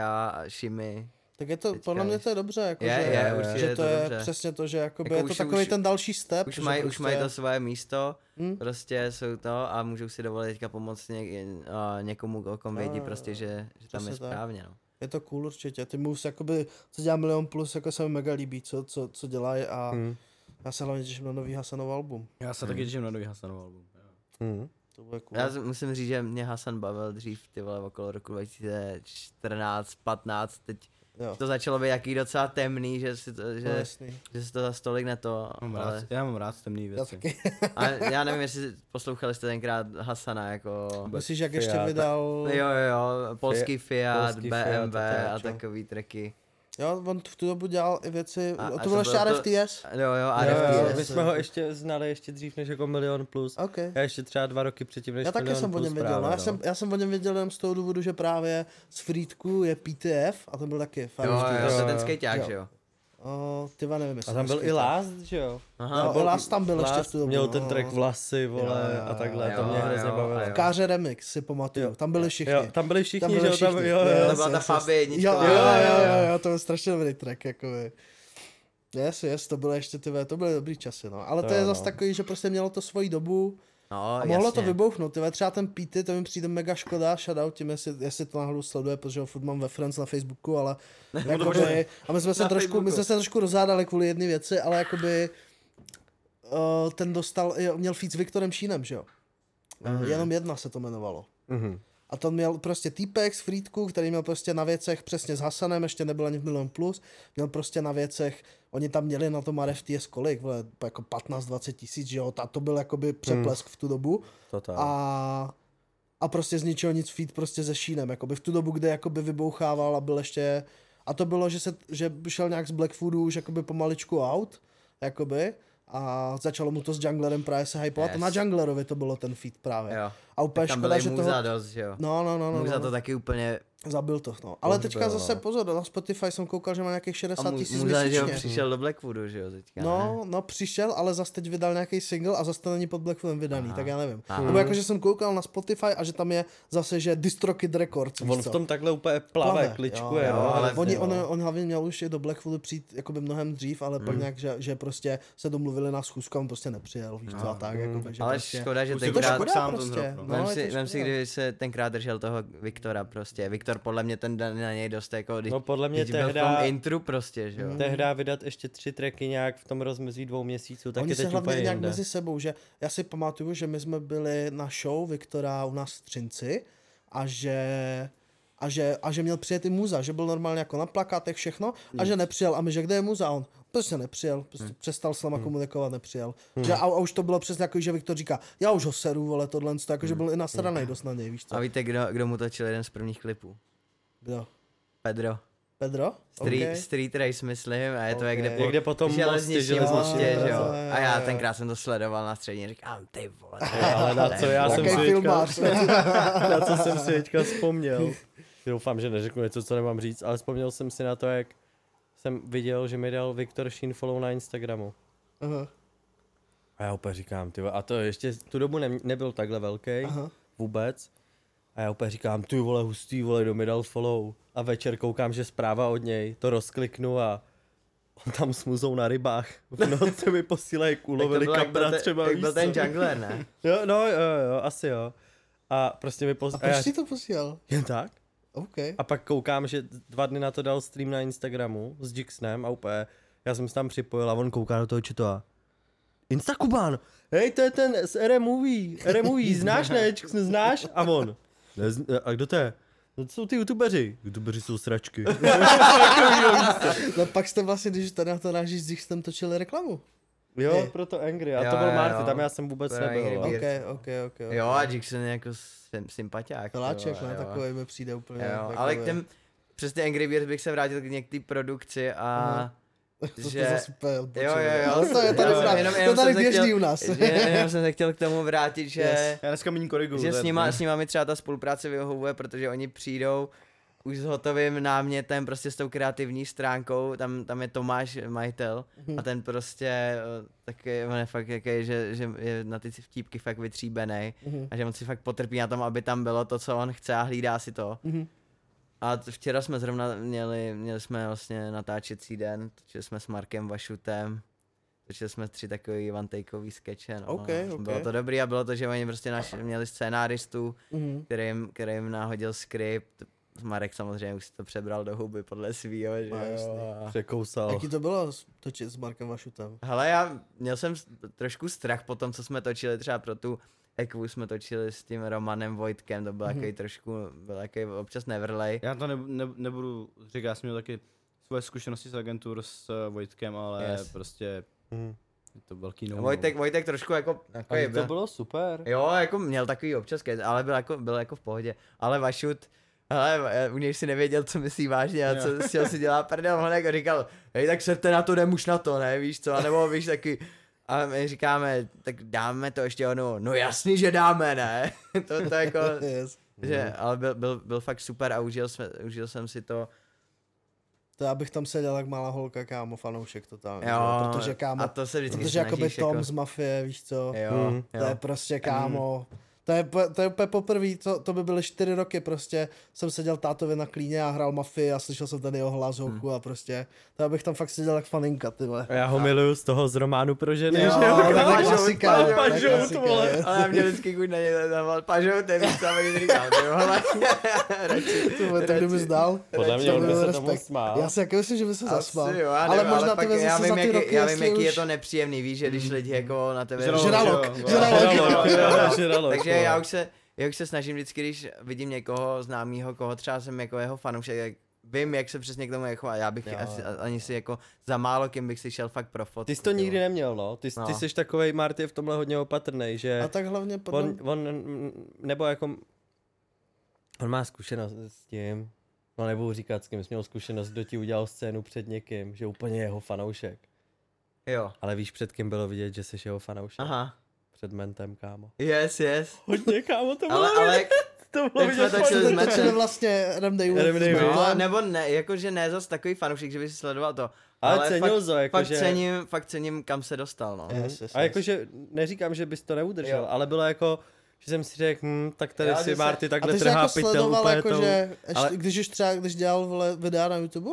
Shimy. Tak je to, Teďka podle mě to je dobře, jako Je, že, je, určitě že je to je dobře. přesně to, že jakoby Jako je to už- takový už- ten další step. Už mají, prostě, už mají to svoje místo, Hm? prostě jsou to a můžou si dovolit teďka pomoct ně, a někomu, o kom vědí prostě, že, že tam je správně, no. Je to cool určitě. Ty moves, jakoby, co dělá Milion Plus, jako se mi mega líbí, co, co, co dělají a Hmm. já se hlavně těším na nový Hasanov album. Já se taky těším na nový Hasanov album. Hmm. To bude cool. Já musím říct, že mě Hasan bavil dřív, ty vole, okolo roku 2014, 15, teď Jo, to začalo být jaký docela temný, že si to, to že, jasný. že se to za stolik neto, Mám ale, rád, já mám rád temný Já věci. taky. a já nevím, jestli poslouchali jste tenkrát Hasana, jako, Myslíš, jak ještě Fiat. vydal... jo, jo, jo, polský Fiat, polský BMW Fiat a tak, a takový tracky. Jo, on v tu dobu dělal i věci, A- to to bylo ještě to- RFTS? Jo, jo, Jo, RFTS. jo, yes. my jsme ho ještě znali ještě dřív než jako Milion Plus. OK. Já ještě třeba dva roky předtím, než Já taky jsem o něm věděl, právě, no, já, jsem, já jsem o něm věděl jenom z toho důvodu, že právě z Friedku je PTF a ten byl taky Jo, fakt. jo, to je Jo, ten jo. skejťák, Jo. že jo. O, tyva nevím, jestli A tam byl i Last, že jo? Aha, No, byl- Last tam byl ještě v Last tu dobu. měl no. ten track vlasy, vole, Jo, jo, a takhle, jo, to mě jo, hrozně jo, bavilo. jo. Káře Remix si pamatuju, tam byli všichni. Jo, tam byli všichni, Tam že byli jo, tam, všichni. jo, Jo, jo. to byla ta Fabi Jo, jednička. jo, jo, jo, jo, to byl strašně dobrý track, jakoby. Yes, yes, to bylo ještě ty, to byly dobrý časy, no. Ale to, To je jo, zase no. takový, že prostě mělo to svoji dobu No, a mohlo to jasně. vybouchnout. Ty třeba ten Pity, to mi přijde mega škoda, shoutout tím, jestli, jestli to náhodou sleduje, protože ho furt mám ve Friends na Facebooku, ale <laughs> jakoby, a my jsme se Na trošku, my Facebooku. jsme se trošku rozhádali kvůli jedné věci, ale jakoby uh, ten dostal, měl feed s Viktorem Šínem, že jo? Mhm. Uh, jenom jedna se to jmenovalo. Mhm. A to měl prostě týpek z Friedku, který měl prostě na věcech přesně s Hasanem, ještě nebyl ani v Milion Plus, měl prostě na věcech, oni tam měli na tom RFTS kolik, vole, jako 15-20 tisíc, že jo, a to byl jakoby přeplesk v tu dobu. Totál. A, a prostě z ničeho nic feed prostě se Sheenem, jakoby v tu dobu, kde jakoby vybouchával a byl ještě, a to bylo, že, se, že šel nějak z Blackfoodu už jakoby pomaličku out, jakoby, a začalo mu to s Junglerem právě se hypovat Yes. a na Junglerovi to bylo ten feed právě. Jo. A úplně Tak tam škoda, že toho... dost, jo. No, no, no, no, Muza no, to no. taky úplně, Zabil to, no. Ale teďka Pohřbil, zase no. pozor, na Spotify jsem koukal, že má nějakých a 60 Mu- tisíc Muza, že jo, měsíčně. přišel do Blackwoodu, že jo, teďka, ne? No, no přišel, ale zase teď vydal nějaký single a zase to není pod Blackwoodem vydaný, Aha. tak já nevím. Aha. Nebo jako, že jsem koukal na Spotify a že tam je zase, že DistroKid Records, On co? v tom takhle úplně plave, Plave, kličkuje, jo, no. jo, ale- Oni, no. on, on hlavně měl už i do Blackwoodu přijít jakoby mnohem dřív, ale Hmm. pak nějak, že, že, prostě se domluvili na schůzku a on prostě nepřijel, víš co, a tak, jakoby, že Ale prostě... škoda, že tenkrát... škoda. sám ten drop, no. Vem je si, kdyby se tenkrát držel toho Viktora prostě. Viktor podle mě ten den na něj dost jako, když, No podle mě když byl v tehda, tom intru prostě, že jo. tehda vydat ještě tři tracky nějak v tom rozmezí dvou měsíců, tak Oni je se teď hlavně úplně nějak jinde. mezi sebou, že já si pamatuju, že my jsme byli na show Viktora u nás v Třinci a že a že, a že měl přijet i muza, že byl normálně jako na plakátech všechno a že nepřijel a my, že kde je muza a on prostě nepřijel, prostě přestal s náma komunikovat, nepřijel. Že a, a, už to bylo přesně jako, že Viktor říká, já už ho seru, vole, tohle, to, jako, že byl i nasranej dost na něj, víš co? A víte, kdo, kdo mu točil jeden z prvních klipů? Kdo? Pedro. Pedro? Street, Okay. street Race, myslím, a je to jak Ok. kde po Někde po tom mostě železničním železniční, mostě, že jo. A já tenkrát jsem to sledoval na střední, říkám, ty vole. Ale na co já jsem si teďka, <laughs> na co jsem si teďka vzpomněl. <laughs> Doufám, že neřeknu něco, co nemám říct, ale vzpomněl jsem si na to, jak jsem viděl, že mi dal Viktor Sheen follow na Instagramu. Aha, A já úplně říkám, ty a to ještě tu dobu ne, nebyl takhle velký aha. vůbec. A já úplně říkám, ty vole, hustý, vole, kdo mi dal follow. A večer koukám, že zpráva od něj, to rozkliknu a on tam s muzou na rybách. V noci mi posílají Tak to ulovili byl, jak byl, kapra ten, třeba, jak byl ten jungler, ne? Jo, no, jo, jo, asi jo. A prostě mi A posílají. proč jsi to posílal? Jen tak? OK. A pak koukám, že dva dny na to dal stream na Instagramu s Jixnem a úplně, já jsem se tam připojil a on kouká do toho četo a Instakuban, hej, to je ten z RM Movie, RM Movie, <laughs> znáš ne, Jix, znáš? A on, Nezn- a kdo to je? No to jsou ty youtubeři. Youtubeři jsou sračky. <laughs> <laughs> No pak jste vlastně, když tady na to nážíš s Dixtem točili reklamu. Jo, Je. proto Angry. A Jo, to byl Marty, jo. tam já jsem vůbec nebyl. Angry no. Birds. Ok, ok, ok. ok. Jo, a Jackson je jako sym, sympatiák. Peláček, vole, ne, jo. takový mi přijde úplně. Jo, jako ale k těm, přes ty Angry Birds bych se vrátil k některé produkci a Aha. <laughs> to že... to zase úplně Jo, jo, jo. Ale to je tady, Jo, jenom, jenom- to tady běžný chtěl- u nás. <laughs> že, jenom jsem se chtěl k tomu vrátit, že... Yes. Já dneska méně koriguju. že s nima, s nima mi třeba ta spolupráce vyhovuje, protože oni přijdou už s hotovým námětem, prostě s tou kreativní stránkou, tam, tam je Tomáš, majitel, Mhm. a ten prostě eh, taky, on je fakt jaký, že, že je na ty vtípky fakt vytříbený Mhm. a že on si fakt potrpí na tom, aby tam bylo to, co on chce a hlídá si to. Mhm. A včera jsme zrovna měli, měli jsme vlastně natáčecí den, točili jsme s Markem Vašutem, točili jsme tři takový one takeový skeče, no. OK, no. OK. Bylo to dobrý a bylo to, že oni prostě naš, měli scénáristu, Mhm. který jim, který jim nahodil skript, Marek samozřejmě už si to přebral do huby podle svýho, že No, jasný. jo. a- Překousal. Jaký to bylo s- točit s Markem Vašutem? Hele, já měl jsem s- trošku strach po tom, co jsme točili třeba pro tu Ekvu jsme točili s tím Romanem Vojtkem, to byl Mhm. takový trošku, byl takový občas nevrlej. Já to ne, ne, nebudu říkat, já jsem měl taky svoje zkušenosti z agentur s uh, Vojtkem, ale Yes. prostě Hm. je to velký no Vojtek, Vojtek trošku jako, takový Ale byl. to bylo super. Jo, jako měl takový občas, ale byl jako, byl jako v pohodě. Ale Vašut, hele, eh, u něj si nevěděl, co myslí vážně a co z čeho si dělá prdel, on jako říkal, hej, tak serte na to, jdem už na to, ne, víš co, a nebo víš taky, a my říkáme, tak dáme to ještě ono, no jasný, že dáme, ne, <laughs> to, to jako, <laughs> yes. že, ale byl, byl, byl fakt super a užil, jsme, užil jsem si to, To já bych tam seděl jak malá holka, kámo, fanoušek totálně. jo, že? Protože kámo, a to se vždycky protože jakoby Tom jako, z Mafie, víš co, jo, Mm. jo. to je prostě kámo, to je, to je úplně poprvé, to, to by byly čtyři roky prostě, jsem seděl tátovi na klíně a hrál Mafii a slyšel jsem ten jeho hlas hochu a prostě, to já bych tam fakt seděl jak faninka, ty vole. A já ho miluju z toho z románu pro ženy, Jo, že to Pažou, klasika, <laughs> to je pažou, klasika, to vole. Ale já mě vždycky chuť na něj dával pažou, ten ani říkal, ty vole. <laughs> To kdyby zdal. Podle mě to on by se tomu respekt. smál. Já si jako myslím, že by se zasmál. Jo, ale možná pak vezme já se vím, za ty jaký, roky, já vím, jaký je to nepříjemný, víš, že když lidi jako na tebe Žralok, Žralok, jo, žralok. Žralok, jo, jo, jo. žralok, Takže vole. já už se, já už se snažím vždycky, když vidím někoho známého, koho třeba jsem jako jeho fanoušek, jak vím, jak se přesně k tomu jako, já bych Jo, asi, jo. ani si jako za málo kým bych si šel fakt pro fotku. Ty jsi to ty nikdy neměl, no. Ty, No. ty jsi takovej, Marty je v tomhle hodně opatrný, že A tak hlavně potom... on, on, nebo jako, on má zkušenost s tím, no nebudu říkat s kým, jsi měl zkušenost, kdo ti udělal scénu před někým, že úplně jeho fanoušek. Jo. Ale víš, před kým bylo vidět, že jsi jeho fanoušek? Aha. Před mentem, kámo. Yes, yes. Hodně, kámo, to bylo Ale, ale, to bylo jsme vidět. s Metem- točili vlastně Rem Day. Wood. no, nebo ne, jakože ne zas takový fanoušek, že by si sledoval to. Ale cenil fakt, to, jako fakt že- cením, fakt cením, kam se dostal, no. Yes, yes, A yes. jakože neříkám, že bys to neudržel, Jo. ale bylo jako, že jsem si řekl, hm, tak tady Já, si Marty A takhle ty jsi trhá jako úplně jako, tou... že ale- když už třeba, když dělal vole, videa na YouTube?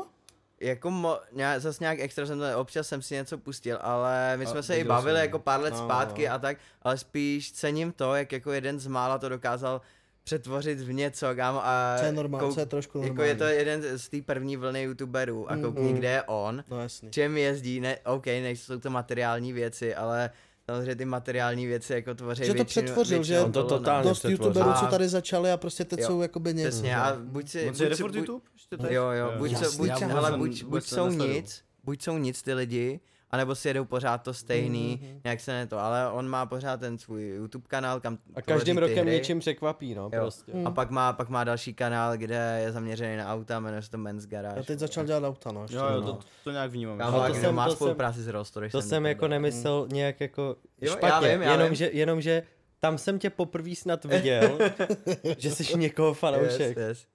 Jako mo, nějak, zas nějak extra jsem to, občas jsem si něco pustil, ale my A jsme se i bavili jsem, jako pár let no, zpátky no. a tak, ale spíš cením to, jak jako jeden z mála to dokázal přetvořit v něco, kámo, a Co je normální, kou- co je trošku jako normální. je to jeden z té první vlny youtuberů a koukni, Mhm. kde je on, No jasný. čem jezdí, ne, OK, nejsou to materiální věci, ale samozřejmě ty materiální věci jako tvoří Že to většinu, přetvořil, většinu že On to totálně Dost youtuberů, co tady začali a prostě teď Jo. jsou jakoby něco. Přesně, a buď si, On si buď, si- buď, YouTube? Teď? Jo, jo, buď, Jasný, jsou, buď, jsem- buď, buď jsou nic, buď jsou nic ty lidi, anebo si jedou pořád to stejný, Mhm. nějak se ne to, ale on má pořád ten svůj YouTube kanál, kam A každým rokem hry. něčím překvapí, no, Jo. prostě. Mm. A pak má, pak má další kanál, kde je zaměřený na auta, jmenuje se to Men's Garage. Já teď začal dělat auta, no. ještě, Jo, jo, no. to, to nějak vnímám. Kámo, to kde jsem- má to jsem- spolupráci s Rolls To jsem jako nemyslel nějak jako Jo, já špatně, vím, já jenom, vím. Že, jenom že tam jsem tě poprvé snad viděl, <laughs> že jsi někoho fanoušek. Yes, yes.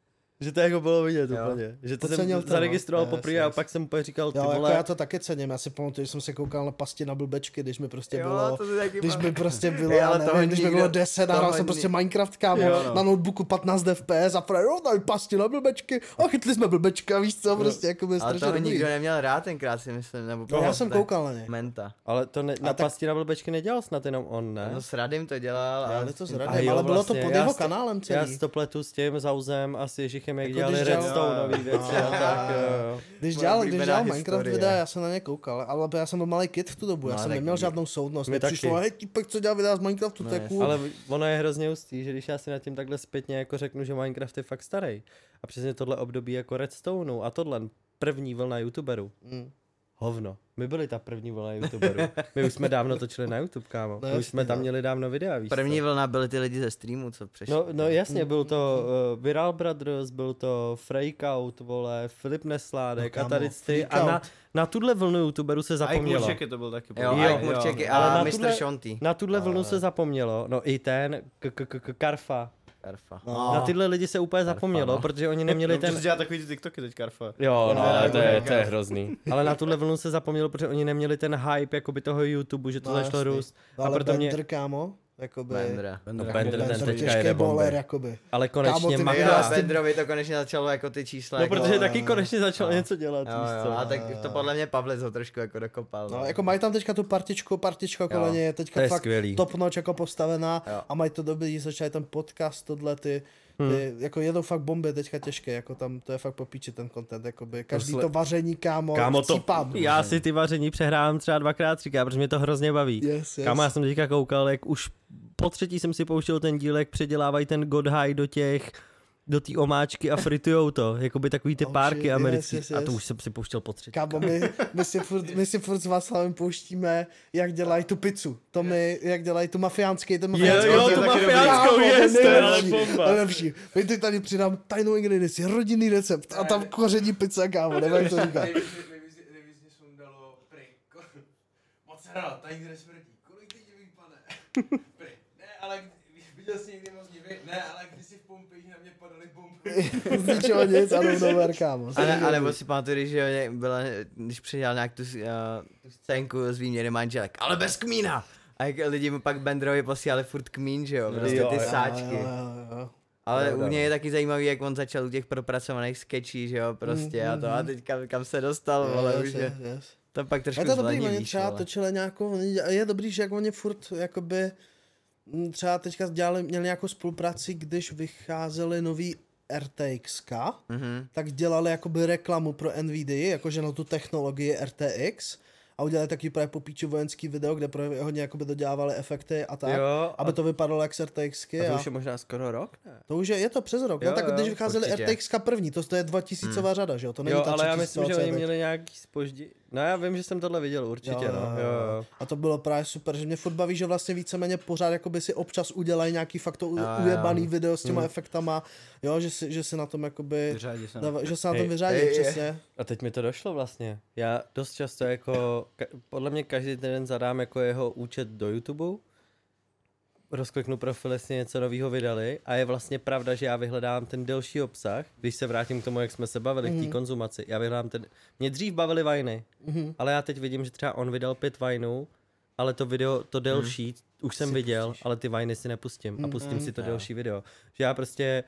Že to jako bylo vidět Jo. úplně. Že to, To jsem cenil to, no. zaregistroval Yes, poprvé a pak jsem úplně říkal, ty Jo, jako vole, já to taky cením, já si pamatuju, že jsem se koukal na pasti na blbečky, když mi prostě Jo, bylo, to když mi prostě bylo, <laughs> já ale nevím, toho když mi nikdo- bylo 10 a hrál jsem prostě Minecraft, kámo, Jo, no. na notebooku 15 FPS a právě, jo, tady pasti na blbečky a chytli jsme blbečka, víš co, prostě jako by Ale dobrý. nikdo neměl rád tenkrát si myslím, nebo No, já jsem koukal na ně. Menta. ale to ne, na pasti na blbečky nedělal snad jenom on, ne? No s Radym to dělal. a Dělali to s jo, ale bylo to vlastně, pod já jeho to- kanálem Já celý. si to pletu s tím Zauzem a s Ježichem, jak Jako dělali když dělal- Redstone <laughs> věci a No. tak, jo, jo. Když dělal, když dělal Minecraft videa, já jsem na ně koukal, ale já jsem byl malý kid v tu dobu, já No, jsem tak neměl my- žádnou soudnost. Mě přišlo, hej, týpek, co dělá videa z Minecraftu, No, to je jasně. cool. Ale ono je hrozně hustý, že když já si nad tím takhle zpětně jako řeknu, že Minecraft je fakt starý. A přesně tohle období jako Redstoneu a tohle první vlna youtuberů. Mm. Hovno. My byli ta první vlna youtuberů. My už jsme dávno točili na YouTube, kámo. No My už jsme tam no. měli dávno videa, víš První co? vlna byly ty lidi ze streamu, co přišli. No, no jasně, byl to uh, Viral Brothers, byl to Freakout, vole, Filip Nesládek No, a tady kámo, ty. A na, na tuhle vlnu youtuberů se A i zapomnělo. Kurčeky to byl taky. Jo, Jo, a jo, ale a na Mr. tuhle- Shonty. Na tuhle vlnu se zapomnělo. No i ten, k- k- k- k- Karfa. Karfa. No. Na tyhle lidi se úplně zapomnělo, no. protože oni neměli Ten... ten... dělá takový ty TikToky teď, Karfa. Jo, no, No, ale to je, to je hrozný. <laughs> Ale na tuhle vlnu se zapomnělo, protože oni neměli ten hype jakoby toho YouTube, že to No, začalo růst. No, A proto mě... Bender, kámo, jakoby. Bendra. No, Bender Bender ten teďka jede bomby. bowler, jakoby. Ale Kámo, konečně s tím- Bendrovi to konečně začalo jako ty čísla. No, jako, protože taky konečně začal No. něco dělat, Jo, jo, co? a tak to podle mě Pavlec ho trošku jako dokopal. No, jako mají tam teďka tu partičku, partička kolem je To teďka je fakt skvělý. top notch jako postavená Jo. a mají to dobrý, začali ten podcast, tohle ty, Hmm. ty jako jedou fakt bomby teďka těžké, jako tam, to je fakt popíči ten content, jakoby každý sle- to vaření, kámo, Kámo, to, chcípám. já si ty vaření přehrám třeba dvakrát, třikrát, protože mě to hrozně baví. Yes, yes. Kámo, já jsem teďka koukal, jak už po třetí jsem si pouštěl ten díl, jak předělávají ten God High do těch do té omáčky a fritujou to, jakoby takový ty Oh, párky shit, yes, americký. yes, A to yes. už jsem si pouštěl po třetí. Kámo, my, my, si furt, my si furt s Václavem pouštíme, jak dělají tu pizzu. To my, jak dělají tu mafiánský, ten Jo, mafiánský. jo, to je tu mafiánskou jest, to je je ale nejlepší, bomba. Nejlepší. My ty tady přidám tajnou ingredienci, rodinný recept a tam koření pizza, kámo, nevím, jak to říká. Nejvíc sundalo. <laughs> Mozzarella, tady kde smrdí. Kolik teď vypadne? <laughs> Ne, ale viděl jsi někdy moc? Ne, ale <laughs> Z ničeho nic a jdou nowhere, kámo. A, ne, a nebo si pamatuju, že jo, byla, když přidělal nějak tu, uh, tu scénku z výměny manželek, ale bez kmína. A jak lidi mu pak Bendrovi posílali furt kmín, že jo, prostě ty sáčky. Jo, jo, jo. Ale u něj no. je taky zajímavý, jak on začal u těch propracovaných sketchí, že jo, prostě a to a teď kam, kam se dostal, vole, Yes, už je, yes, yes. to pak trošku Je to dobrý, oni třeba vole. točili nějakou, je dobrý, že jak oni furt, jakoby, třeba teďka dělali, měli nějakou spolupráci, když vycházely nový RTX, Mhm. tak dělali jakoby reklamu pro NVIDIA, jakože na tu technologii RTX a udělali taky právě po píči vojenský video, kde právě hodně jakoby dodělávali efekty a tak, Jo, aby a, to vypadalo jak z RTXky. a to už je možná skoro rok, ne? to už je, je to přes rok, Jo, no tak jo, když vycházely. RTX první, to, to je 2000 řada, že jo, to není Jo, ta ale já myslím, že 3000 oni měli nějaký spoždění. No já vím, že jsem tohle viděl určitě, Jo, no. jo, Jo. A to bylo právě super, že mě furt baví, že vlastně víceméně pořád jakoby si občas udělají nějaký fakt to u- Jo, jo. ujebaný video s těma Hmm. efektama, jo, že si, že si na tom jakoby, Vyřádí se. dava, že se na tom Hej, vyřádí, hej, přesně. A teď mi to došlo vlastně. Já dost často jako, ka- podle mě každý den zadám jako jeho účet do YouTube, rozkliknu profil, jestli něco nového vydali a je vlastně pravda, že já vyhledám ten delší obsah, když se vrátím k tomu, jak jsme se bavili v té konzumaci. Já vyhledám ten, mě dřív bavily vajny, Mhm. ale já teď vidím, že třeba on vydal pět vajnů, ale to video, to delší, už jsem viděl, ale ty vajny si nepustím a pustím si to delší video. Že já prostě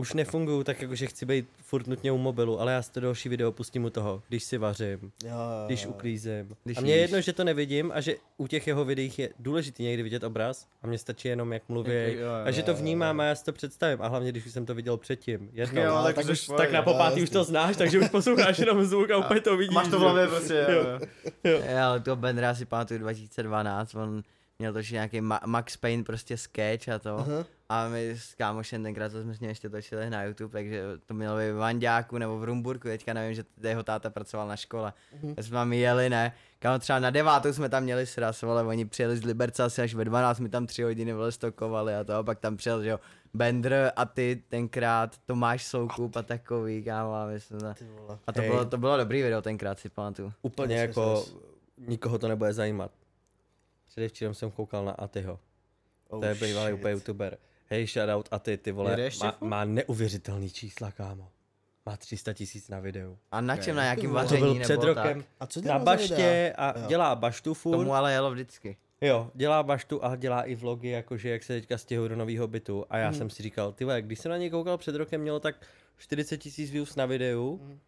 už nefunguju tak, jako že chci být furt nutně u mobilu, ale já si to další video pustím u toho, když si vařím, Jo, jo, když jo. uklízím. Když a mně je jedno, že to nevidím a že u těch jeho videích je důležitý někdy vidět obraz a mně stačí jenom jak mluví Jo, jo, a že to vnímám a já si to představím a hlavně když už jsem to viděl předtím. Jednou. Jo, No, tak, tak tak, už- už, tak na popátý už to znáš, takže už posloucháš jenom zvuk a úplně to vidíš. Máš to v hlavě prostě, jo. jo. Já, ale toho Bendra si pamatuju 2012, on měl točit nějaký Ma- Max Payne prostě sketch a to. Aha. A my s kámošem tenkrát to jsme s ním ještě točili na YouTube, takže to mělo být v Vanďáku nebo v Rumburku, teďka nevím, že jeho táta pracoval na škole. Mhm. Mm-hmm. jsme tam jeli, ne, kámo třeba na devátou jsme tam měli sraz, vole, oni přijeli z Liberce asi až ve 12, my tam tři hodiny vole stokovali a to, a pak tam přijel, že jo, Bender a ty tenkrát, Tomáš Soukup a takový, kámo, a my jsme. Ty vole. A to Hej. bylo, to bylo dobrý video tenkrát, si pamatuju. Úplně jako nikoho to nebude zajímat. Předevčírem jsem koukal na Atyho. Oh, to je bývalý úplně youtuber. Hej, shoutout Aty, ty vole, má, má neuvěřitelný čísla, kámo. Má 300 tisíc na videu. A na čem, na nějakým To bylo- To vaření byl nebo před rokem tak? A co na baště a Jo. dělá baštu furt. Tomu ale jelo vždycky. Jo, dělá baštu a dělá i vlogy, jakože jak se teďka stěhují do nového bytu. A já Mhm. jsem si říkal, ty vole, když jsem na něj koukal před rokem, mělo tak 40 tisíc views na videu. Mhm.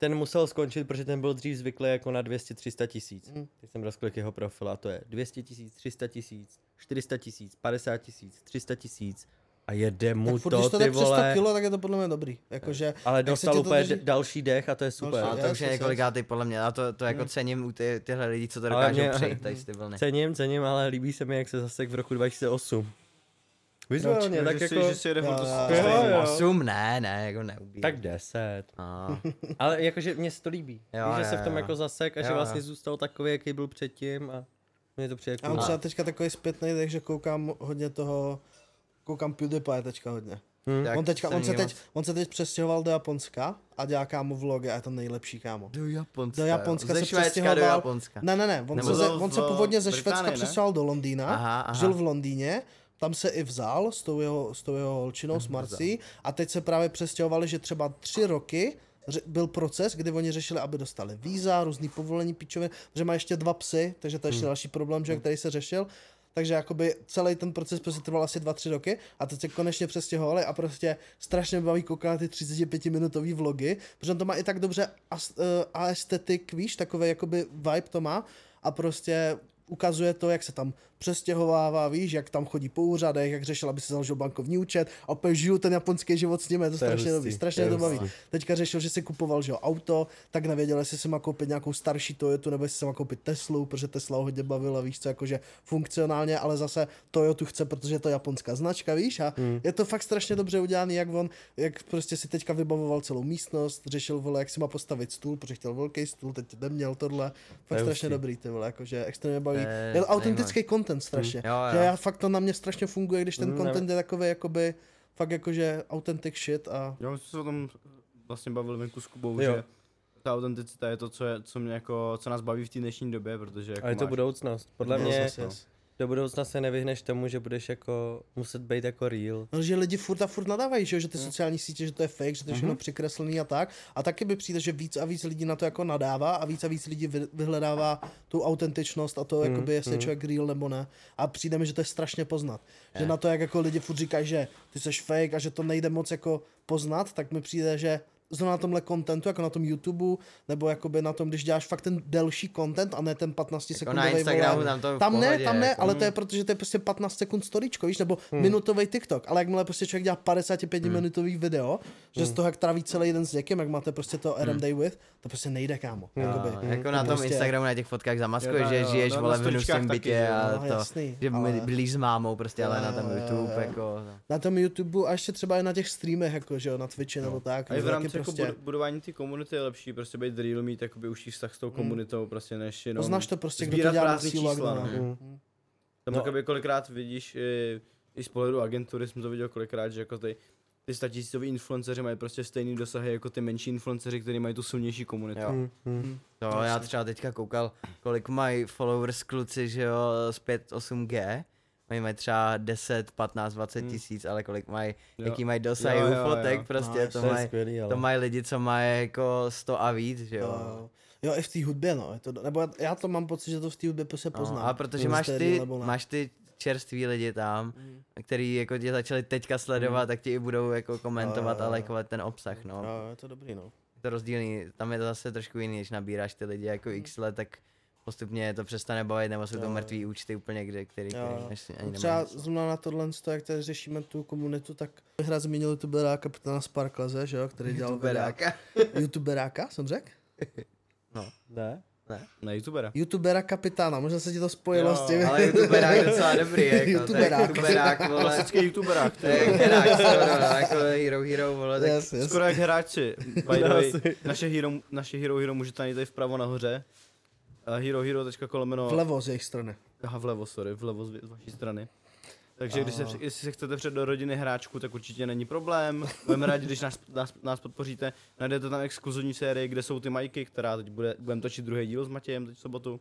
Ten musel skončit, protože ten byl dřív zvyklý jako na 200-300 tisíc. Mhm. Teď jsem rozklik jeho profil a to je 200 tisíc, 300 tisíc, 400 tisíc, 50 tisíc, 300 tisíc a jede mu Tak furt, to, když to ty jde přes 100 vole. kilo, tak je to podle mě dobrý. Jakože, Ale jak se dostal úplně drží- další dech a to je super. A Další- to už je několikátý podle mě, a to, to jako cením u ty, tyhle lidí, co to Ale dokážou přejít, tady ty vlny. Cením, cením, ale líbí se mi, jak se zasek v roku 2008. Vizuálně, tak že, jako... si, že si jede furt to Jo, jo, stejný. jo. Osm, ne, ne, jako neubí. Tak 10. A, <laughs> Ale jakože mě se to líbí. Jo, Víš, že jo, se v tom jo. jako zasek a že Jo, vlastně jo. zůstal takový, jaký byl předtím a mě to přijde já mám cool. třeba teďka takový zpětný, takže koukám hodně toho, koukám PewDiePie teďka hodně. Hm. tak on, teďka, on, se teď, on se teď přestěhoval do Japonska a dělá kámo vlogy a je to nejlepší kámo. Do Japonska. Do. Japonska Ze se Švédska do přestěhoval. Japonska. Ne, ne, ne, on, Nebo se, ze, on se původně ze Švédska přestěhoval do Londýna, Aha, aha. žil v Londýně, tam se i vzal s tou jeho, s tou jeho holčinou, s Marcí. A teď se právě přestěhovali, že třeba tři roky byl proces, kdy oni řešili, aby dostali víza, různý povolení, pičově, že má ještě dva psy, takže to je ještě další problém, že, který se řešil. takže jakoby celý ten proces prostě trval asi 2-3 roky a teď se konečně přestěhovali a prostě strašně baví koukat ty 35 minutový vlogy, protože on to má i tak dobře aesthetic, víš, takový jakoby vibe to má a prostě ukazuje to, jak se tam přestěhovává, víš, jak tam chodí po úřadech, jak řešil, aby si založil bankovní účet a opět žiju ten japonský život s je to, To strašně hustý, dobrý, strašně to to baví. Teďka řešil, že si kupoval že auto, tak nevěděl, jestli si má koupit nějakou starší Toyotu, nebo jestli si má koupit Teslu, protože Tesla ho hodně bavila, víš co, jakože funkcionálně, ale zase Toyotu chce, protože je to japonská značka, víš, a Hmm. je to fakt strašně dobře udělaný, jak on, jak prostě si teďka vybavoval celou místnost, řešil, vole, jak si má postavit stůl, protože chtěl velký stůl, teď neměl tohle, fakt je strašně hustý. dobrý, ty vole, jakože extrémně baví. To je to autentický content strašně, Jo, že jo. já fakt to na mě strašně funguje, když ten Mm, content je takový, jakoby, fakt jakože authentic shit a Jo, my jsme se o tom vlastně bavili venku s Kubou, Jo. že ta autenticita je to, co, je, co, mě jako, co nás baví v té dnešní době, protože jako A je to máš, budoucnost. Podle No, mě Yes, yes. Do budoucna se nevyhneš tomu, že budeš jako muset být jako real. No, že lidi furt a furt nadávají, že, jo, že ty Hmm. sociální sítě, že to je fake, že to je všechno přikreslený a tak. A taky by přijde, že víc a víc lidí na to jako nadává a víc a víc lidí vy- vyhledává tu autentičnost a to, Mhm, jakoby, jestli je mhm. člověk real nebo ne. A přijde mi, že to je strašně poznat. Že Je. na to, jak jako lidi furt říkají, že ty jsi fake a že to nejde moc jako poznat, tak mi přijde, že zrovna na tomhle kontentu, jako na tom YouTube, nebo jakoby na tom, když děláš fakt ten delší content a ne ten 15 Jako sekundový na Instagramu vole. tam to Tam ne, pohodě, tam ne, jako. ale to je protože to je prostě 15 sekund storičko, víš, nebo hmm. minutový TikTok, ale jakmile prostě člověk dělá 55 Hmm. minutový video, že z toho jak tráví celý den s někým, jak máte prostě to Hmm. RM Day with, to prostě nejde, kámo. Jo, Jakoby. jako na tom prostě- Instagramu na těch fotkách zamaskuješ, že žiješ no, vole v hnusném bytě že a No, to, jasný, že ale- blíž s mámou prostě, ale na tom YouTube jako... Na tom YouTube a ještě třeba i na těch streamech, jako, že jo, na Twitchi nebo tak. A i v taky rámci prostě, bud- budování té komunity je lepší prostě být real, mít jakoby užší vztah s tou komunitou, prostě než jenom poznáš to prostě, kdo to dělá sílu a kdo čísla, no. Mm. Tam No. jakoby kolikrát vidíš i, i z pohledu agentury, jsem to viděl kolikrát, že jako ty, ty statisícoví influenceři mají prostě stejný dosahy jako ty menší influenceři, kteří mají tu silnější komunitu. Jo. Hmm, hmm. To já třeba teďka koukal, kolik mají followers kluci, že jo, z 5-8G. Oni mají třeba 10, 15, 20 tisíc, ale kolik mají, Jo. jaký mají dosah Jo, u jo, jo. fotek, prostě No, to mají, skvělý, ale. to mají lidi, co mají jako 100 a víc, že jo. Jo. Jo, i v té hudbě, no. Je to, nebo já- já to mám pocit, že to v té hudbě prostě poznám. No, a protože máš ty, máš ty čerství lidi tam, Mm. který jako tě začali teďka sledovat, tak ti i budou jako komentovat Jo, jo, a jo. lajkovat ten obsah, no. Jo, je to dobrý, no. Je to rozdílný, tam je to zase trošku jiný, když nabíráš ty lidi jako x let, tak postupně to přestane bavit, nebo jsou Jo, to mrtvý účty úplně, kde, který, který než, ani Třeba nemají. zrovna na tohle, jak tady řešíme tu komunitu, tak bych rád zmínil youtubera kapitána Sparklaze, že jo, který dělal videa. Youtuberáka. <laughs> Youtuberáka, jsem řekl? Ne? Na youtubera. Youtubera kapitána, možná se ti to spojilo Jo, s tím. Ale youtuberák docela dobrý, jako, to je Youtuberák. youtuberák, <laughs> vole. Klasický youtuberák. To je herák, skoro, no, jako Hero Hero, vole, tak yes, yes. Skoro jak hráči. By the No, way, naše hero, naše hero Hero můžete najít tady vpravo nahoře. Uh, herohero.kolomeno... Vlevo z jejich strany. Aha, vlevo, sorry, vlevo z, z vaší strany. Takže když se, jestli se chcete před do rodiny hráčku, tak určitě není problém. Budeme rádi, když nás, nás, nás podpoříte. Najdete tam exkluzivní série, kde jsou ty majky, která teď bude, budeme točit druhý díl s Matějem teď v sobotu.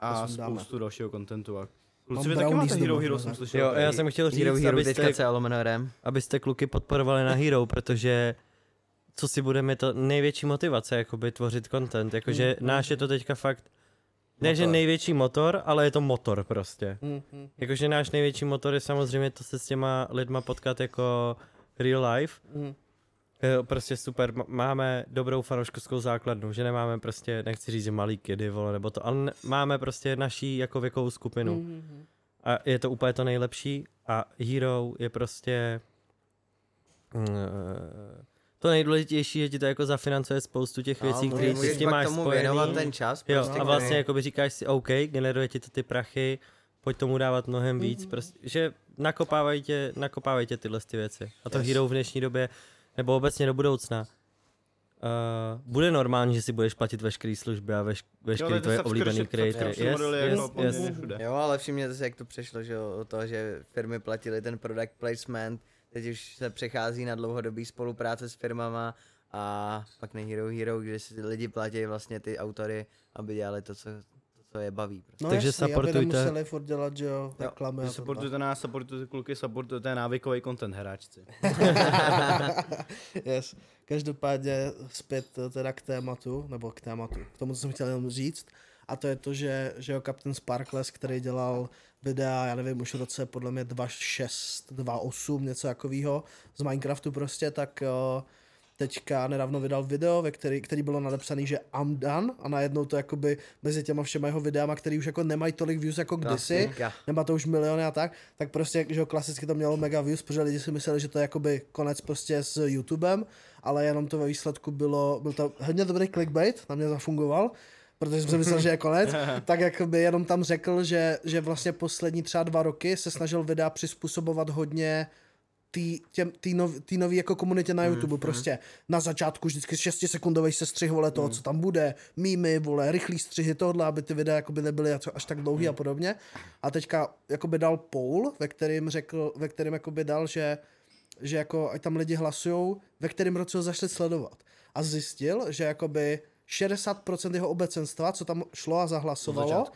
A si dáme. spoustu dalšího kontentu. A kluci, vy taky máte Hero Hero, jsem slyšel. Jo, já jsem chtěl říct, Hero Hero abyste, teďka lomeno RM. abyste kluky podporovali na Hero, protože co si budeme, to největší motivace, jakoby tvořit content, jakože Mm, náš je to teďka fakt, ne že Motor. největší motor, ale je to motor prostě. Hm, hm. Jakože náš největší motor je samozřejmě to se s těma lidma potkat jako real life. Je prostě super, máme dobrou fanouškovskou základnu, že nemáme prostě, nechci říct, že malý kidy, vole, nebo to, ale máme prostě naší jako věkovou skupinu. Hm, hm, hm. A je to úplně to nejlepší a Hero je prostě mm, to nejdůležitější, že ti to jako zafinancuje spoustu těch věcí, No, které s tím máš tomu spojený. věnovat ten čas, Jo, prostě, a vlastně který- jako říkáš si, OK, generuje ti to ty prachy, pojď tomu dávat mnohem víc, prostě, že nakopávají tě, nakopávají tě tyhle ty věci. A to Yes. Hero v dnešní době, nebo obecně do budoucna, Uh, bude normální, že si budeš platit veškeré služby a veš, veškeré tvoje oblíbené creatory. Yes, yes, jako yes, yes. všude. Jo, ale všimněte si, jak to přešlo, že od toho, že firmy platily ten product placement, teď už se přechází na dlouhodobý spolupráce s firmama a pak na Hero Hero, kde si lidi platí vlastně ty autory, aby dělali to, co, to, je baví. Prostě. No Takže jasný, aby supportujte- nemuseli furt dělat, že jo, reklamy a tohle. Supportujte nás, supportujte kluky, supportujte návykový content hráčci. <laughs> yes. Každopádně zpět eh, teda k tématu, nebo k tématu, k tomu, co jsem chtěl jenom říct. A to je to, že, že jo, Captain Sparkles, který dělal videa, já nevím, už v roce podle mě 2.6, 2.8, něco takového z Minecraftu prostě, tak uh, teďka nedávno vydal video, ve který, který bylo nadepsaný, že I'm done a najednou to jakoby mezi těma všema jeho videama, který už jako nemají tolik views jako kdysi, nemá to už miliony a tak, tak prostě, že jo, klasicky to mělo mega views, protože lidi si mysleli, že to je jakoby konec prostě s YouTubem, ale jenom to ve výsledku bylo, byl to hodně dobrý clickbait, na mě zafungoval, protože jsem si myslel, že je konec, <laughs> tak jakoby jenom tam řekl, že, že vlastně poslední třeba dva roky se snažil videa přizpůsobovat hodně tý, těm, tý, nov, tý nový jako komunitě na YouTube, prostě na začátku vždycky 6 sekundový sestřih, vole, toho, co tam bude, mýmy, vole, rychlý střihy tohle, aby ty videa jakoby nebyly až- tak dlouhý a podobně. A teďka jakoby dal poll, ve kterým řekl, ve kterým jakoby dal, že že jako ať tam lidi hlasujou, ve kterém roce ho začali sledovat. A zjistil, že jakoby 60% jeho obecenstva, co tam šlo a zahlasovalo,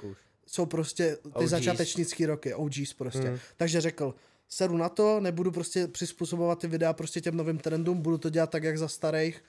jsou prostě ty OGs. začátečnický roky, OGs prostě. Mm. Takže řekl, sedu na to, nebudu prostě přizpůsobovat ty videa prostě těm novým trendům, budu to dělat tak, jak za starých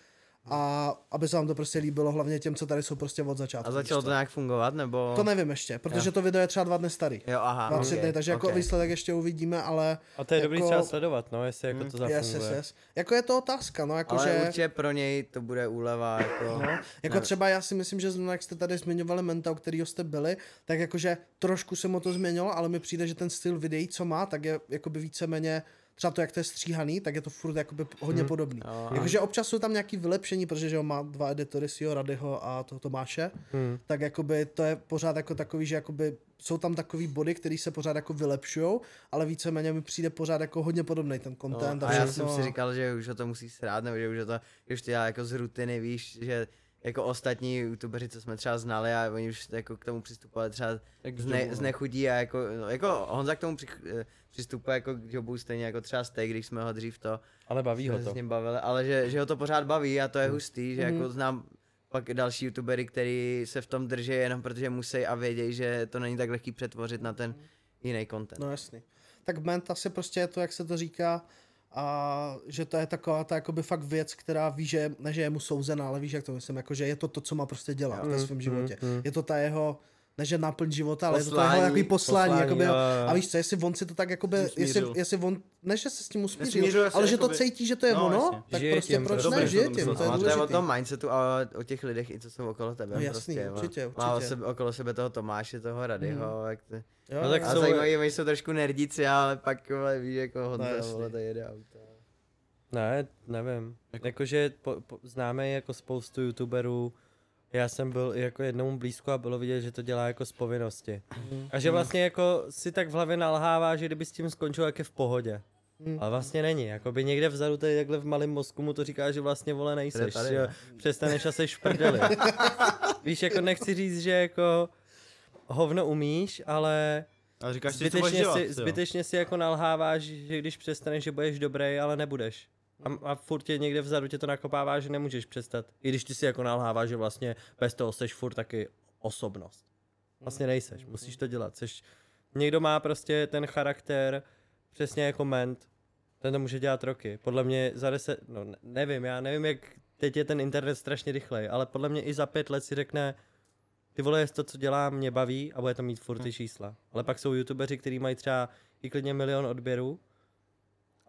a aby se vám to prostě líbilo, hlavně těm, co tady jsou prostě od začátku. A začalo to nějak fungovat, nebo? To nevím ještě, protože to video je třeba dva dny starý. Jo, aha. Dva, tři okay, dny, takže jako okay. výsledek ještě uvidíme, ale A to je dobrý Jako- třeba sledovat, no, jestli jako to yes, zafunguje. yes, yes. Jako je to otázka, no, jako Ale že... určitě pro něj to bude úleva, jako... No, jako Ne. třeba já si myslím, že jak jste tady zmiňovali Menta, u kterého jste byli, tak jakože trošku se mu to změnilo, ale mi přijde, že ten styl videí, co má, tak je jakoby víceméně třeba to, jak to je stříhaný, tak je to furt jakoby hodně podobný. Jo, Jakože občas jsou tam nějaký vylepšení, protože že jo, má dva editory, Sio Radyho a toho Tomáše, Hmm. tak jakoby to je pořád jako takový, že jakoby jsou tam takový body, které se pořád jako vylepšují, ale víceméně mi přijde pořád jako hodně podobný ten content. No, a já všechno jsem si a- říkal, že už o to musí srát, nebo že už o to, že už to dělá jako z rutiny, víš, že jako ostatní youtubeři, co jsme třeba znali a oni už jako k tomu přistupovali třeba Jak z, k ne, jobu, z no. nechudí a jako, no, jako Honza k tomu při, eh, přistupuje jako k jobu stejně jako třeba Steak, když jsme ho dřív to, Ale baví ho to. s ním bavili, ale že, že ho to pořád baví a to je Hmm. hustý, že Mhm. jako znám pak další youtubery, který se v tom drží jenom protože musí a vědějí, že to není tak lehký přetvořit na ten jiný content. No jasný. Tak ment asi prostě je to, jak se to říká, a že to je taková ta jakoby fakt věc, která ví, že ne, že je mu souzená, ale víš, jak to myslím, jako že je to to, co má prostě dělat ve svém životě. Je to ta jeho, ne že náplň života, ale je to ta jeho Poslání, jaký poslání, poslání, jakoby, jo, jo. a víš co, jestli on si to tak jakoby, jestli, jestli on, ne že se s tím usmířil, Nesmířil ale že to cítí, že to je No, ono, jasně. tak Žije prostě tím, proč ne, žije to tím, to je No, to je o důležitý. tom mindsetu a o těch lidech, i co jsou okolo tebe. No jasný, prostě, určitě, Má, má určitě. sebe, okolo sebe toho Tomáše, toho Radyho, jak to... Jo, No tak. A jsou- zajímaví, oni jsou trošku nerdíci, ale pak vole, víš, jako Honza, jasný. vole, to jede auto. Ne, nevím. Jako... Jakože po, po, známe jako spoustu youtuberů, já jsem byl i jako jednomu blízko a bylo vidět, že to dělá jako z povinnosti. A že vlastně jako si tak v hlavě nalhává, že kdyby s tím skončil, jak je v pohodě. Mm. Ale vlastně není, jakoby někde vzadu tady takhle v malém mozku mu to říká, že vlastně vole nejseš, tady, že ne? přestaneš a seš v prdeli. <laughs> Víš, jako nechci říct, že jako hovno umíš, ale A říkáš zbytečně dělat, si, jo. zbytečně si jako nalháváš, že když přestaneš, že budeš dobrý, ale nebudeš. A, a furt tě někde vzadu tě to nakopává, že nemůžeš přestat. I když ty si jako nalháváš, že vlastně bez toho seš furt taky osobnost. Vlastně nejseš, musíš to dělat. Seš, někdo má prostě ten charakter přesně jako ment, ten to může dělat roky. Podle mě za deset, no ne- nevím, já nevím, jak teď je ten internet strašně rychlej, ale podle mě i za pět let si řekne, ty vole, to, co dělám, mě baví a bude to mít furt ty čísla. Ale pak jsou youtubeři, kteří mají třeba i klidně milion odběrů,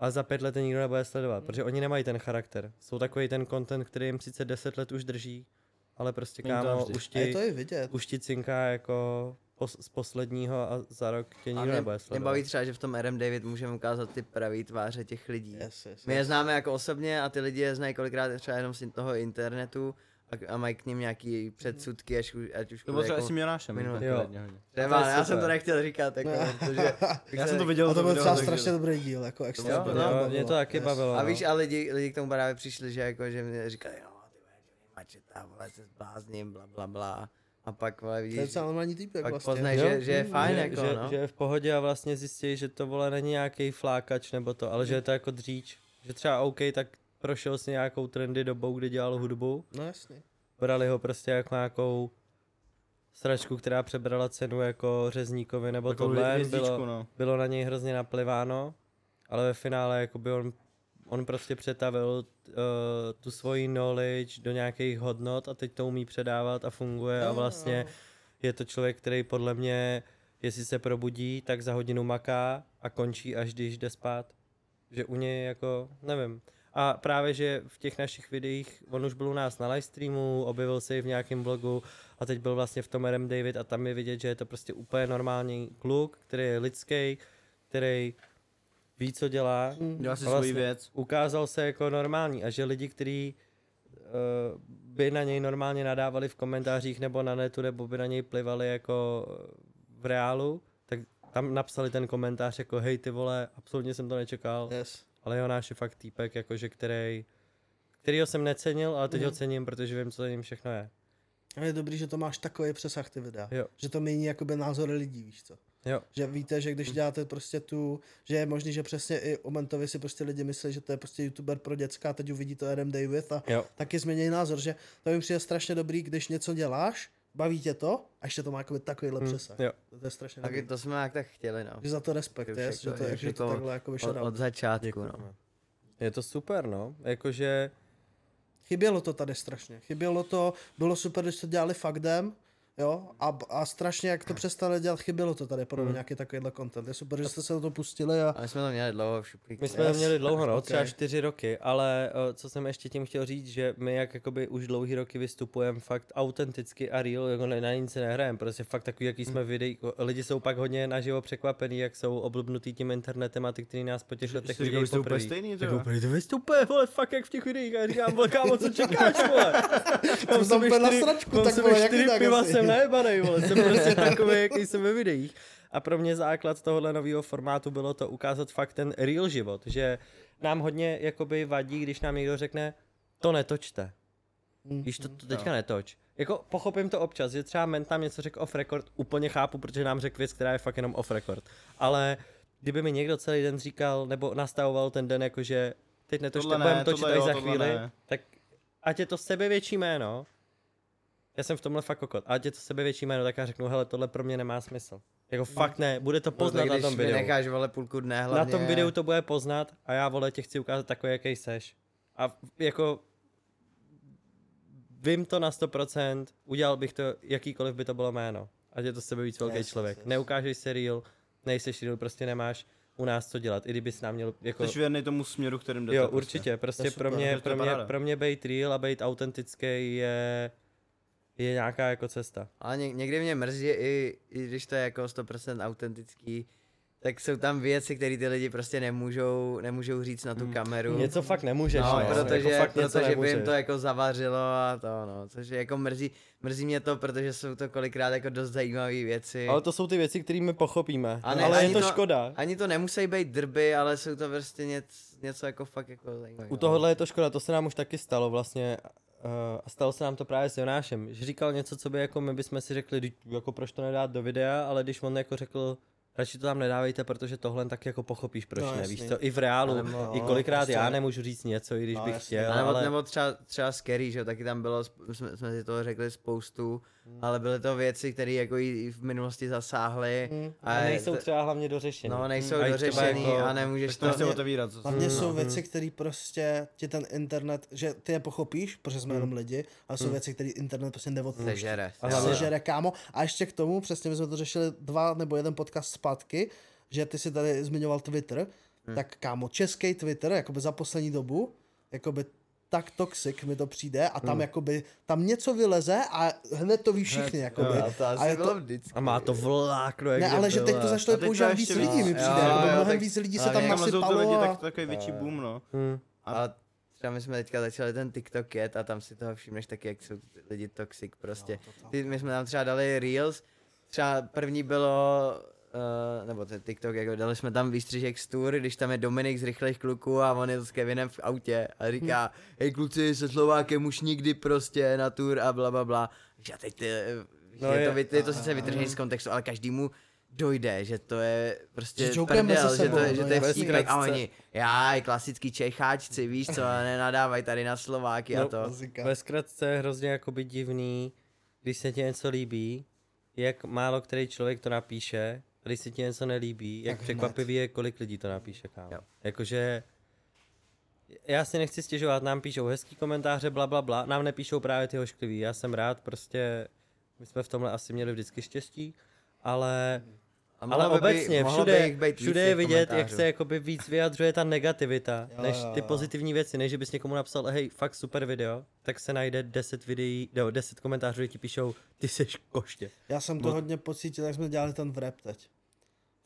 ale za pět let je nikdo nebude sledovat, protože oni nemají ten charakter. Jsou takový ten content, který jim sice deset let už drží, ale prostě kámo, už A ti, to i vidět. už ti cinká jako pos, z posledního a za rok tě A nikdo mě, nebude mě sledovat. baví třeba, že v tom RM David můžeme ukázat ty pravý tváře těch lidí. Yes, yes, My je yes. známe jako osobně a ty lidi je znají kolikrát třeba jenom z toho internetu a, a mají k ním nějaký předsudky, až, už- ať už To bylo třeba jako, s tím Jonášem. Jo. Třeba, já jsem super. to nechtěl říkat, jako, <laughs> protože... Já jsem to viděl. A to byl třeba strašně dobrý díl, jako extra. Jo, to no, mě to taky Yes. bavilo. A no. víš, a lidi, lidi k tomu právě přišli, že jako, že mě říkali, no, ty Macheta, vole, se zblázním, bla, bla, bla. A pak, vole, To je vidíš, docela normální týpek pak vlastně. poznají, že, že je fajn, že, jako, že, no. že je v pohodě a vlastně zjistí, že to vole není nějaký flákač nebo to, ale že je to jako dříč. Že třeba OK, tak prošel si nějakou trendy dobou, kdy dělal hudbu, No jasně. brali ho prostě jako nějakou sračku, která přebrala cenu jako řezníkovi nebo Takovou tohle, hvězdičku, bylo, no. bylo na něj hrozně napliváno, ale ve finále jakoby on, on prostě přetavil uh, tu svoji knowledge do nějakých hodnot a teď to umí předávat a funguje a Jo, vlastně jo. je to člověk, který podle mě, jestli se probudí, tak za hodinu maká a končí, až když jde spát. Že u něj jako, nevím. A právě, že v těch našich videích, on už byl u nás na livestreamu, objevil se i v nějakém vlogu a teď byl vlastně v tom RM David a tam je vidět, že je to prostě úplně normální kluk, který je lidský, který ví, co dělá. Dělá si A svoji věc. Ukázal se jako normální a že lidi, kteří uh, by na něj normálně nadávali v komentářích nebo na netu, nebo by na něj plivali jako eh, v reálu, tak tam napsali ten komentář jako hej ty vole, absolutně jsem to nečekal, Yes. Ale Jonáš je fakt týpek, jakože který, kterýho jsem necenil, ale teď Mhm. ho cením, protože vím, co za ním všechno je. A je dobrý, že to máš takový přesah ty videa. Jo. Že to mění jakoby názory lidí, víš co. Jo. Že víte, že když děláte prostě tu, že je možný, že přesně i o Mentovi si prostě lidi myslí, že to je prostě youtuber pro děcka a teď uvidí to Adam David a Jo. taky změní názor, že to mi přijde strašně dobrý, když něco děláš, baví tě to a ještě to má jakoby takovýhle Hm, přesah. jo. To je strašně dobrý. to jsme jak tak chtěli, no. Že za to respekt, Jako je, že to, je že to takhle jako Od, od začátku, Děkujeme. no. Je to super, no. Jakože, Chybělo to tady strašně. Chybělo to, bylo super, když to dělali faktem, jo, a, a strašně, jak to přestali dělat, chybělo to tady pro Hmm. nějaký takovýhle content. Je super, že jste se do toho pustili a Ale jsme to měli dlouho v šuplíku. My jsme Yes. to měli dlouho, no, třeba čtyři roky, ale uh, co jsem ještě tím chtěl říct, že my jak jakoby už dlouhý roky vystupujeme fakt autenticky a real, jako na, na nic se nehrajeme, prostě fakt takový, jaký jsme videí, lidi jsou pak hodně naživo překvapení, jak jsou oblbnutý tím internetem a ty, kteří nás po těch letech jsi říkal, vidějí že jste úplně stejný, Tak to jo? úplně, to vy jste úplně, vole, fakt jak v těch videích, a říkám, kámo, co čekáš, vole? <laughs> Tam úplně na sračku, tak jsem najebanej, vole, jsem prostě takový, jaký jsem ve videích. A pro mě základ tohohle nového formátu bylo to ukázat fakt ten real život, že nám hodně jakoby vadí, když nám někdo řekne, to netočte. Mm, Víš, to, to teďka netoč. Jako pochopím to občas, že třeba Ment tam něco řekl off record, úplně chápu, protože nám řekl věc, která je fakt jenom off record. Ale kdyby mi někdo celý den říkal, nebo nastavoval ten den, jakože teď netočte, budeme točit až za chvíli, ne. tak ať je to sebevětší jméno, já jsem v tomhle fakt kokot, ať je to sebevětší jméno, tak já řeknu, hele, tohle pro mě nemá smysl. Jako fakt ne, bude to poznat na když tom videu. necháš, vole, půlku dne hlavně. Na tom videu to bude poznat a já vole tě chci ukázat takový, jaký seš. A jako vím to na 100%, udělal bych to, jakýkoliv by to bylo jméno. Ať je to sebe víc velký Yes, yes, člověk. yes. Neukážeš se real, nejseš real, prostě nemáš u nás co dělat. I kdybys nám měl jako... Jsi věrný tomu směru, kterým jdete. Jo, prostě. určitě, prostě je pro mě, pro mě, pro mě být real a být autentický je, je nějaká jako cesta. Ale ně, někdy mě mrzí, i, i když to je jako 100% autentický, tak jsou tam věci, které ty lidi prostě nemůžou, nemůžou říct na tu kameru. Něco fakt nemůžeš, No, no, protože, jako fakt něco protože by jim nemůžeš. to jako zavařilo a to no, což je jako mrzí, mrzí mě to, protože jsou to kolikrát jako dost zajímavé věci. Ale to jsou ty věci, které my pochopíme. A ne, ale je to, to- škoda. Ani to nemusí být drby, ale jsou to prostě něco, něco jako fakt jako zajímavé. U tohohle je to škoda, to se nám už taky stalo vlastně. Uh, a stalo se nám to právě s Jonášem, že říkal něco, co by jako my bychom si řekli, "Vždyť jako proč to nedát do videa, ale když on jako řekl, radši to tam nedávejte, protože tohle tak jako pochopíš, proč No, ne, jasný. víš to, i v reálu, mo- i kolikrát prostě- já nemůžu říct něco, i když No, bych jasný. chtěl, nebo, ale... nebo třeba, třeba scary, že jo, taky tam bylo, jsme, jsme si toho řekli spoustu, Hmm. ale byly to věci, které jako i v minulosti zasáhly. Mm. a nejsou to- třeba hlavně dořešený. No, nejsou A třeba dořešený jako- a nemůžeš To to... otevírat. co- Hlavně jsou Mhm. věci, které prostě ti ten internet, že ty je pochopíš, protože jsme jenom lidi, ale jsou věci, které internet prostě neodpouští. Sežere. A hlavně- Sežere, kámo. A ještě k tomu, přesně my jsme to řešili dva nebo jeden podcast zpátky, že ty si tady zmiňoval Twitter, tak kámo, český Twitter, jakoby za poslední dobu, jakoby tak toxic mi to přijde a tam jakoby, tam něco vyleze a hned to ví všichni, jakoby. A to asi a je to, vždycky. A má to vlákno, jak ne, ale že teď to začalo. A to používat víc lidí, mi Jo, přijde, jo, jakoby jo, mnohem tak- víc lidí se tam ty lidi, nasypalo tak a... takový větší boom, no. Hmm. A třeba my jsme teďka začali ten TikTok jet a tam si toho všimneš taky, jak jsou lidi toxic prostě. Ty, my jsme tam třeba dali Reels, třeba první bylo, uh, nebo ten TikTok, jako dali jsme tam výstřižek z tour, když tam je Dominik z rychlých kluků a on je s Kevinem v autě a říká, hej kluci, se Slovákem už nikdy prostě na tour a bla bla bla. A teď ty, No no je, je- to, vy- je to sice vytržený z kontextu, ale každému dojde, že to je prostě Že prdel, se že to, sebou, je- že no to je vtípek a oni, já, klasický Čecháčci, víš co, nenadávaj tady na Slováky a No, to. Muzika. Ve zkratce je hrozně jakoby divný, když se ti něco líbí, jak málo který člověk to napíše, a když se ti něco nelíbí, jak Tak překvapivý je, kolik lidí to napíše, kámo. Jakože, já si nechci stěžovat, nám píšou hezký komentáře, bla, bla, bla, nám nepíšou právě ty ošklivý, já jsem rád, prostě My jsme v tomhle asi měli vždycky štěstí, ale, A ale by obecně by všude, víc všude je vidět, jak se jakoby víc vyjadřuje ta negativita, Jo, než ty jo. pozitivní věci, než bys někomu napsal, hej, fakt super video, tak se najde 10 videí, no, 10 komentářů, kde ti píšou, ty seš koště. Já jsem to No. hodně pocítil, jak jsme dělali ten vrep teď.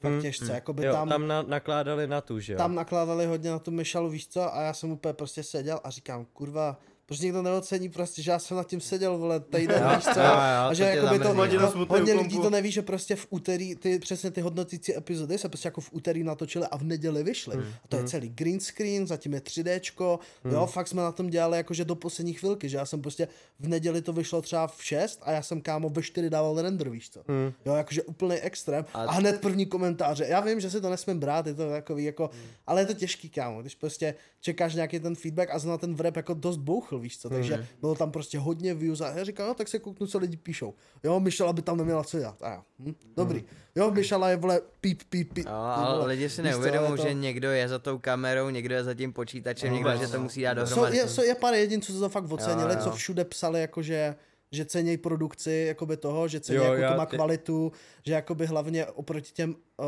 Fakt Hmm, těžce, jakoby Jo, tam, tam na, nakládali na tu, že jo. tam nakládali hodně na tu myšalu, víš co, a já jsem úplně prostě seděl a říkám, kurva, proč někdo neocení prostě, že já jsem nad tím seděl, vole, týden, víš co, a to že tě jakoby to, no, smutného hodně kompu. lidí to neví, že prostě v úterý, ty přesně ty hodnotící epizody se prostě jako v úterý natočily a v neděli vyšly. Hmm. A to je celý green screen, zatím je 3Dčko, jo, fakt jsme na tom dělali jakože do poslední chvilky, že já jsem prostě v neděli to vyšlo třeba v 6 a já jsem kámo ve 4 dával render, víš co. Hmm. Jo, jakože úplný extrém. A... A- hned první komentáře. Já vím, že si to nesmím brát, je to takový jako, ale je to těžký, kámo, když prostě čekáš nějaký ten feedback a zna ten vrep jako dost bouchl, víš co, takže bylo tam prostě hodně views a já říkám, no tak se kouknu, co lidi píšou. Jo, Mišela by tam neměla co dělat. A já, hm, dobrý. Jo, Mišela je vole píp, píp, píp. Ty ale lidi si neuvědomují, to- že někdo je za tou kamerou, někdo je za tím počítačem, No, někdo, no, že to no. musí dát Jsou, dohromady. je, jsou, je pár jedinců, co to fakt ocenili, co všude psali, jakože že cenějí produkci jakoby toho, že cení Jo, jako já to má ty- kvalitu, že jakoby hlavně oproti těm, uh,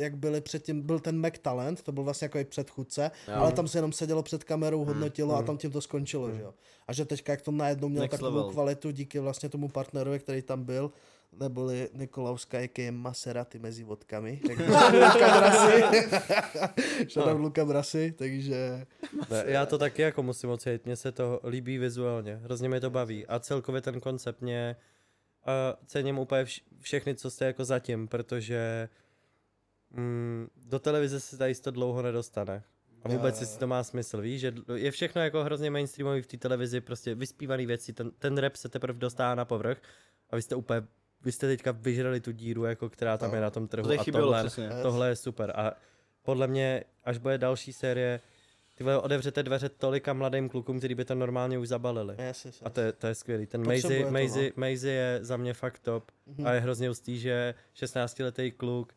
jak byli předtím, byl ten Mac Talent, to byl vlastně jako i předchůdce, Jo. ale tam se jenom sedělo před kamerou, Hmm, hodnotilo a tam tím to skončilo, že jo. A že teďka jak to najednou mělo Next takovou level. kvalitu díky vlastně tomu partnerovi, který tam byl, neboli Nikolavska, jak je Maserati mezi vodkami, <laughs> Luka Brasi, <laughs> Shoutout Luka Brasi, takže Ne, Já to taky jako musím ocenit, mně se to líbí vizuálně, hrozně mě to baví a celkově ten koncept mě uh, cením úplně vš- všechny, co jste jako zatím, protože mm, do televize se tady to dlouho nedostane. A vůbec jestli to má smysl, víš, že je všechno jako hrozně mainstreamový v té televizi, prostě vyspívaný věci, ten, ten rap se teprve dostává na povrch a vy jste úplně, vy jste teďka vyžrali tu díru, jako která tam No. je na tom trhu To a chybělo, tohle, přesně. tohle je super a podle mě, až bude další série, ty vole, otevřete dveře tolika mladým klukům, kteří by to normálně už zabalili. yes, yes, A to je, to je skvělý. Ten Maisie, to, Maisie, Maisie je za mě fakt top Mhm. a je hrozně hustý, že 16-letý kluk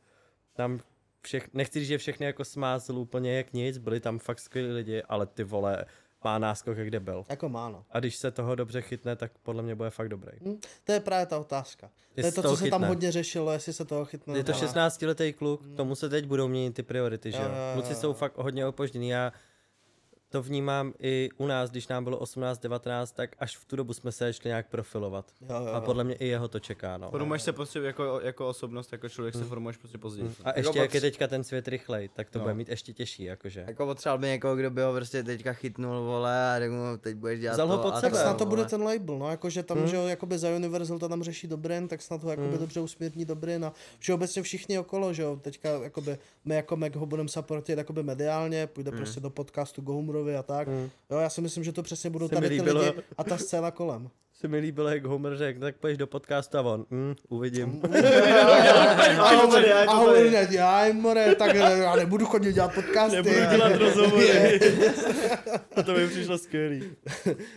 tam všech, nechci říct, že všechny jako smázl úplně jak nic, byli tam fakt skvělí lidi, ale ty vole, má náskok jak debil. Jako má, no. A když se toho dobře chytne, tak podle mě bude fakt dobrý. Hm, to je právě ta otázka. To je to, co se tam chytne. hodně řešilo, jestli se toho chytne. Je to nebo ne. 16-letý kluk, tomu se teď budou měnit ty priority, že Jo, Kluci jsou fakt hodně opožděný. Já to vnímám i u nás, když nám bylo 18-19, tak až v tu dobu jsme se začali nějak profilovat. Jo, jo, A jo. podle mě i jeho to čeká, no. Formuješ se prostě jako, jako osobnost, jako člověk se formuješ prostě později. A Jako ještě jak je teďka ten svět rychlej, tak to No. bude mít ještě těžší, jakože. Jako potřeboval by někoho, kdo by ho prostě teďka chytnul, vole, a řekl mu, teď budeš dělat Vzal ho to pod a Tak sebe, snad to bude ten label, no, jakože tam, Hmm. že jo, jakoby za Universal to tam řeší Dobryn, tak snad ho jakoby Hmm. dobře usměrní Dobryn a všeobecně všichni okolo, že jo, teďka jakoby my jako Mac ho budeme supportit jakoby mediálně, půjde Hmm. prostě do podcastu Gohumrovi a tak. Hmm. Jo, já si myslím, že to přesně budou tady ty lidi a ta scéna kolem. Se mi líbilo, jak Homer řekl, tak půjdeš do podcastu a on, hm, uvidím. <laughs> A Homer, a Homer, ne, já more, tak já nebudu chodit dělat podcasty. Nebudu dělat rozhovory. <laughs> a <laughs> to mi přišlo skvělý.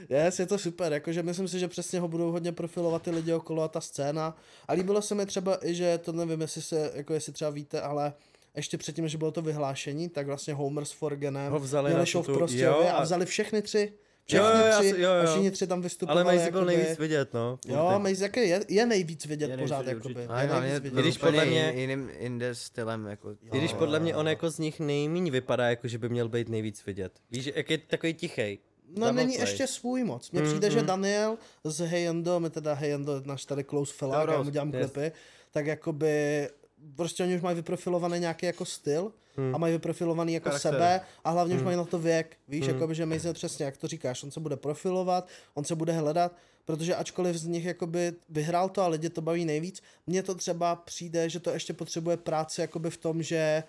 Yes, je to super, jakože myslím si, že přesně ho budou hodně profilovat ty lidi okolo a ta scéna. A líbilo se mi třeba i, že to nevím, jestli se, jako jestli třeba víte, ale ještě předtím, než bylo to vyhlášení, tak vlastně Homer s Forgenem Ho vzali měli na show v Prostějově jo, a a- vzali všechny tři. Jo, Všechny jo, já tři jo, jo. a všichni tři tam vystupovali. Ale Maisie byl nejvíc vidět, no. Jo. Maze jaký je, je nejvíc vidět Je nejvíc pořád, vidět, jakoby. Je nejvíc vidět. když podle mě- jiný- jiným inde stylem, jako. Jo. I když podle mě on jo. jako z nich nejméně vypadá, jako že by měl být nejvíc vidět. Víš, jak je takový tichej. No Double není play. ještě svůj moc. Mně Mm, přijde, že mm. Daniel z Heyendo, my teda Heyendo je náš tady close fellow, já mu dělám yes. klipy, tak jakoby prostě oni už mají vyprofilovaný nějaký jako styl Hmm. a mají vyprofilovaný jako Charakter. sebe a hlavně už Hmm. mají na to věk. Víš, Hmm. jakoby, že Mason přesně, jak to říkáš, on se bude profilovat, on se bude hledat, protože ačkoliv z nich jakoby vyhrál to a lidi to baví nejvíc, mně to třeba přijde, že to ještě potřebuje práci jakoby v tom, že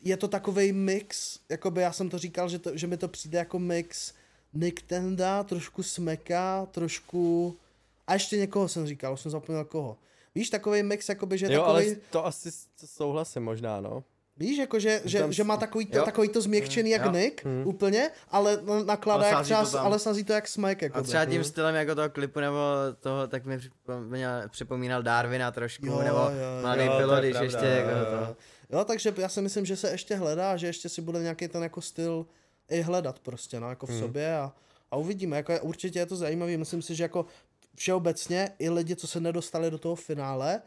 je to takový mix, jakoby já jsem to říkal, že, to, že mi to přijde jako mix Nick Tenda, trošku Smeka, trošku... A ještě někoho jsem říkal, už jsem zapomněl koho. Víš, takový mix, jakoby, že Jo, takový, ale to asi souhlasím možná, no. víš, jako, že, že, Tam že má takový to, jo. takový to změkčený jak Jo. Nick, Hmm. úplně, ale na- nakládá Ale jak třeba, to tam. ale snazí to jak Smike, jako A třeba tím stylem jako toho klipu nebo toho, tak mi připomínal, připomínal Darwina trošku, Jo, nebo jo, Mladý jo, pilot, když ještě jo, jako jo, to. jo. Jo, takže já si myslím, že se ještě hledá, že ještě si bude nějaký ten jako styl i hledat prostě, no, jako v Hmm. sobě a, a uvidíme, jako je, určitě je to zajímavý, myslím si, že jako všeobecně i lidi, co se nedostali do toho finále,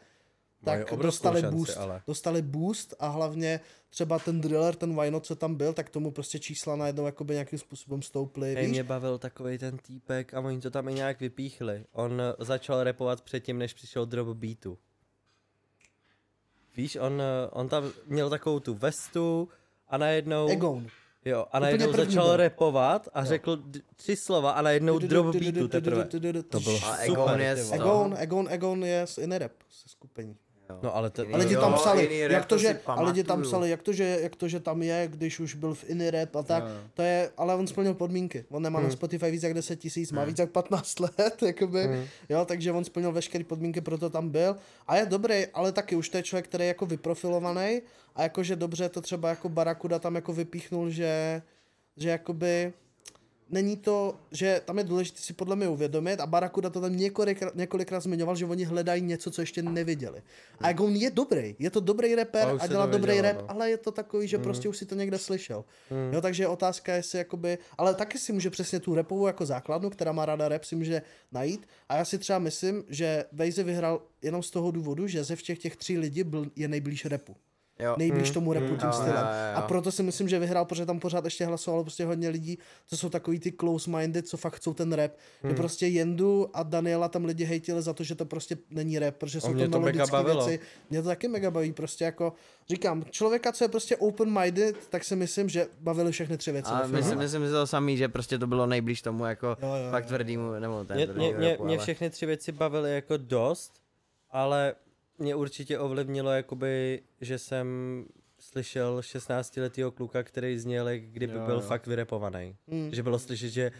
tak dostali šanci, boost. ale. Dostali boost a hlavně třeba ten driller, ten Vino, co tam byl, tak tomu prostě čísla najednou jakoby nějakým způsobem stouply, Hej, víš? mě bavil takový ten týpek a oni to tam i nějak vypíchli. On začal repovat předtím, než přišel drop beatu. Víš, on, eh, on tam měl takovou tu vestu a najednou... Egon. Jo, a najednou začal byl. repovat a řekl tři slova a najednou drop beatu teprve. To bylo A super, Egon. Egon, Egon, Egon je z Inerep, ze skupení. No ale to... Jiný A lidi Jo, tam psali, rap, jak to, si že, a lidi tam psali, jak to, že, jak to, že tam je, když už byl v Inirep a tak, Jo, to je, ale on splnil podmínky. On nemá na Spotify víc jak 10 tisíc, má víc jak 15 let, <laughs> jakoby, jo, takže on splnil veškeré podmínky, proto tam byl. A je dobrý, ale taky už to je člověk, který je jako vyprofilovaný a jakože dobře to třeba jako Barakuda tam jako vypíchnul, že, že jakoby není to, že tam je důležité si podle mě uvědomit a Barakuda to tam několikrát, několikrát zmiňoval, že oni hledají něco, co ještě neviděli. A jak on je dobrý, je to dobrý rapper A dělá dobrý rap, no. ale je to takový, že prostě už si to někde slyšel. Jo, takže je otázka, jestli jakoby, ale taky si může přesně tu repovou jako základnu, která má ráda rap, si může najít. A já si třeba myslím, že Vejze vyhrál jenom z toho důvodu, že ze všech těch tří lidí byl, je nejblíž repu. Jo. Nejblíž tomu repu tím Jo, stylem. jo, jo, A proto si myslím, že vyhrál, protože tam pořád ještě hlasovalo prostě hodně lidí, co jsou takový ty close-minded, co fakt chcou ten rap. Hmm. Že prostě Jendu a Daniela tam lidi hejtili za to, že to prostě není rap, protože jsou mě to melodické věci. Mě to taky mega baví, prostě jako, říkám, člověka, co je prostě open-minded, tak si myslím, že bavili všechny tři věci. A myslím, myslím si to samý, že prostě to bylo nejblíž tomu jako Jo, jo, fakt tvrdýmu, nebo ten Mě, tvrdý mě, mě, rapu, mě ale- všechny tři věci bavily jako dost, ale mě určitě ovlivnilo jakoby, že jsem slyšel 16-letýho kluka, který zněl, jak kdyby Jo, byl jo. fakt vyrepovaný. Hmm. Že bylo slyšet, že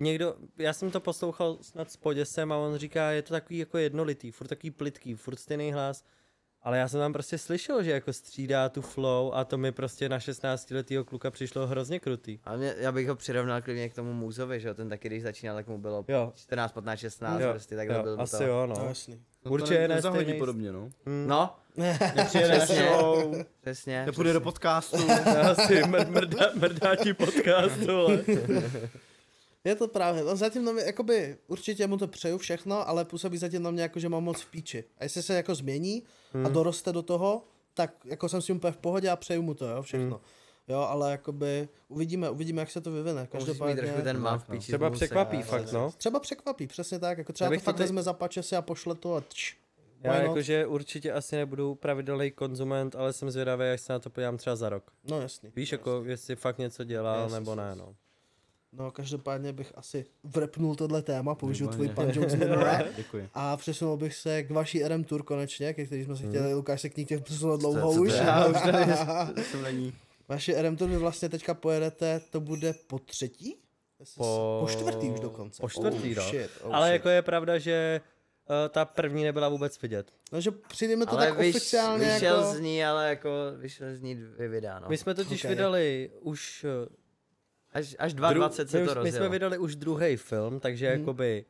někdo, já jsem to poslouchal snad s poděsem a on říká, je to takový jako jednolitý, furt takový plitký, furt stejný hlas. Ale já jsem tam prostě slyšel, že jako střídá tu flow a to mi prostě na 16 letýho kluka přišlo hrozně krutý. A mě, já bych ho přirovnal klidně k tomu Můzovi, že jo, ten taky, když začínal, tak mu bylo Jo. 14, 15, 16, Jo, prostě takhle jo, byl asi to. jo, No, no. jasný. Určitě ne nezahodí stejný- podobně, no. No, Přijede na Přesně. show, přesně. nepůjde do podcastu. <laughs> Asi mr- mrdá, mrdá ti podcast, vole. Je to právě, on zatím na mě, jakoby, určitě mu to přeju všechno, ale působí zatím na mě jako, že mám moc v píči. A jestli se jako změní a doroste do toho, tak jako jsem s tím úplně v pohodě a přeju mu to, jo, všechno. Jo, ale jakoby uvidíme, uvidíme, jak se to vyvine. Musíš mít Každopádně... ten mám v píči. Třeba z překvapí ale- fakt, no. Třeba překvapí, přesně tak, jako třeba to fakt vezme za pače a pošle to a tč. Já jakože určitě asi nebudu pravidelný konzument, ale jsem zvědavý, až se na to podívám třeba za rok. No jasný. Víš, jako jestli fakt něco dělal, Jasně, nebo ne, no. No každopádně bych asi vrpnul tohle téma, použil tvůj pan jokes minule. <laughs> Děkuji. A přesunul bych se k vaší RM Tour konečně, ke který jsme se chtěli, Lukáš se k ní chtěl přesunout dlouho co už. Já už tady jsem není. Vaši RM Tour vy vlastně teďka pojedete, to bude po třetí? Po- po čtvrtý už dokonce. po čtvrtý, oh, no. Shit, oh Ale shit. jako je pravda, že uh, ta první nebyla vůbec vidět. No, že přijde mi to Ale tak vyš, oficiálně vyšel jako... z ní, ale jako vyšel z ní dvě videa, no. My jsme totiž Ok. vydali už... uh, Až, až dru- 22 se my, to už- my rozjelo. jsme vydali už druhý film, takže Mhm. jakoby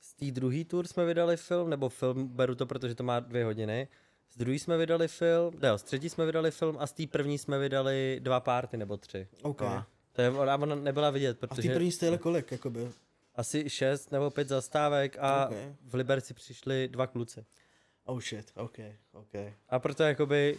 z té druhé tour jsme vydali film, nebo film, beru to, protože to má dvě hodiny. Z druhé jsme vydali film, ne, z třetí jsme vydali film a z té první jsme vydali dva párty nebo tři. OK. A. To je, ona, ona nebyla vidět, A v té protože první jste jeli kolik, jakoby? asi šest nebo pět zastávek a Ok. v Liberci přišli dva kluci. Oh shit, OK, OK. A proto jakoby,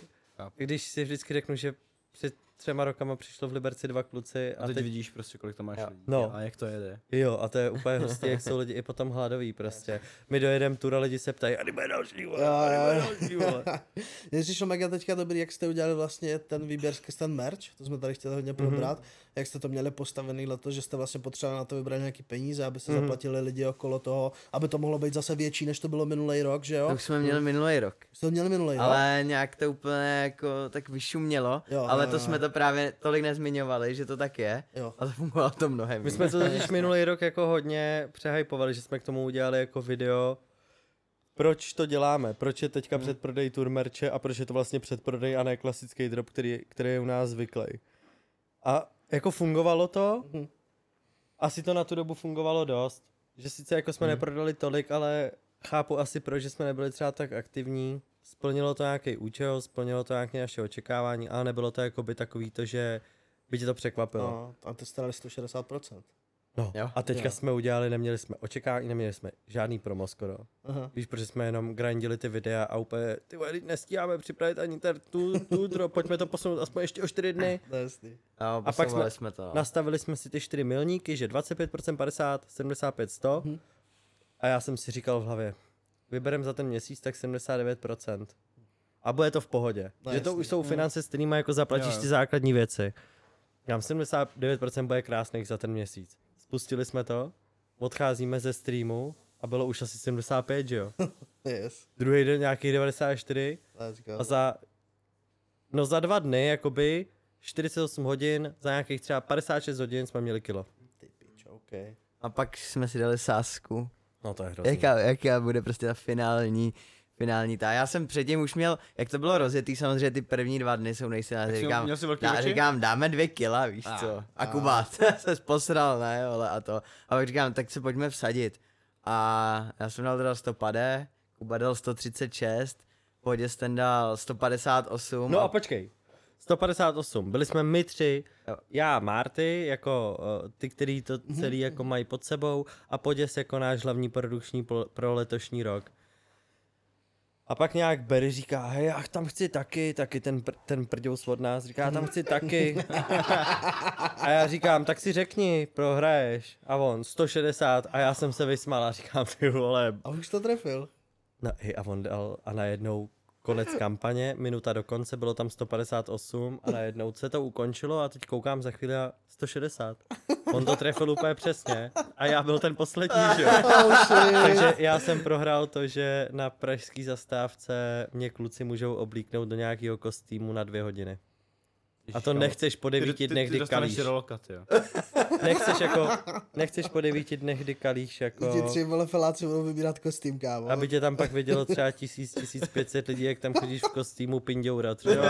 když si vždycky řeknu, že před třema rokama přišlo v Liberci dva kluci A a teď teď, vidíš prostě, kolik tam máš Jo. lidí. No. A jak to jede. jo, a to je úplně hustý, jak jsou lidi i potom hladoví prostě. My dojedeme tur a lidi se ptají, a bude další, vole, Jo, a jo. další, vole. <laughs> Mně přišlo mega teďka dobrý, jak jste udělali vlastně ten výběr skrz ten merch, to jsme tady chtěli hodně probrat, mm-hmm. jak jste to měli postavený letos, že jste vlastně potřebovali na to vybrat nějaký peníze, aby se mm-hmm. zaplatili lidi okolo toho, aby to mohlo být zase větší, než to bylo minulý rok, že jo? To už jsme měli minulý rok. Jste to měli minulý rok? Ale nějak to úplně jako tak vyšumělo, Jo, ale jo, to jo. jsme to právě tolik nezmiňovali, že to tak je, Jo. ale fungovalo to mnohem My jsme to totiž minulý rok jako hodně přehypovali, že jsme k tomu udělali jako video, proč to děláme, proč je teďka předprodej tour merče a proč je to vlastně předprodej a ne klasický drop, který, který je u nás zvyklý. A jako fungovalo to, Mhm. asi to na tu dobu fungovalo dost, že sice jako jsme neprodali tolik, ale chápu asi proč, že jsme nebyli třeba tak aktivní, splnilo to nějaký účel, splnilo to nějaké naše očekávání, ale nebylo to jako by takový to, že by tě to překvapilo. No, a to jste dali 160%. No Jo. a teďka Jo. jsme udělali, neměli jsme očekávání, neměli jsme žádný promo skoro. Aha. Víš, protože jsme jenom grindili ty videa a úplně, ty vole, nestíháme připravit ani ten tu, tu, tu, pojďme to posunout aspoň ještě o čtyři dny. <laughs> To je jasný. A, A pak jsme jsme to. No. Nastavili jsme si ty čtyři milníky, že 25%, 50, 75, 100. Mhm. A já jsem si říkal v hlavě, vyberem za ten měsíc tak 79%. A bude to v pohodě. No že to už jsou finance, s kterými jako zaplatíš Jo, ty základní věci. Říkám, 79% bude krásných za ten měsíc. Spustili jsme to, odcházíme ze streamu a bylo už asi 75, že jo? <laughs> Yes. Druhý den nějaký 94 Let's go. a za, no za dva dny, jakoby 48 hodin, za nějakých třeba 56 hodin jsme měli kilo. Ty pičo, OK. A pak jsme si dali sásku. No to je hrozný. Jaká, jaká bude prostě ta finální, finální ta. Já jsem předtím už měl, jak to bylo rozjetý, samozřejmě ty první dva dny jsou jsi- Říkám, měl jsi velký dá, říkám, dáme dvě kila, víš A, co. A a. Kuba <laughs> se posral, ne, vole, a to. A pak říkám, tak se pojďme vsadit. A já jsem dal teda 150, Kuba dal 136, Pohodě ten dal 158. No a počkej. 158. Byli jsme my tři, já, Marty, jako uh, ty, který to celý jako mají pod sebou a Poděs jako náš hlavní produkční pro, pro letošní rok. A pak nějak Berry říká, hej, já tam chci taky, taky ten, pr- ten prděus od nás, říká, tam chci taky. A já říkám, tak si řekni, prohraješ. A on, 160 a já jsem se vysmál a říkám, ty vole, A už to trefil. No hej, a on dal a najednou konec kampaně, minuta do konce, bylo tam 158 a najednou se to ukončilo a teď koukám za chvíli a 160. On to trefil úplně přesně a já byl ten poslední, že jo. <laughs> Oh. Takže já jsem prohrál to, že na pražský zastávce mě kluci můžou oblíknout do nějakého kostýmu na dvě hodiny. A to nechceš po devíti dnech, kdy kalíš. relokat, jo. <laughs> Nechceš jako, nechceš po devíti dnech, kdy kalíš Ti jako... tři vole feláci budou vybírat kostým, kámo. Aby tě tam pak vidělo třeba tisíc, tisíc pětset lidí, jak tam chodíš v kostýmu pindoura třeba.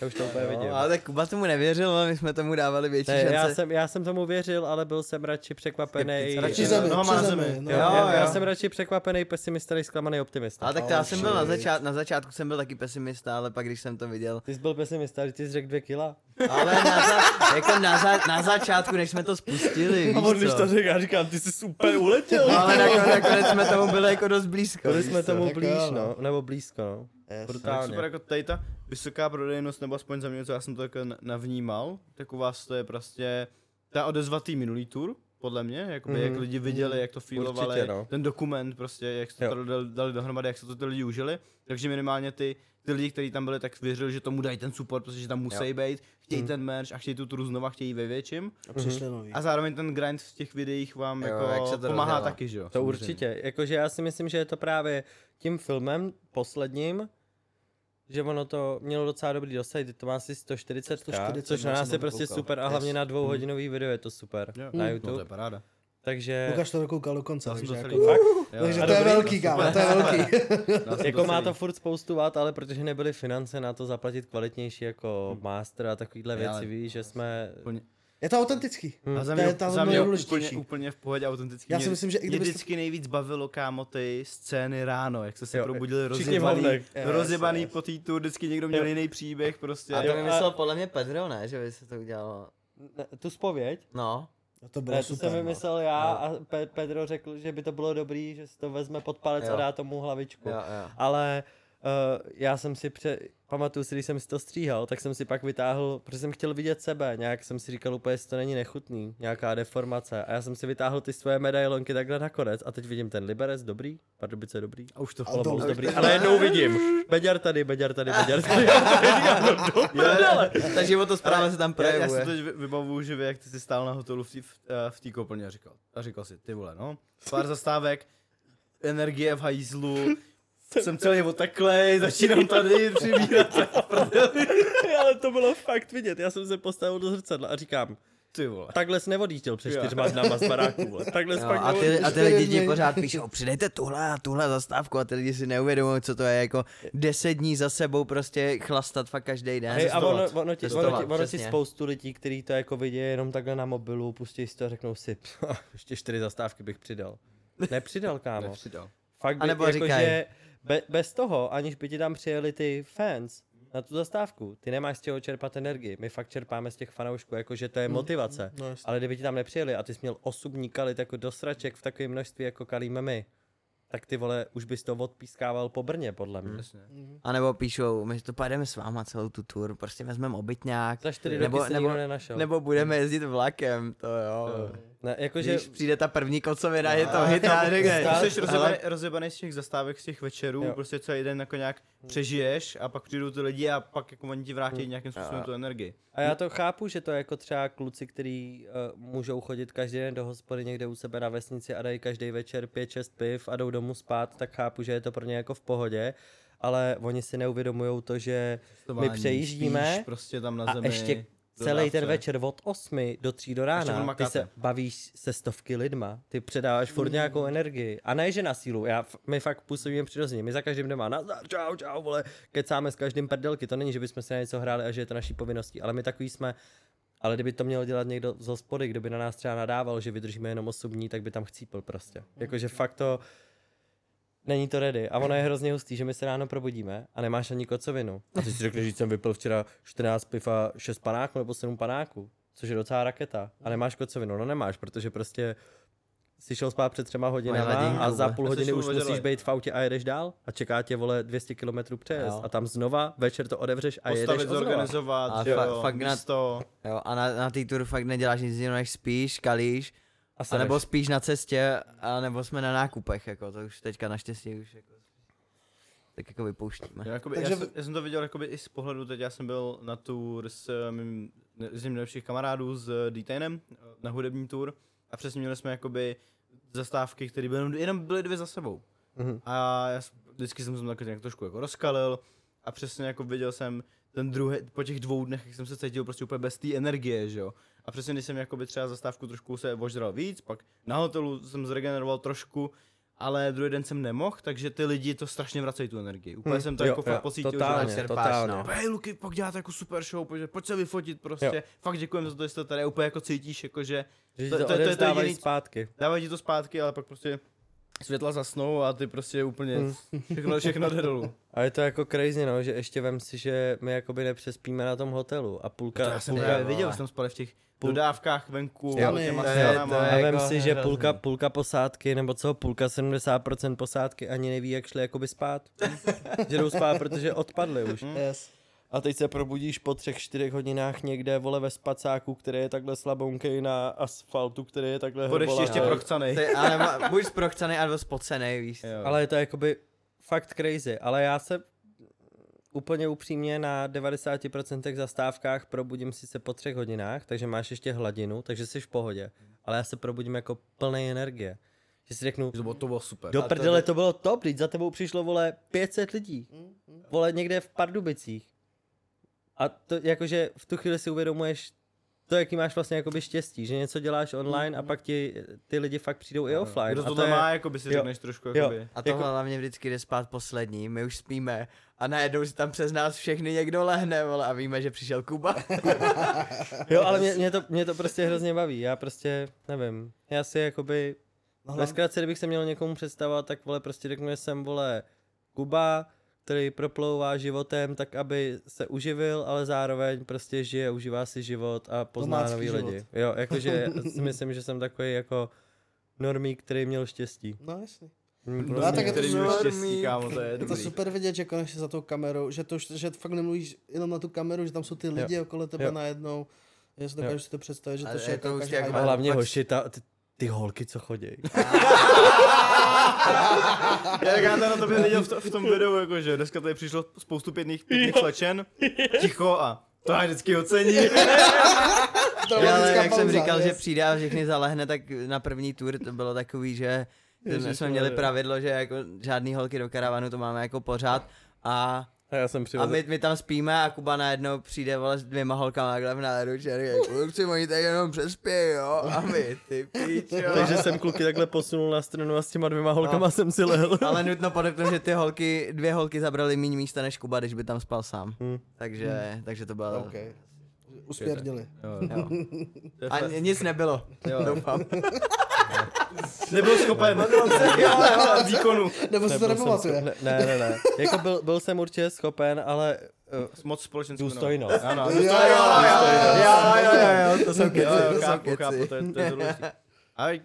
Já už to úplně vidím. No, ale tak Kuba tomu nevěřil, ale my jsme tomu dávali větší Ne, šance. já, jsem, já jsem tomu věřil, ale byl jsem radši překvapený. Radši zemi, nohama při na zemi. zemi. No. Jo, Jo, já, já jo. jsem radši překvapený pesimista, než zklamaný optimista. Ale tak to já jsem byl na, shit. začát, na začátku jsem byl taky pesimista, ale pak když jsem to viděl, Ty jsi byl pesimista, že ty jsi řekl dvě kila. ale na, za, jako na, za, na začátku, než jsme to spustili, víš co? řekl, já říkám, ty jsi úplně uletěl. No, ale nakonec, nakonec jsme tomu byli jako dost blízko. Byli jsme tomu Jako blíž, jo, no. no. Nebo blízko, no. Yes. Tak Brutálně. super, jako tady ta vysoká prodejnost, nebo aspoň za mě, co já jsem to jako n- navnímal, tak u vás to je prostě ta odezva tý minulý tour, podle mě, jakoby, Mhm. jak lidi viděli, jak to feelovali, Určitě, no. ten dokument prostě, jak se Jo. to dali, dali dohromady, jak se to ty lidi užili, takže minimálně ty, ty lidi, kteří tam byli, tak věřili, že tomu dají ten support, protože tam musí být, chtějí ten merch a chtějí tu turu znova, chtějí ve větším. A přišli nový. A zároveň ten grind v těch videích vám Jo, jako jak se to pomáhá rozjelo. taky, že jo? To samozřejmě. určitě. Jakože já si myslím, že je to právě tím filmem posledním, že ono to mělo docela dobrý dosah, to má asi 140, 140, což na nás je prostě koukal. super a hlavně na dvouhodinový video je to super Jo. na No YouTube. to je paráda. Takže Lukáš to dokoukal do konce, Já jsem takže to jako... fakt, <laughs> Jo, Takže to je velký, kámo, to je velký. <laughs> Jako má to furt spoustu vat, ale protože nebyly finance na to zaplatit kvalitnější jako master a takovýhle věci, víš, že jsme... Je to autentický. Hm. A za To je mě, tam za mě úplně, úplně v pohodě autentický. Já Mě- si myslím, že i mě kdybyste- vždycky nejvíc bavilo, kámo, ty scény ráno, jak jste se Jo, probudili rozjebaný. Yes, rozjebaný yes. po té tour, vždycky někdo měl Jo. jiný příběh prostě. A to Jo, vymyslel a- podle mě Pedro, ne? Že by se to udělalo. Ne, tu spověď? No. A to bylo Ne, to super. jsem no. vymyslel já a Pe- Pedro řekl, že by to bylo dobrý, že si to vezme pod palec Jo. a dá tomu hlavičku. Jo, jo. Ale uh, já jsem si pře... Pamatuju si, když jsem si to stříhal, tak jsem si pak vytáhl, protože jsem chtěl vidět sebe, nějak jsem si říkal úplně, jestli to není nechutný, nějaká deformace. A já jsem si vytáhl ty svoje medailonky takhle nakonec a teď vidím ten Liberec dobrý, Pardubice dobrý, A už to A to- dobrý, <laughs> ale jednou vidím, Beďar tady, Beďar tady, Beďar tady. <laughs> No. Ta životospráva se tam já, já si projevuje. to vybavuju, že vy, jak ty jsi stál na hotelu v té v, eh, v koupelně a říkal, a říkal si, ty vole, no, pár zastávek, energie v hajzlu, jsem celý oteklej, začínám tady přibírat <laughs> ale to bylo fakt vidět, já jsem se postavil do zrcadla a říkám, ty vole. takhle jsi neodjížděl před čtyřma dnama z baráku, vole. takhle Jo, a, ty, a ty lidi ti pořád píšou, přidejte tuhle a tuhle zastávku a ty lidi si neuvědomují, co to je, jako deset dní za sebou prostě chlastat fakt každý den. Hej, a ono, ono, ti, ono, ti, ono ti spoustu lidí, kteří to jako vidí jenom takhle na mobilu, pustí si to a řeknou si, ještě čtyři zastávky bych přidal. <laughs> Nepřidal, kámo. Nepřidal. Fakt by, A nebo jako, říkaj. že be, bez toho, aniž by ti tam přijeli ty fans, na tu zastávku. Ty nemáš z čeho čerpat energii. My fakt čerpáme z těch fanoušků, jakože to je motivace. No, jasně. Ale kdyby ti tam nepřijeli a ty jsi měl osubní kalit jako do sraček v takovém množství, jako kalíme my, tak ty vole, už bys to odpískával po Brně, podle mě. Jasně. A nebo píšou, my to pojedeme s váma celou tu tour, prostě vezmeme obytňák. Za čtyři nebo, nebo, nenašel. nebo budeme jezdit vlakem, to jo. Ne, jakože, Když přijde ta první kocovina, je to A- hit, a- a řekne, Jsi rozjebaný, rozjebaný z těch zastávek, z těch večerů, Jo. prostě celý den jako nějak přežiješ a pak přijdou ty lidi a pak jako oni ti vrátí nějakým způsobem tu energii. A já to chápu, že to je jako třeba kluci, kteří uh, můžou chodit každý den do hospody někde u sebe na vesnici a dají každý večer 5-6 piv a jdou domů spát, tak chápu, že je to pro ně jako v pohodě, ale oni si neuvědomují to, že my přejíždíme prostě tam na a zemi. ještě do celý ten večer od 8 do 3 do rána, ty se bavíš se stovky lidma, ty předáváš furt nějakou energii. A ne, že na sílu, já, my fakt působíme přirozeně, my za každým doma, nazdar, čau, čau, vole, kecáme s každým prdelky, to není, že bychom si na něco hráli a že je to naší povinností, ale my takový jsme, ale kdyby to měl dělat někdo z hospody, kdo by na nás třeba nadával, že vydržíme jenom 8 dní, tak by tam chcípl prostě. Jakože fakt to, není to ready. A ono je hrozně hustý, že my se ráno probudíme a nemáš ani kocovinu. A ty si řekneš, že jsem vypil včera 14 piv a 6 panáků nebo 7 panáků, což je docela raketa. A nemáš kocovinu, no nemáš, protože prostě jsi šel spát před třema hodinama a za půl hodiny už musíš uvažovat. být v autě a jedeš dál a čeká tě vole 200 km přejezd Jo. a tam znova večer to odevřeš a jedeš Postavit, znova. zorganizovat, A že fa- jo, fakt na-. Jo, a na, na té tour fakt neděláš nic jiného, než spíš, kalíš, A, a nebo spíš na cestě, a nebo jsme na nákupech, jako, to už teďka naštěstí už jako, tak jako vypouštíme. Já, jakoby, Takže já, jsem, já jsem to viděl jakoby i z pohledu, teď já jsem byl na tour s mým s mým nejlepších kamarádů s Detainem na hudební tour a přesně měli jsme jakoby zastávky, které byly jenom, jenom byly dvě za sebou. Mhm. A já vždycky jsem se tak nějak trošku jako rozkalil a přesně jako viděl jsem ten druhý, po těch dvou dnech, jak jsem se cítil prostě úplně bez té energie, že jo. A přesně když jsem jakoby třeba zastávku trošku se ožral víc, pak na hotelu jsem zregeneroval trošku, ale druhý den jsem nemohl, takže ty lidi to strašně vracejí tu energii. Úplně Hm, jsem to jo, jako jo, fakt pocítil, totálně, že čerpáš, totálně. no. Hej Luky, pak děláte jako super show, pojď, pojď se vyfotit prostě, Jo. fakt děkujeme za to, že jste tady, úplně jako cítíš, jako že Že to- to, to- to, to je to jediný- zpátky. dávají ti to zpátky, ale pak prostě světla zasnou a ty prostě úplně všechno, všechno jde dolů. <laughs> A je to jako crazy, no, že ještě vem si, že my jakoby nepřespíme na tom hotelu a půlka, To já jsem půlka že tam spali v těch dodávkách venku, Jo, těma to je- to je- A vem jako si, že půlka, půlka posádky, nebo co, půlka 70% posádky ani neví, jak šli jakoby spát. <laughs> že jdou spát, protože odpadli už. Yes. A teď se probudíš po třech, čtyřech hodinách někde, vole, ve spacáku, který je takhle slabounkej na asfaltu, který je takhle Budeš hrbolatý. ještě prochcanej. Ty, ale buď zprochcanej, anebo spocenej, víš. Jo. Ale je to jakoby fakt crazy, ale já se úplně upřímně na 90% zastávkách probudím si se po třech hodinách, takže máš ještě hladinu, takže jsi v pohodě. Ale já se probudím jako plný energie. Že si řeknu, To bylo, to bylo super. do to prdele to bylo top, teď za tebou přišlo, vole, 500 lidí. Vole, někde v Pardubicích. A to jakože v tu chvíli si uvědomuješ to, jaký máš vlastně jakoby štěstí, že něco děláš online a pak ti ty lidi fakt přijdou i offline. Kdo to, to je, má, jako by si jo. řekneš trošku, Jo. jakoby. A to Jako- hlavně vždycky jde spát poslední, my už spíme a najednou si tam přes nás všechny někdo lehne, vole, a víme, že přišel Kuba. <laughs> Jo, ale mě, mě, to, mě to prostě hrozně baví, já prostě, nevím, já si jakoby, No, ve zkratce, kdybych se měl někomu představovat, tak vole prostě řeknu, že jsem, vole, Kuba, který proplouvá životem tak, aby se uživil, ale zároveň prostě žije, užívá si život a pozná nový život. lidi. Jo, jakože si <laughs> myslím, že jsem takový jako normík, který měl štěstí. no jasně. Mm, No a tak je to štěstí, kámo, to je Je to super vidět, že konečně za tou kamerou, že, to, že fakt nemluvíš jenom na tu kameru, že tam jsou ty lidi okolo tebe Jo. najednou. Já si dokážu si to představit, že to je šéká to už každý jak- A iPad. hlavně hoši, ta, ty, ty holky, co chodí. <laughs> Jak já to na tobě viděl v, to, v tom videu, jakože dneska tady přišlo spoustu pěkných, pěkných slečen, ticho a to já vždycky ocení. <laughs> Dramatická ale jak jsem říkal, že přijde a všechny zalehne, tak na první tour to bylo takový, že Ježiš, jsme měli pravidlo, že jako žádný holky do karavanu to máme jako pořád. A A já jsem a přivezl. my, my tam spíme a Kuba najednou přijde vole s dvěma holkama takhle v náruči a říká, kluci, oni tady jenom přespí, jo, a my, ty píčo. Takže jsem kluky takhle posunul na stranu a s těma dvěma holkama No. jsem si lehl. <laughs> Ale nutno podotknout, že ty holky, dvě holky zabrali méně místa než Kuba, když by tam spal sám. Hmm. Takže, takže to bylo... OK. Uspěrnili. Jo. A nic nebylo, Jo. doufám. Nebyl schopen výkonu. Nebo si to jsem nepamatuje. Ne, ne, ne. Jako byl, byl jsem určitě schopen, ale uh, moc společenskou. důstojnost. Ano, Jo, důstojnost. jo, jo, Jo, jo, jo, jo, to jsou Jo, keci, jo, to jsou chápu, chápu, keci. to je, to je. A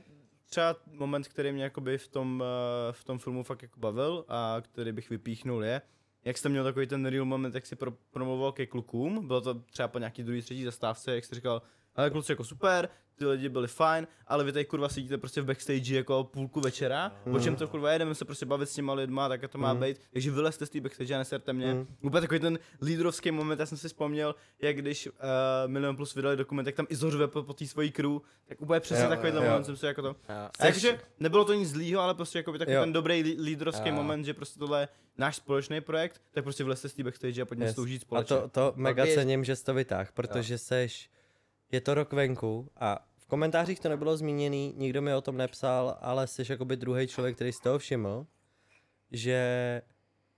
třeba moment, který mě jakoby v tom, eh, v tom filmu fakt jako bavil a který bych vypíchnul je, jak jste měl takový ten real moment, jak si pro, promluval ke klukům, bylo to třeba po nějaký druhý, třetí zastávce, jak jsi říkal, ale kluci jako super, ty lidi byli fajn, ale vy tady kurva sedíte prostě v backstage jako půlku večera, mm. o čem to kurva jedeme se prostě bavit s těma lidma, tak to má Mm. být, takže vylezte z té backstage a neserte mě. Mm. Úplně takový ten lídrovský moment, já jsem si vzpomněl, jak když uh, Milion Plus vydali dokument, jak tam i zořve po, po té svojí crew, tak úplně přesně Jo, takovýhle jo. moment jsem si jako to. Jo. A jakože nebylo to nic zlýho, ale prostě jako takový Jo. ten dobrý lí- lídrovský Jo. moment, že prostě tohle je náš společný projekt, tak prostě vlezte z té backstage a pojďme Yes. sloužit A společně. to, to mega cením, že jsi to vytáh, protože seš, je to rok venku a v komentářích to nebylo zmíněný, nikdo mi o tom nepsal, ale jsi jakoby druhý člověk, který z toho všiml, že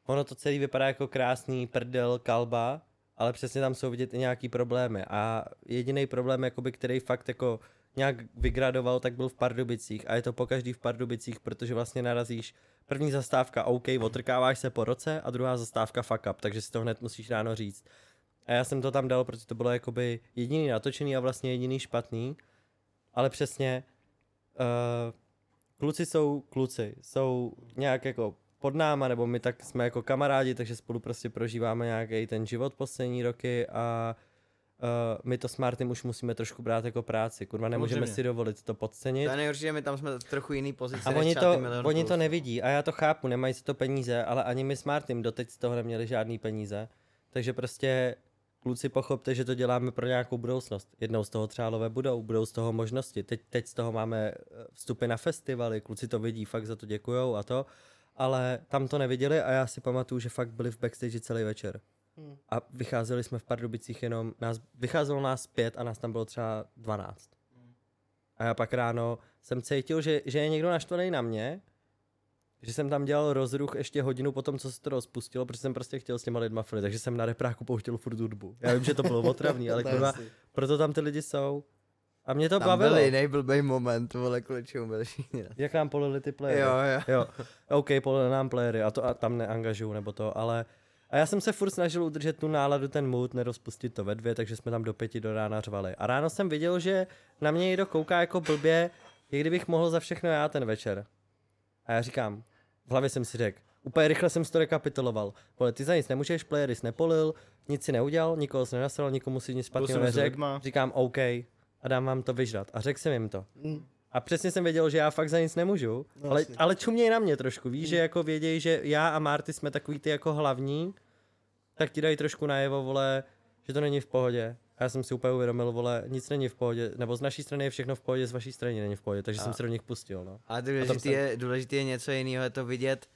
ono to celý vypadá jako krásný prdel kalba, ale přesně tam jsou vidět i nějaký problémy a jediný problém, jakoby, který fakt jako nějak vygradoval, tak byl v Pardubicích a je to pokaždý v Pardubicích, protože vlastně narazíš první zastávka OK, otrkáváš se po roce a druhá zastávka fuck up, takže si to hned musíš ráno říct. A já jsem to tam dal, protože to bylo jakoby jediný natočený a vlastně jediný špatný, ale přesně uh, kluci jsou kluci, jsou nějak jako pod náma, nebo my tak jsme jako kamarádi, takže spolu prostě prožíváme nějaký ten život poslední roky a uh, my to s Martym už musíme trošku brát jako práci, kurva, nemůžeme Samozřejmě. si dovolit to podcenit. To je nejhorší, že my tam jsme v trochu jiný pozici, A než oni to, oni Plus. to nevidí a já to chápu, nemají si to peníze, ale ani my s Martym doteď z toho neměli žádný peníze. Takže prostě kluci pochopte, že to děláme pro nějakou budoucnost. Jednou z toho třálové budou, budou z toho možnosti. Teď, teď z toho máme eh, vstupy na festivaly, kluci to vidí, fakt za to děkujou a to. Ale tam to neviděli a já si pamatuju, že fakt byli v backstage celý večer. Hmm. A vycházeli jsme v Pardubicích jenom, nás, vycházelo nás pět a nás tam bylo třeba 12. A já pak ráno jsem cítil, že, že je někdo naštvaný na mě, že jsem tam dělal rozruch ještě hodinu po tom, co se to rozpustilo, protože jsem prostě chtěl s těma lidma filit, takže jsem na repráku pouštěl furt hudbu. Já vím, že to bylo otravný, ale <laughs> kurva, proto tam ty lidi jsou. A mě to Tam bavilo. byl jiný blbej moment, vole, kvůli čemu všichni. <laughs> Jak nám polili ty playery. Jo, jo. jo. OK, polili nám playery a to a tam neangažuju nebo to, ale a já jsem se furt snažil udržet tu náladu, ten mood, nerozpustit to ve dvě, takže jsme tam do pěti do rána řvali. A ráno jsem viděl, že na mě někdo kouká jako blbě, jak kdybych mohl za všechno já ten večer. A já říkám, v hlavě jsem si řekl, úplně rychle jsem si to rekapituloval. Vole, ty za nic nemůžeš, playery jsi nepolil, nic si neudělal, nikoho jsi nenasral, nikomu si nic špatného neřekl. Říkám OK a dám vám to vyžrat. A řekl jsem jim to. Mm. A přesně jsem věděl, že já fakt za nic nemůžu, No, ale, jasně. ale čuměj na mě trošku, víš, že jako vědějí, že já a Marty jsme takový ty jako hlavní, tak ti dají trošku najevo, vole, že to není v pohodě. A já jsem si úplně uvědomil, vole, nic není v pohodě, nebo z naší strany je všechno v pohodě, z vaší strany není v pohodě, takže A- jsem se do nich pustil, no. A důležitý, jsem- je, důležitý je něco jiného, je to vidět,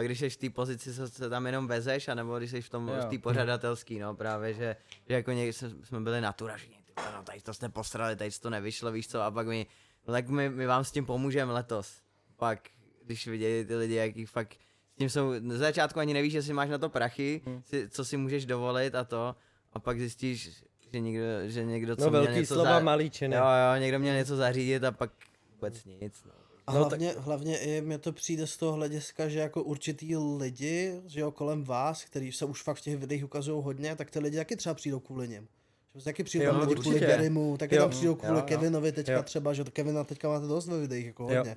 eh, když jsi v té pozici, co se tam jenom vezeš, anebo když jsi v tom, v té pořadatelský, no právě, že, že jako někdy jsme, jsme byli naturažní, ty no tady to jste posrali, tady to nevyšlo, víš co, a pak my, no tak my, my vám s tím pomůžeme letos. Pak, když viděli ty lidi, jaký fakt s tím jsou, na začátku ani nevíš, jestli máš na to prachy, Hmm. si, co si můžeš dovolit a to, a pak zjistíš, že někdo, že někdo, co No měl velký něco slova, za... malý činy. Jo, jo, někdo měl něco zařídit a pak vůbec nic, no. A No, hlavně, hlavně i mně to přijde z toho hlediska, že jako určitý lidi, že jo, kolem vás, který se už fakt v těch videích ukazují hodně, tak ty lidi taky třeba přijdou kvůli nim. Že prostě taky přijdou Jo, lidi určitě. kvůli Gerimu, taky Jo. tam přijdou kvůli Jo, jo. Kevinovi teďka Jo. třeba, že Kevina teďka máte dost ve videích, jako hodně. Jo.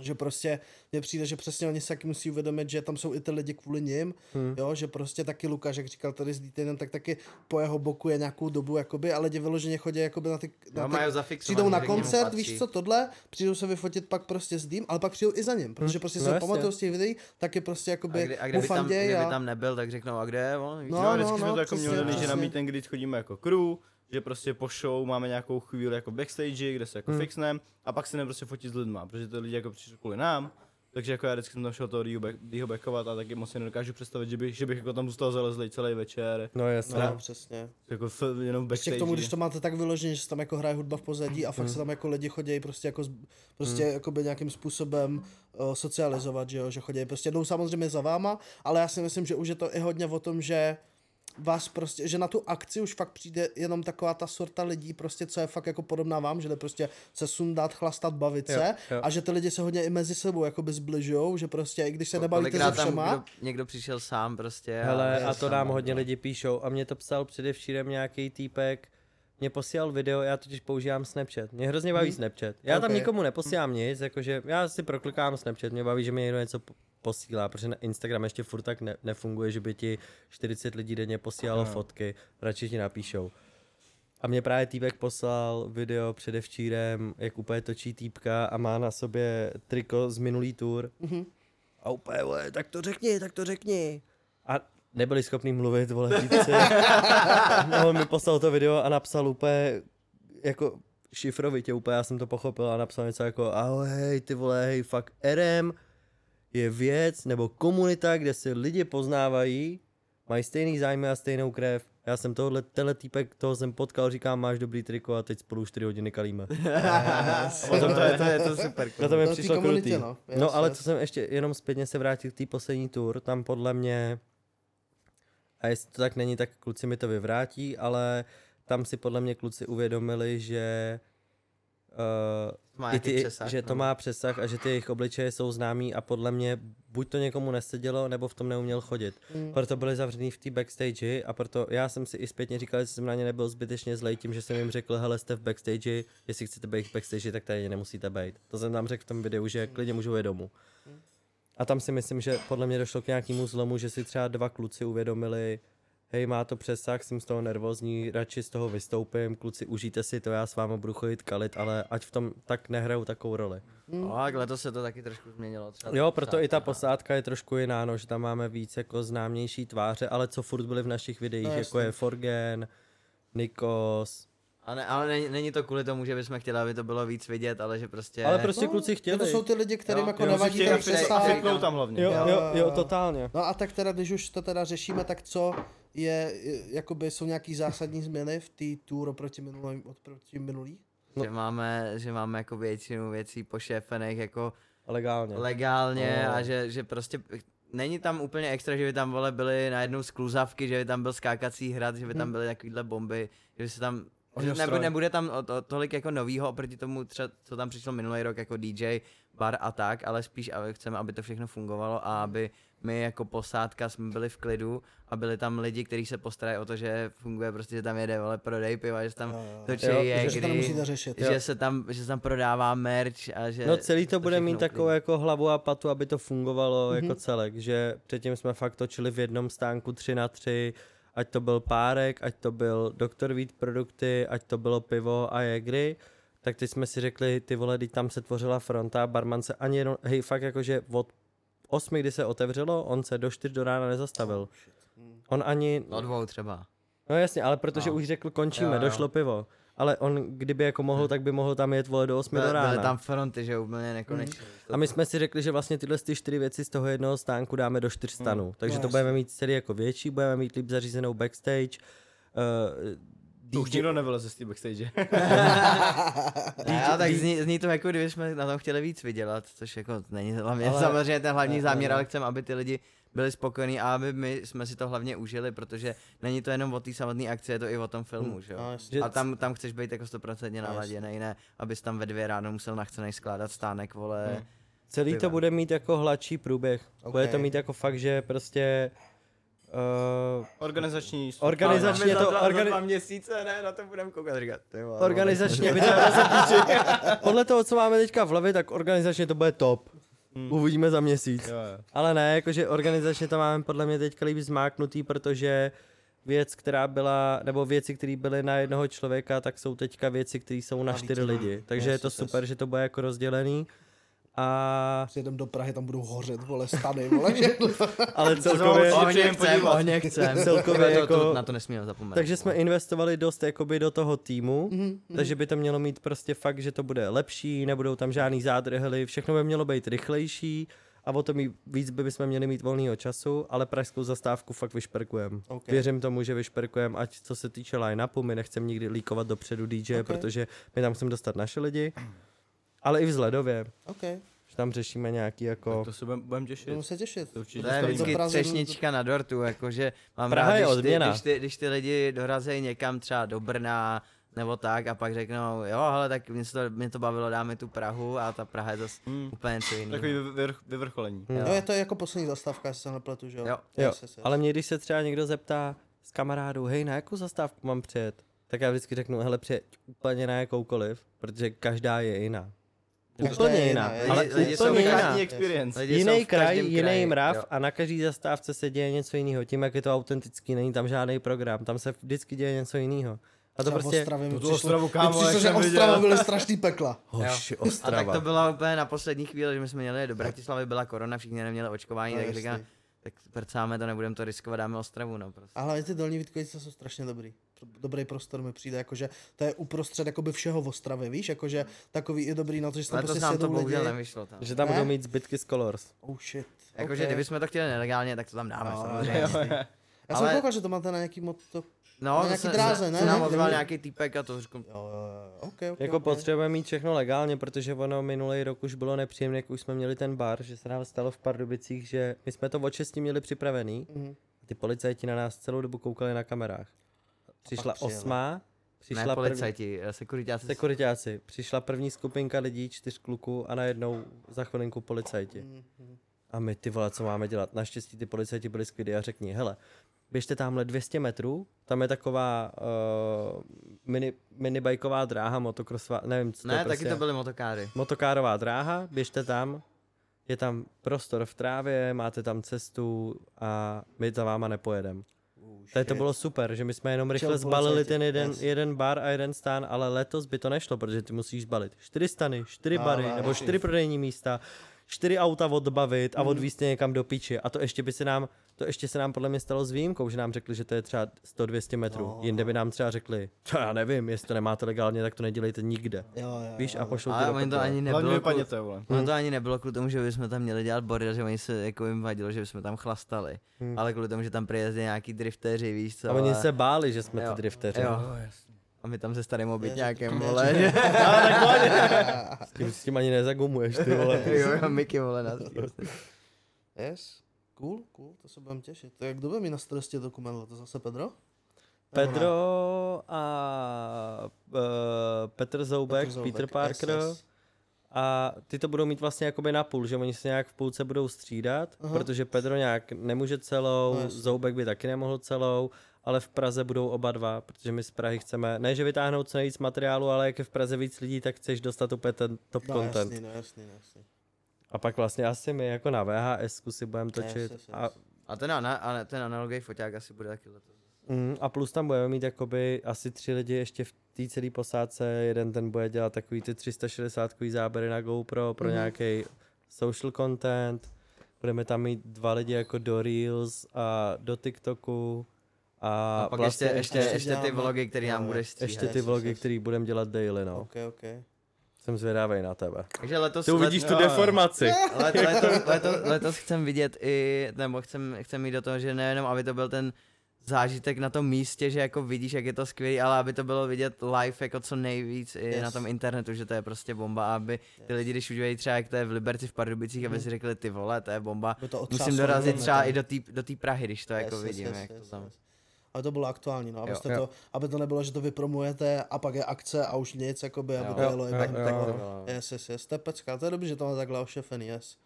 Že prostě mně přijde, že přesně oni se taky musí uvědomit, že tam jsou i ty lidi kvůli nim, Hmm. jo, že prostě taky Lukáš, jak říkal tady s Dietenem, tak taky po jeho boku je nějakou dobu, jakoby, a lidi vyloženě chodí jakoby na ty, na No, ty přijdou na koncert, víš co, tohle, přijdou se vyfotit pak prostě s dým, ale pak přijdou i za ním, protože prostě no se jasně. pamatují z těch videí, tak je prostě A, jakoby kdy, a kdyby, tam, ufanděj kdyby a... tam nebyl, tak řeknou, a kde je on? No? No, no, vždycky jsme no, to jako měli, že na přesně. meet and greet chodíme jako crew, že prostě po show máme nějakou chvíli jako backstage, kde se jako Hmm. fixneme a pak se jdeme prostě fotit s lidma, protože ty lidi jako přišli kvůli nám. Takže jako já vždycky jsem tam šel toho Rýho backovat a taky moc si nedokážu představit, že bych, že bych jako tam zůstal zalezlý celý večer. No jasně. No, přesně. Jako f, jenom v Ještě backstage. k tomu, když to máte tak vyloženě, že se tam jako hraje hudba v pozadí a fakt Hmm. se tam jako lidi chodí prostě jako, prostě jakoby nějakým způsobem uh, socializovat, že jo, že chodí prostě jdou samozřejmě za váma, ale já si myslím, že už je to i hodně o tom, že vás prostě, že na tu akci už fakt přijde jenom taková ta sorta lidí, prostě, co je fakt jako podobná vám, že jde prostě se sundat, chlastat, bavit Jo, se jo. a že ty lidi se hodně i mezi sebou jakoby zbližujou, že prostě i když se nebavíte se tam všema, kdo, někdo přišel sám prostě. Hele, a to sám, nám no. hodně lidi píšou. A mě to psal předevčírem nějaký týpek, mě posílal video, já totiž používám Snapchat. Mě hrozně baví Snapchat. Já tam Ok. nikomu neposílám nic, jakože já si proklikám Snapchat, mě baví, že mi někdo něco po- posílá, protože na Instagram ještě furt tak ne- nefunguje, že by ti 40 lidí denně posílalo fotky, radši ti napíšou. A mě právě týpek poslal video předevčírem, jak úplně točí týpka a má na sobě triko z minulý tour. A úplně, vole, tak to řekni, tak to řekni. A nebyli schopni mluvit, vole, týpci. <laughs> no, on mi poslal to video a napsal úplně, jako šifrovitě úplně, já jsem to pochopil a napsal něco jako, ahoj, hej, ty vole, hej, fuck, RM je věc nebo komunita, kde se lidi poznávají, mají stejný zájmy a stejnou krev. Já jsem tohle, tenhle týpek, toho jsem potkal, říkám, máš dobrý triko a teď spolu 4 hodiny kalíme. <laughs> Potom to je, to je to super. No to mi To přišlo komunitě, krutý. no. No, ale yes. co jsem ještě jenom zpětně se vrátil k té poslední tour, tam podle mě, a jestli to tak není, tak kluci mi to vyvrátí, ale tam si podle mě kluci uvědomili, že uh, ty, přesah, že to no. má přesah a že ty jejich obličeje jsou známí a podle mě buď to někomu nesedělo, nebo v tom neuměl chodit. Mm. Proto byli zavřený v té backstage a proto já jsem si i zpětně říkal, že jsem na ně nebyl zbytečně zlej tím, že jsem jim řekl, hele jste v backstage, jestli chcete být v backstage, tak tady nemusíte být. To jsem tam řekl v tom videu, že klidně můžu jít domů. A tam si myslím, že podle mě došlo k nějakému zlomu, že si třeba dva kluci uvědomili, hej, má to přesah, jsem z toho nervózní, radši z toho vystoupím, kluci, užijte si to, já s vámi budu chodit kalit, ale ať v tom tak nehrajou takovou roli. No, a letos se to taky trošku změnilo. Třeba Jo, proto i ta posádka. posádka je trošku jiná, no, že tam máme víc jako známější tváře, ale co furt byly v našich videích, No, jako je Forgen, Nikos, A ne, ale není, není, to kvůli tomu, že bychom chtěli, aby to bylo víc vidět, ale že prostě... ale prostě kluci že chtěli. to jsou ty lidi, kterým Jo, jako jo, nevadí ten přesah. tam hlavně. Jo, Jo, jo, jo, jo, jo. totálně. No a tak teda, když už to teda řešíme, tak co je, je- jakoby jsou nějaký zásadní změny v té tour oproti minulý, oproti minulý? No. Že máme, že máme jako většinu věcí pošéfených jako Legálně. legálně No. a že, že prostě není tam úplně extra, že by tam vole byly najednou skluzavky, že by tam byl skákací hrad, že by tam byly takovýhle bomby, že by se tam že nebude tam o, to, tolik jako novýho oproti tomu, třeba, co tam přišlo minulý rok jako DJ, bar a tak, ale spíš aby chceme, aby to všechno fungovalo a aby my jako posádka jsme byli v klidu a byli tam lidi, kteří se postarají o to, že funguje prostě, že tam jede vole prodej piva, že se tam točí Jo, jegry, že to nemusíte řešit. že se tam, že se tam prodává merch a že No celý to bude všechno mít takovou jako hlavu a patu, aby to fungovalo mm-hmm. jako celek, že předtím jsme fakt točili v jednom stánku 3 na 3 ať to byl párek, ať to byl Dr. Vít produkty, ať to bylo pivo a jegry, tak teď jsme si řekli, ty vole, teď tam se tvořila fronta, barman se ani jenom, hej, fakt jakože od 8, kdy se otevřelo, on se do 4 do rána nezastavil. On ani, No dvou třeba. no jasně, ale protože No. už řekl končíme, Jo, jo. došlo pivo. Ale on, kdyby jako mohl, tak by mohl tam jet vole do 8 do rána. byly tam fronty, že úplně nekonečně. A my jsme si řekli, že vlastně tyhle ty čtyři věci z toho jednoho stánku dáme do čtyř stanů. Hmm. Takže No, to budeme mít celý jako větší, budeme mít líp zařízenou backstage. Uh, To už nikdo nevyleze z té backstage. <laughs> <laughs> Ne, ale tak zní, zní, to jako kdyby jsme na tom chtěli víc vydělat, což jako není hlavně Ale- samozřejmě ten hlavní ne, záměr, ne. ale chceme, aby ty lidi byli spokojení a aby my jsme si to hlavně užili, protože není to jenom o té samotné akci, je to i o tom filmu, že jo. no, A tam, tam chceš být jako stoprocentně naladěný, ne, abys tam ve dvě ráno musel nachcenej skládat stánek, vole. celý to bude mít jako hladší průběh. Ok. Bude to mít jako fakt, že prostě... Uh, Organizační... organizačně to... Organi- měsíce, ne, na to budeme koukat, říkat, ty vole, organizačně by to <laughs> Podle toho, co máme teďka v hlavě, tak organizačně to bude top. Uvidíme za měsíc. Jo, jo. Ale ne, jakože organizačně to máme podle mě teďka líp zmáknutý, protože věc, která byla, nebo věci, které byly na jednoho člověka, tak jsou teďka věci, které jsou na čtyři lidi. Takže je to super, že to bude jako rozdělený. A, Přijedem do Prahy, tam budou hořet, vole, stany, vole, <laughs> ale celkově, Ohně chcem, podívat. ohně chcem. <laughs> Celkově to, jako- to, na to nesmíme zapomenout. takže jsme investovali dost jakoby do toho týmu, Mhm, takže by to mělo mít prostě fakt, že to bude lepší, nebudou tam žádný zádrhely, všechno by mělo být rychlejší a o to mí- víc by bychom měli mít volného času, ale pražskou zastávku fakt vyšperkujeme. Ok. Věřím tomu, že vyšperkujeme, ať co se týče line-upu, my nechceme nikdy líkovat dopředu DJ, Ok. protože my tam chceme dostat naše lidi, ale i vzhledově. OK. Že tam řešíme nějaký jako... Tak to se budeme budem těšit. Budeme se těšit. To určitě To je vždycky třešnička na dortu, jakože mám Praha rád, je když ty, když, ty, když ty lidi dorazí někam třeba do Brna, nebo tak a pak řeknou, jo, ale tak mě, se to, mě to bavilo, dáme tu Prahu a ta Praha je zase Hmm. úplně něco jiného. Takový vyvr- vyvrcholení. Hm. Jo, je to jako poslední zastávka, jestli se nepletu, že jo? Jo. Jo, ale mě když se třeba někdo zeptá z kamarádů, hej, na jakou zastávku mám přijet, tak já vždycky řeknu, hele, přijet úplně na jakoukoliv, protože každá je jiná. Každá úplně je jiná, jiná, ale jsou úplně jiná. Experience. Jiný kraj, jiný mrav jo. a na každý zastávce se děje něco jiného. Tím, jak je to autentický, není tam žádný program, tam se vždycky děje něco jiného. A to prostě... Ostravě mi Tu přišlo, Ostravu, kámo, přišlo že Ostrava byly strašný pekla. <laughs> Hoši, A tak Ostrava. to bylo úplně na poslední chvíli, že my jsme měli do Bratislavy, byla korona, všichni neměli očkování, No, tak říkám, tak prcáme to, nebudeme to riskovat, dáme Ostravu, no prostě. A hlavně ty dolní Vítkovice jsou strašně dobrý. Dobrý prostor mi přijde, jakože to je uprostřed jakoby všeho v Ostravě, víš, jakože takový je dobrý na to, že se tam prostě nám to bohužel nevyšlo tam. Že tam Ne? budou mít zbytky z Colors. Oh shit. Jakože okay. kdybychom to chtěli nelegálně, tak to tam dáme, No, samozřejmě. jasný. <laughs> Já jsem Ale- koukal, že to máte na nějaký moto... No, Na nějaký se, dráze, se, ne? se nám Ne? ozval nějaký týpek a to řekl, Jo, jo, jo, okay, okay, Jako okay. potřebujeme mít všechno legálně, protože ono minulý rok už bylo nepříjemné, jak už jsme měli ten bar, že se nám stalo v Pardubicích, že my jsme to od 6 měli připravený Mhm. a ty policajti na nás celou dobu koukali na kamerách. Přišla přijeli. osmá, přišla ne první, policajti, eh, sekuritáci. sekuritáci, přišla první skupinka lidí, čtyř kluků a najednou za chvilinku policajti. A my ty vole, co máme dělat? Naštěstí ty policajti byli skvělí a řekni, hele, běžte tamhle 200 metrů, tam je taková uh, mini, minibajková dráha, motokrosová, nevím, co to Ne, taky prostě to byly motokáry. motokárová dráha, běžte tam, je tam prostor v trávě, máte tam cestu a my za váma nepojedem. Tady to bylo super, že my jsme jenom rychle zbalili ten jeden, yes. jeden bar a jeden stán, ale letos by to nešlo, protože ty musíš zbalit čtyři stany, čtyři No, bary no, nebo no. čtyři prodejní místa, čtyři auta odbavit a odvízt je někam do piči. A to ještě by se nám, to ještě se nám podle mě stalo s výjimkou, že nám řekli, že to je třeba 100-200 metrů. No, Jinde by nám třeba řekli, to já nevím, jestli to nemáte legálně, tak to nedělejte nikde. Jo, jo, Víš, jo, a jo. pošlou Ale to prdele. ani nebylo, kvůli, ono to ani nebylo kvůli tomu, že bychom tam měli dělat bordel, že oni se jako jim vadilo, že bychom tam chlastali. Hmm. Ale kvůli tomu, že tam přijezdí nějaký drifteři, víš co. A oni se báli, že jsme Jo. ty drifteři. Jo. A my tam se starým obytňákem, že- vole. <laughs> že- S tím, s tím ani nezagumuješ, ty vole. <laughs> jo, jo, Mickey, vole, na Yes. Cool, cool, to se budeme těšit. Tak kdo bude mít na starosti dokument? To zase Pedro? Pedro a uh, Petr Zoubek, Petr Zoubek, Peter Parker yes, yes. a ty to budou mít vlastně jakoby na půl, že oni se nějak v půlce budou střídat, Aha. protože Pedro nějak nemůže celou, No. Zoubek by taky nemohl celou, ale v Praze budou oba dva, protože my z Prahy chceme, ne že vytáhnout co nejvíc materiálu, ale jak je v Praze víc lidí, tak chceš dostat úplně ten top No content. jasný, no jasný, no jasný. A pak vlastně asi my jako na VHS si budeme točit. Yes, yes, yes. A A ten, ana, a ten analogový foťák asi bude taky letos. Mm, a plus tam budeme mít jakoby asi tři lidi ještě v té celé posádce. Jeden ten bude dělat takový ty 360 záběry na GoPro pro mm-hmm. nějaký social content. Budeme tam mít dva lidi jako do Reels a do TikToku. A, A pak vlastně ještě, ještě, ještě ještě ty vlogy, které nám budeš stříhat. ještě ty vlogy, které budeme dělat daily, no. OK, OK. Jsem zvědavý na tebe. Takže letos, Ty uvidíš tu jo. deformaci. <laughs> Let, letos, <laughs> letos, letos chcem vidět i, nebo chcem, chcem jít do toho, že nejenom, aby to byl ten zážitek na tom místě, že jako vidíš, jak je to skvělé, ale aby to bylo vidět live jako co nejvíc i Yes. na tom internetu, že to je prostě bomba, aby ty lidi, když udělají třeba jak to je v Liberci v Pardubicích, aby si řekli ty vole, to je bomba. To Musím dorazit třeba i do té do Prahy, když to jako Yes, yes, vidím, yes, jak yes, to tam. yes. Ale to bylo aktuální, no, abyste Jo. to, aby to nebylo, že to vypromujete a pak je akce a už nic, jakoby, aby Jo. to Jo, jelo jo, jo, jo. Yes, yes, yes, to je pecka, to je dobrý, že to má takhle ošefený, yes.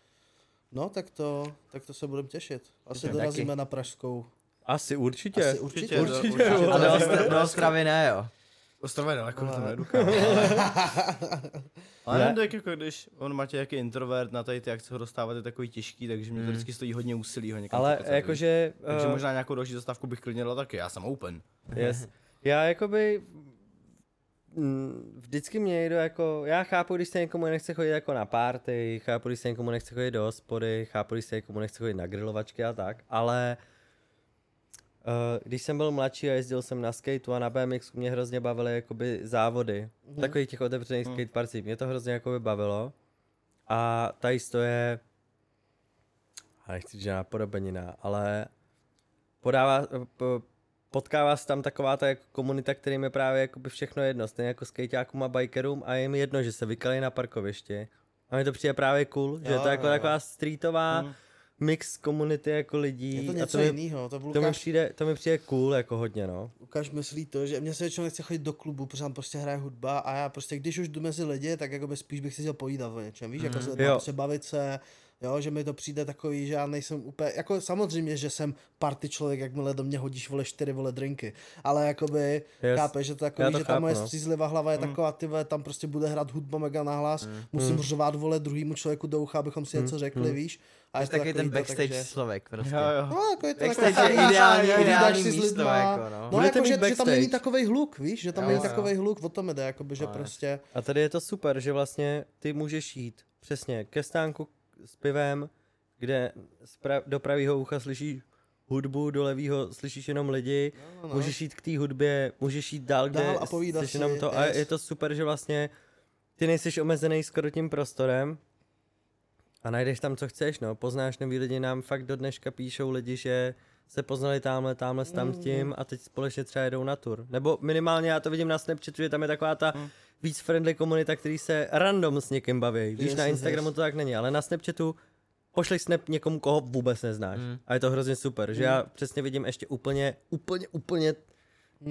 No, tak to, tak to se budeme těšit. Asi dorazíme na Pražskou. Asi určitě. Asi určitě. Určitě, Určitě, určitě. A do, Ostra- do Ostravy ne, jo. Ostrava je daleko, <laughs> to kámo. Ale Ne. tak jako když on Matěj jaký introvert na tady ty akce ho dostávat je takový těžký, takže mě to Mm. vždycky stojí hodně úsilí ho někam Ale pokecat, jakože... Takže eh, možná nějakou další zastávku bych klidně dal taky, já jsem open. Yes. Já jakoby mm, vždycky mě někdo jako, já chápu, když se někomu nechce chodit jako na party, chápu, když se někomu nechce chodit do hospody, chápu, když se někomu nechce chodit na grilovačky a tak, ale uh, když jsem byl mladší a jezdil jsem na skateu a na BMX, mě hrozně bavily jakoby závody, mm-hmm. takových těch otevřených Mhm. skateparcí, mě to hrozně jakoby bavilo a tady to je, a nechci říct, že napodobenina, ale podává, po, potkává se tam taková ta jako komunita, kterým je právě jakoby všechno jedno, stejně jako skejťákům a bikerům a je jim jedno, že se vykalí na parkovišti A mi to přijde právě cool, že Jo, je to jako jo, jo. taková streetová Mm. Mix komunity jako lidí. Je to a něco to mi, jiného, to, to mi přijde, to mi přijde cool jako hodně, no. Lukáš myslí to, že mě se většinou nechce chodit do klubu, protože tam prostě hraje hudba a já prostě, když už jdu mezi lidi, tak jako by spíš bych si chtěl povídat o něčem, víš, jako s lidma, Jo. prostě bavit se, jo, že mi to přijde takový, že já nejsem úplně, jako samozřejmě, že jsem party člověk, jakmile do mě hodíš vole čtyři vole drinky, ale jakoby, Yes. chápeš, že to Já takový, to že ta chápu, moje no. střízlivá hlava je taková, ty vole, tam prostě bude hrát hudba mega nahlas, musím řovat vole druhýmu člověku do ucha, abychom si něco řekli, víš, a Jsi takový ten to, backstage takže- člověk prostě. Jo, jo. No, jako je to Backstage takový, je ideální, povídáš ideální si místo, lidma. jako, no. No, Budete jako, že, že tam není takovej hluk, víš, že tam Jo, není jo. takovej hluk, o tom jde, jakoby, že No, prostě, A tady je to super, že vlastně ty můžeš jít přesně ke stánku s pivem, kde z pra- do pravého ucha slyšíš hudbu, do levého slyšíš jenom lidi, no, no. můžeš jít k té hudbě, můžeš jít dál, kde Dál a povídat si, jenom to a yes. je to super, že vlastně ty nejsi omezený skoro tím prostorem a najdeš tam, co chceš, no, poznáš nový lidi, nám fakt do dneška píšou lidi, že se poznali tamhle, tamhle s tam Mm. tím a teď společně třeba jedou na tour. Nebo minimálně já to vidím na Snapchatu, že tam je taková ta víc friendly komunita, který se random s někým baví. Víš, Yes, na Instagramu yes. to tak není, ale na Snapchatu pošleš snap někomu, koho vůbec neznáš. Mm. A je to hrozně super, že já přesně vidím ještě úplně, úplně, úplně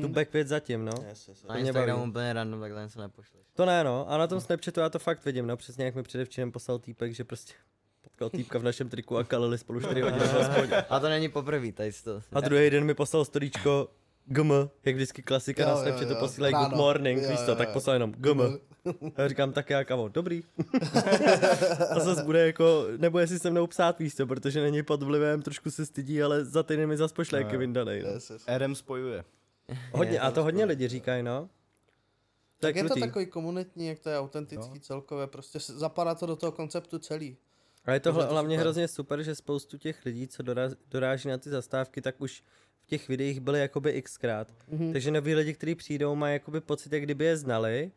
tu backvět zatím, no. Yes, yes, yes. Na Instagramu úplně random takhle něco nepošleš. To ne, no. A na tom Snapchatu já to fakt vidím, no. Přesně jak mi předevčírem poslal týpek, že prostě potkal týpka v našem triku a kalili spolu 4 hodiny. <laughs> A to není poprvé, tady si to. A druhý den mi poslal storíčko GM, jak vždycky klasika Jo, na Snapchatu jo. posílají good morning, Jo, víš co, tak poslal jenom GM. A já říkám, tak já kamo, dobrý. <laughs> a zase bude jako, nebude si se mnou psát, víš co, protože není pod vlivem, trošku se stydí, ale za týden mi zase pošle Jo, jo. Kevin Danej. No. Yes, yes. RM spojuje. <laughs> Hodně, a to to hodně lidi říkají, no. To Tak je to krutý. takový komunitní, jak to je autentický celkově, prostě s- zapadá to do toho konceptu celý. A je to to hlavně super. hrozně super, že spoustu těch lidí, co doraz, doráží na ty zastávky, tak už v těch videích byli jakoby xkrát. Mhm. Takže noví lidi, kteří přijdou, mají jakoby pocit, jak kdyby je znali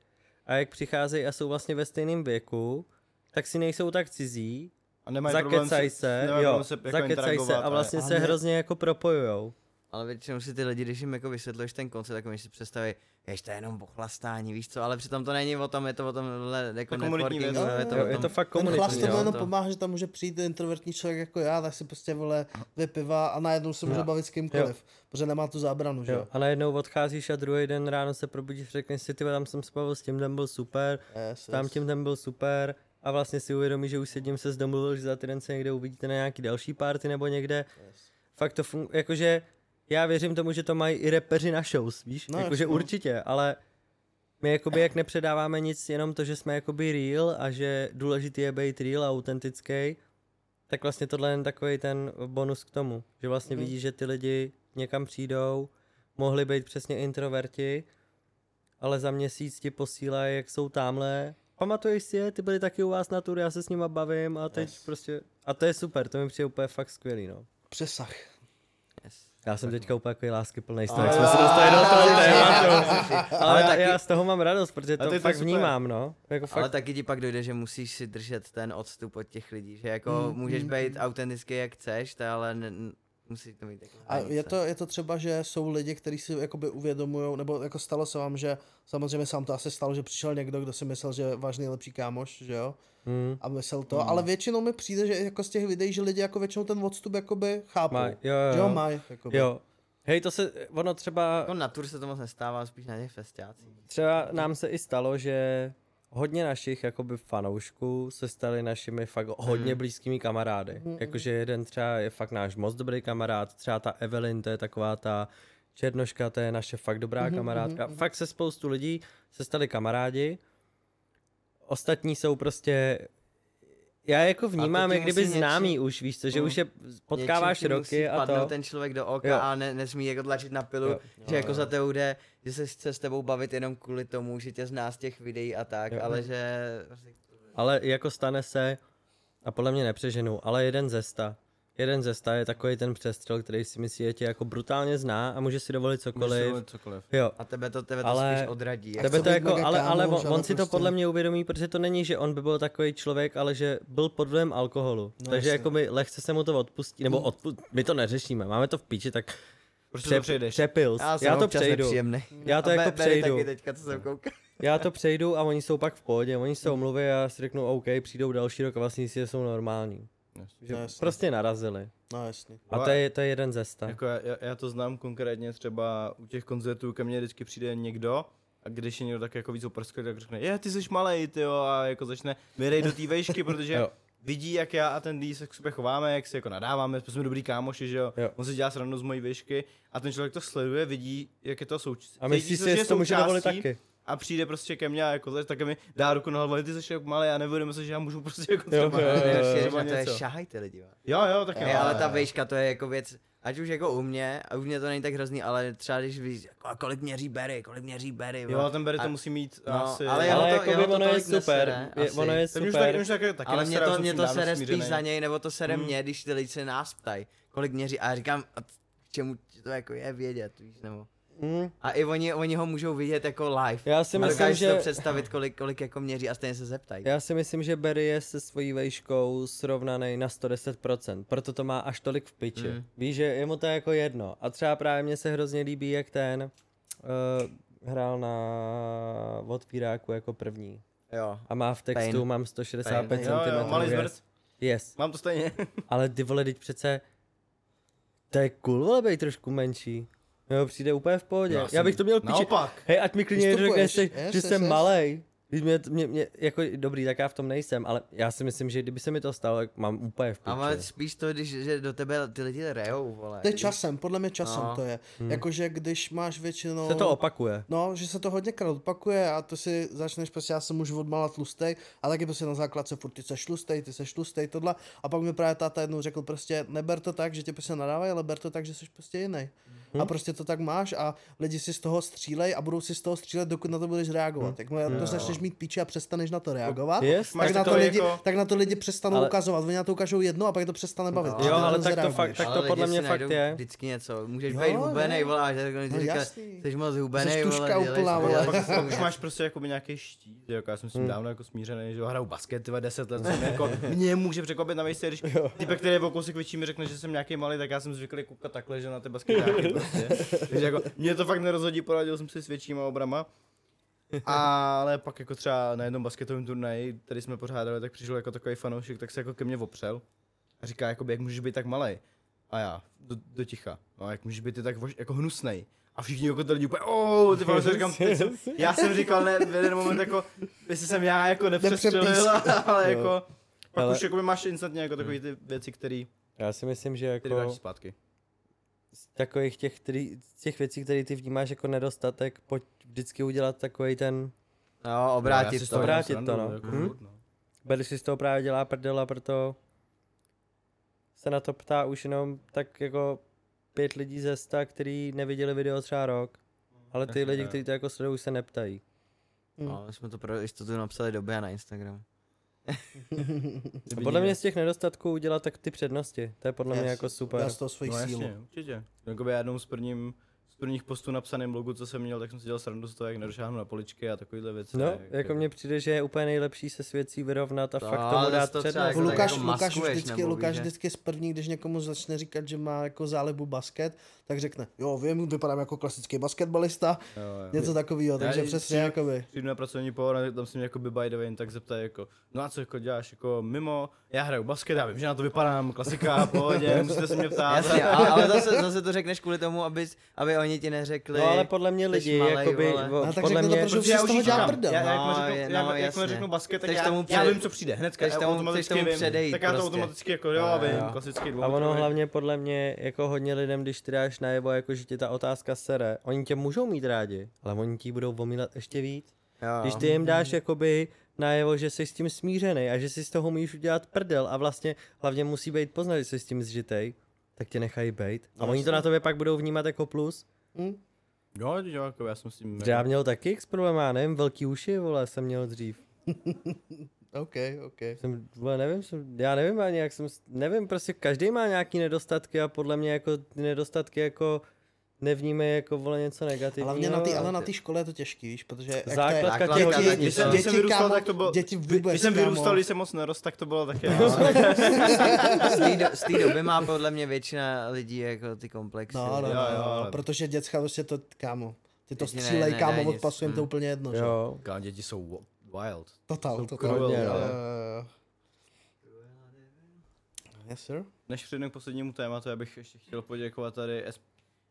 a jak přicházejí a jsou vlastně ve stejném věku, tak si nejsou tak cizí, A nemají problém zakecaj se, se, nemají jo, se jako zakecaj se a vlastně a se hrozně jako propojujou. Ale většinou si ty lidi, když jim jako vysvětluješ ten koncept, tak oni si představí, že to je jenom ochlastání, víš co, ale přitom to není o tom, je to o tom jako To networkingu, věc. je to, Jo, o je tom, to fakt komunitní, chlast jo. jenom to- pomáhá, že tam může přijít introvertní člověk jako já, tak si prostě vole dvě piva a najednou se může Jo. bavit s kýmkoliv, protože nemá tu zábranu, že Jo. jo. A najednou odcházíš a druhý den ráno se probudíš, řekneš si, ty tam jsem spavil s tím, ten byl super, Yes, tam yes. tím ten byl super a vlastně si uvědomí, že už se tím se zdomluvil, že za týden se někde uvidíte na nějaký další party nebo někde. Yes. Fakt to funguje, jakože já věřím tomu, že to mají i repeři na shows, víš, No, jakože jasně. určitě, ale my jakoby jak nepředáváme nic, jenom to, že jsme jakoby real a že důležitý je být real a autentický, tak vlastně tohle je takový ten bonus k tomu, že vlastně Mhm. vidíš, že ty lidi někam přijdou, mohli být přesně introverti, ale za měsíc ti posílají, jak jsou tamhle. Pamatuješ si je, ty byli taky u vás na tur, já se s nima bavím a teď Yes. prostě, a to je super, to mi přijde úplně fakt skvělý, no. Přesah. yes. Já jsem teďka úplně takový lásky plný z toho, A- jak jsme se dostali do toho <laughs> tématu. Ale Ale já, taky- já z toho mám radost, protože to fakt vnímám, no. Jako Ale fakt, taky ti pak dojde, že musíš si držet ten odstup od těch lidí, že jako Mm, můžeš mm, být autentický jak chceš, to ale ne, musí to mít jako A je to, je to třeba, že jsou lidi, kteří si jakoby uvědomují, nebo jako stalo se vám, že samozřejmě sám to asi stalo, že přišel někdo, kdo si myslel, že je váš nejlepší kámoš, že jo? Mm, A myslel to, ale většinou mi přijde, že jako z těch videí, že lidi jako většinou ten odstup jakoby chápou. maj, jo, Že jo, ho jo. mají, jakoby. jo. Hej, to se, ono třeba, Jako na tur se to moc nestává, spíš na těch festiácích. třeba nám se i stalo, že hodně našich jakoby fanoušků se stali našimi fakt hodně Mm. blízkými kamarády. Jakože jeden třeba je fakt náš moc dobrý kamarád, třeba ta Evelyn, to je taková ta Černoška, to je naše fakt dobrá kamarádka. Fakt se spoustu lidí se stali kamarádi. Ostatní jsou prostě já jako vnímám, jak kdyby něčím- známý už, víš co, že Mm. už je potkáváš ti musí roky a to. ten člověk do oka Jo. a ne, nesmí jako tlačit na pilu, Jo. že jako za tebou jde, že se chce s tebou bavit jenom kvůli tomu, že tě zná z těch videí a tak, Jo. ale že Ale jako stane se, a podle mě nepřeženu, ale jeden ze sta. Jeden ze sta je takový ten přestřel, který si myslí, že tě jako brutálně zná a může si dovolit cokoliv. dovolit cokoliv. Jo. a tebe to, tebe to Ale- spíš odradí. Tebe to jako, ale, ale on, on si to prostě- podle mě uvědomí, protože to není, že on by byl takový člověk, ale že byl pod vlivem alkoholu. No Takže jasně. jako my lehce se mu to odpustí, nebo odpu- my to neřešíme, máme to v píči, tak Prostě pře- to přejdeš. přepils. Já, Já to přejdu. nepříjemný. Já to A jako Be- přejdu. taky teďka, co jsem koukal. já to přejdu a oni jsou pak v pohodě, oni se omluví a já si řeknu OK, přijdou další rok a vlastně si jsou normální. Že No, jasně. prostě narazili. No jasně. A to je, to je jeden ze sta. Jako já, já- to znám konkrétně třeba u těch koncertů, ke mně vždycky přijde někdo a když je někdo tak jako víc oprský, tak řekne, je, ty jsi malej, ty jo, a jako začne vyrej do té vejšky, protože <laughs> Jo. vidí, jak já a ten D se k sobě chováme, jak se jako nadáváme, jsme dobrý kámoši, že jo? Jo. On si dělá srandu z mojí výšky a ten člověk to sleduje, vidí, jak je to součástí. A myslíš si, že to může dovolit taky? A přijde prostě ke mně a jako také mi dá ruku na hlavu, ty jsi jako malý a nevědomí se, že já můžu prostě jako Jo, třeba, jo, jo, jo. Nejhorší je, třeba to je šahajte lidi. jo. Jo, jo, tak jo. Ale ta jo. vejška to je jako věc, ať už jako u mě, a u mě to není tak hrozný, ale třeba když víš, jako, a kolik měří Berry, kolik měří Berry. Jo, ten Berry to musí mít No, asi... ale Ale jako by to ono je super, nesere, je, ono je Ten už tak, super. už taky, taky ale mě to, mě to sere spíš za něj, nebo to sere Hmm. mě, když ty lidi se nás ptají, kolik měří. A já říkám, a k čemu to jako je vědět, víš, nebo... Mm, A i oni, oni ho můžou vidět jako live. já si A myslím, si to že... představit, kolik, kolik jako měří a stejně se zeptají. Já si myslím, že Barry je se svojí vejškou srovnaný na 110%, proto to má až tolik v piči. Mm. Víš, že je mu to jako jedno. A třeba právě mně se hrozně líbí, jak ten uh, hrál na otvíráku jako první. Jo. A má v textu, Pain. mám 165 Pain. cm. Jo, jo, malý yes. yes. Mám to stejně. Ale ty vole, teď přece... To je cool, vole, být trošku menší. Jo, přijde úplně v pohodě. Já Já, bych to měl piči. Naopak. Hej, ať mi klidně řekne, že, že yes, jsem yes. malej. Když mě, mě, mě, jako dobrý, tak já v tom nejsem, ale já si myslím, že kdyby se mi to stalo, tak mám úplně v piči. Ale spíš to, když že do tebe ty lidi rejou, vole. To je časem, podle mě časem No. to je. Jakože když máš většinou... Se to opakuje. No, že se to hodněkrát opakuje a to si začneš, prostě já jsem už odmala tlustej a taky prostě na základce furt ty seš tlustej, ty seš tlustej, tohle. A pak mi právě táta jednou řekl prostě neber to tak, že tě prostě nadávají, ale ber to tak, že jsi prostě jiný. A prostě to tak máš a lidi si z toho střílej a budou si z toho střílet, dokud na to budeš reagovat. Jakmile to začneš mít píči a přestaneš na to reagovat, Yes, tak, na to to lidi, jako- tak na to lidi přestanou Ale- ukazovat. Oni na to ukážou jedno a pak je to přestane bavit. Jo, protože ale tak to fakt- tak Ale to podle mě si fakt je. Vždycky něco. Můžeš Jo, být ne. hubenej, že No no, říká, jsi moc hubenej, si- si- <laughs> pak už máš prostě jakoby nějaký štít, jako já jsem s tím dávno jako smířený, že jo, hraju basket, tyhle 10 let, jako, mě může překvapit na vejce, když typek, který je o kousek větší, mi řekne, že jsem nějaký malý, tak já jsem zvyklý koukat takhle, že na ty basketáky <laughs> prostě. Takže jako, mě to fakt nerozhodí, poradil jsem si s většíma obrama. Ale pak jako třeba na jednom basketovém turnaji, který jsme pořádali, tak přišel jako takový fanoušek, tak se jako ke mně opřel a říká, jakoby, jak můžeš být tak malý. A já, do, do ticha, no jak můžeš být ty tak jako hnusnej. A všichni jako to lidi úplně, oh, ty vole, <laughs> říkám, ty, co? já jsem říkal, ne, v jeden moment jako, jestli jsem já jako nepřestřelil, <laughs> ale jako, pak Ale- už jako máš instantně jako takový ty věci, které Já si myslím, že jako zpátky. Z takových těch, který, z těch věcí, které ty vnímáš jako nedostatek, pojď vždycky udělat takový ten, No, obrátit z to. Obrátit to, srandu, no. Jako Hm? no. Berry si z toho právě dělá prdel a proto se na to ptá už jenom tak jako pět lidí ze sta, který neviděli video třeba rok. Ale ty Jasně, lidi, kteří to jako sledují, už se neptají. No, my jsme to pro jistotu napsali do Bea na Instagram. <laughs> A podle mě z těch nedostatků udělat tak ty přednosti. To je podle mě Yes. jako super. Já z toho svoji No sílu. jasně, určitě. Jakoby já jednou z prvním, z prvních postů napsaným logu, co jsem měl, tak jsem si dělal srandu z toho, jak nedošáhnu na poličky a takovýhle věci. No, Jak- jako mně přijde, že je úplně nejlepší se s věcí vyrovnat a To, fakt tomu dát to přednost. jako Lukáš, jako Lukáš, vždycky, nebo Lukáš vždycky z první, když někomu začne říkat, že má jako zálibu basket, tak řekne, jo, vím, vypadám jako klasický basketbalista, Jo, jo. něco takového, takže Já- přesně já- jakoby. Přijdu na pracovní pohovor, a tam se mě jako by by the way, tak zeptají jako, no a co jako děláš jako mimo, já hraju basket, já vím, že na to vypadám, klasika, pohodě, <laughs> musíte se mě ptát. Jasně, <laughs> ale, ale zase, zase to řekneš kvůli tomu, aby, aby oni ti neřekli. No ale podle mě lidi, malej, jakoby, vole. vo- No, tak podle řekne to, mě, protože- Protože já z už toho prdel. já, No, já, no, jakmile jasně. řeknu basket, tak já, tomu já vím, co přijde, hnedka, já tomu- automaticky vím, tak já to prostě. automaticky jako, jo, vím, klasický a ono hlavně podle mě, jako hodně lidem, když ty dáš najevo, jako že ti ta otázka sere, oni tě můžou mít rádi, ale oni ti budou omílat ještě víc. Jo. Když ty jim dáš jakoby najevo, že jsi s tím smířený a že si z toho můžeš udělat prdel a vlastně hlavně musí být poznat, že jsi s tím zžitej, tak tě nechají být. A oni to na tobě pak budou vnímat jako plus. Hm? Jo, jo, jako já jsem s tím... Já měl taky x problém, já nevím, velký uši, vole, jsem měl dřív. <laughs> OK, OK. Jsem, vole, nevím, jsem, já nevím ani jak jsem, nevím, prostě každý má nějaký nedostatky a podle mě jako ty nedostatky jako nevnímej jako vole něco negativního. Hlavně na ty, ale na ty- ty škole je to těžký, víš, protože jak to je, Základka Základka hodí. ní, Když to- jsem, když jsem děti, vyrůstal, kámo, tak to bylo... děti když vůbec, jsem kámo. vyrůstal, když jsem moc nerost, tak to bylo taky... <laughs> Z té do- z té doby má podle mě většina lidí jako ty komplexy. No, no, Jo, no, jo, no, ale- protože děcka prostě to, kámo, Ty to Děti střílej, kámo, odpasujeme to Mm. úplně jedno, že? Jo. Kámo, děti jsou wild. Total, Jsou total. cruel, jo, jo. Yes, sir. Než přejdeme k poslednímu tématu, já bych ještě chtěl poděkovat tady es-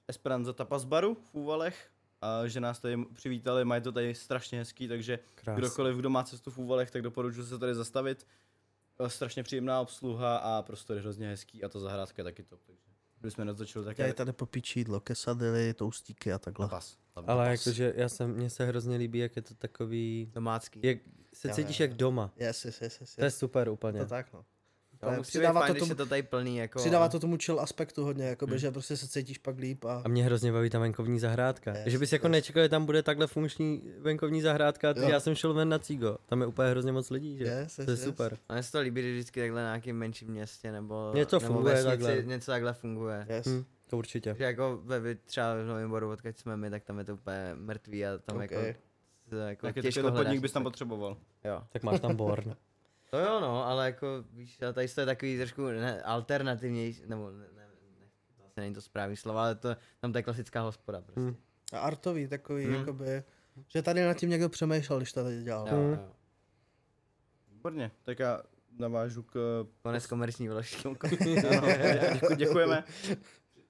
Esperanza Tapas Baru v Úvalech, a že nás tady přivítali, mají to tady strašně hezký, takže Krásný. kdokoliv, kdo má cestu v Úvalech, tak doporučuji se tady zastavit. Eh, Strašně příjemná obsluha a prostor je hrozně hezký a ta zahrádka je taky top, takže kdybychom natočili tak Dělají tady popíčí jídlo, kesadily, toustíky a takhle. tapas. Ale jakože já jsem, mně se hrozně líbí, jak je to takový, Domácký. jak se Jo, cítíš jo, jak doma. Yes, yes, yes, yes. To je super úplně. To tak, no. To musí být přidává fajn, to když tomu- je to tady plný, jako... Přidává to tomu chill aspektu hodně, jakoby, že prostě se cítíš pak líp a... A mě hrozně baví ta venkovní zahrádka. Yes, že bys jako yes. nečekal, že tam bude takhle funkční venkovní zahrádka. Jo. já jsem šel ven na Cígo. Tam je úplně hrozně moc lidí, že? Yes, to yes, je yes. super. A mně se to líbí, když vždycky takhle na nějakém menším městě, nebo... Něco nebo funguje vesnici, takhle. Něco takhle funguje. Yes. Hm, to určitě. Že jako ve, vy- třeba v Novém Boru, odkud jsme my, tak tam je to úplně mrtvý a tam jako... to jako Jaký těžko takový podnik bys tam potřeboval? Jo. Tak máš tam Born. <laughs> To jo, no, ale jako, víš, tady to je takový trošku ne, alternativnější, nebo ne, ne, ne, vlastně není to správný slovo, ale to, tam to je klasická hospoda prostě. Hm. A artový takový, Mhm. jakoby... Že tady nad tím někdo přemýšlel, když to tady dělal. Jo, Hm. jo. Výborně, tak já navážu k... Konec komerční vložky. Děku, děkujeme. <laughs>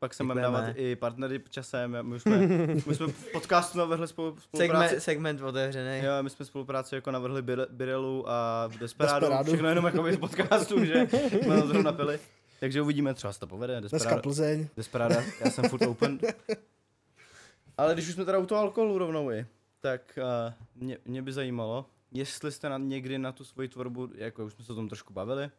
Pak se budeme dávat i partnery časem, my už jsme, my jsme v podcastu navrhli spolu, spolupráci. segment, segment otevřený. Jo, my jsme spolupráci jako navrhli Bire- Birelu a Desperado, Desperado. všechno jenom jako z podcastu, že jsme to zrovna pili. Takže uvidíme, třeba se to povede, Dneska Desperado, Plzeň. Desperado, já jsem furt open. <laughs> Ale když už jsme teda u toho alkoholu rovnou i, tak uh, mě, mě, by zajímalo, jestli jste na, někdy na tu svoji tvorbu, jako už jsme se o tom trošku bavili,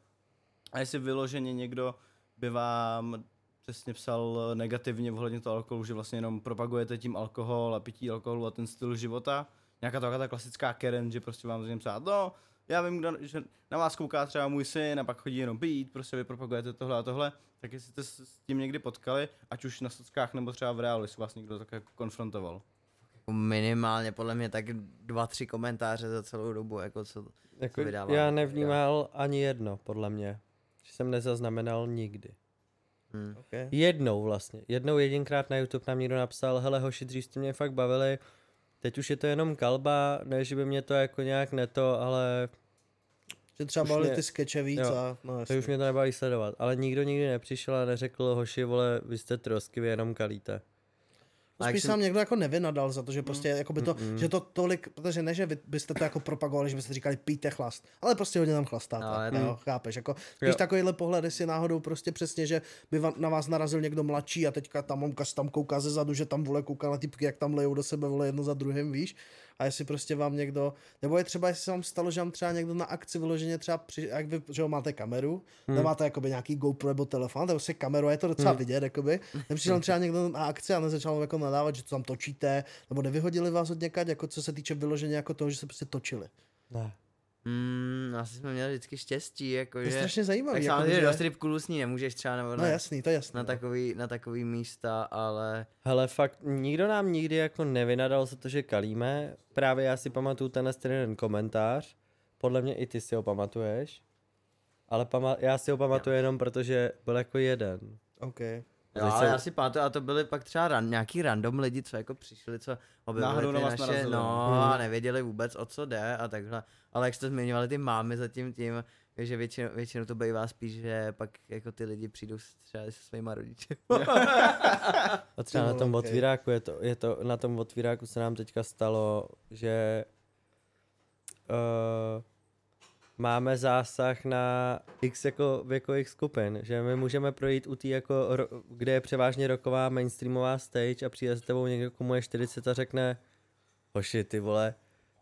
a jestli vyloženě někdo by vám přesně psal negativně ohledně toho alkoholu, že vlastně jenom propagujete tím alkohol a pití alkoholu a ten styl života. Nějaká taková ta klasická Karen, že prostě vám začne psát, no, já vím, kdo, že na vás kouká třeba můj syn a pak chodí jenom pít, prostě vy propagujete tohle a tohle, tak jestli jste se s tím někdy potkali, ať už na sockách nebo třeba v reálu, jestli vás někdo tak jako konfrontoval. Jako minimálně podle mě tak dva, tři komentáře za celou dobu, jako co, Jako, co vydává. já nevnímal ani jedno, podle mě. Že jsem nezaznamenal nikdy. Hm. Okay. Jednou vlastně. Jednou jedinkrát na YouTube nám někdo napsal, hele hoši, dřív jste mě fakt bavili, teď už je to jenom kalba, ne, že by mě to jako nějak neto, ale Že třeba bavili mě- ty skeče víc jo. a... No, už mě to nebaví sledovat. Ale nikdo nikdy nepřišel a neřekl, hoši, vole, vy jste trosky, vy jenom kalíte. Spíš jsem- sám někdo jako nevynadal za to, že prostě jako by to, Mm-mm. že to tolik, protože ne, že vy byste to jako propagovali, že byste říkali pijte chlast, ale prostě hodně tam chlastáte, No, jo, chápeš, jako když Jo. takovýhle pohled, jestli náhodou prostě přesně, že by na vás narazil někdo mladší a teďka tam mamka si tam kouká ze zadu, že tam vole kouká na typky, jak tam lejou do sebe vole jedno za druhým, víš, a jestli prostě vám někdo, nebo je třeba, jestli se vám stalo, že vám třeba někdo na akci vyloženě třeba, při, jak vy, že máte kameru, hmm. nemáte jakoby nějaký GoPro nebo telefon, je prostě kameru a je to docela hmm. vidět, jakoby, nepřišel třeba někdo na akci a nezačal vám jako nadávat, že to tam točíte, nebo nevyhodili vás od někať, jako co se týče vyloženě jako toho, že se prostě točili. Ne. Hmm, asi jsme měli vždycky štěstí, jako To je že... strašně zajímavý. Tak jako, samozřejmě že... do strip clubu s ní nemůžeš třeba, nebo No ne, jasný, to jasný. na, no. takový, na takový místa, ale... Hele, fakt, nikdo nám nikdy jako nevynadal za to, že kalíme. Právě já si pamatuju tenhle ten jeden komentář. Podle mě i ty si ho pamatuješ. Ale pama- já si ho pamatuju jenom protože byl jako jeden. OK. Jo, Teď ale jsem- já si pamatuju, a to byli pak třeba ran, nějaký random lidi, co jako přišli, co objevili na ty naše, narazili, no no. a nevěděli vůbec, o co jde a takhle. Ale jak jste zmiňovali ty mámy za tím tím, že většinou, většinou to bývá spíš, že pak jako ty lidi přijdou třeba se svýma rodiči. <laughs> A třeba na tom otvíráku je to, je to, na tom otvíráku se nám teďka stalo, že uh, máme zásah na x jako věkových skupin, že my můžeme projít u té jako, kde je převážně roková mainstreamová stage a přijde s tebou někdo, komu je 40 a řekne, hoši ty vole,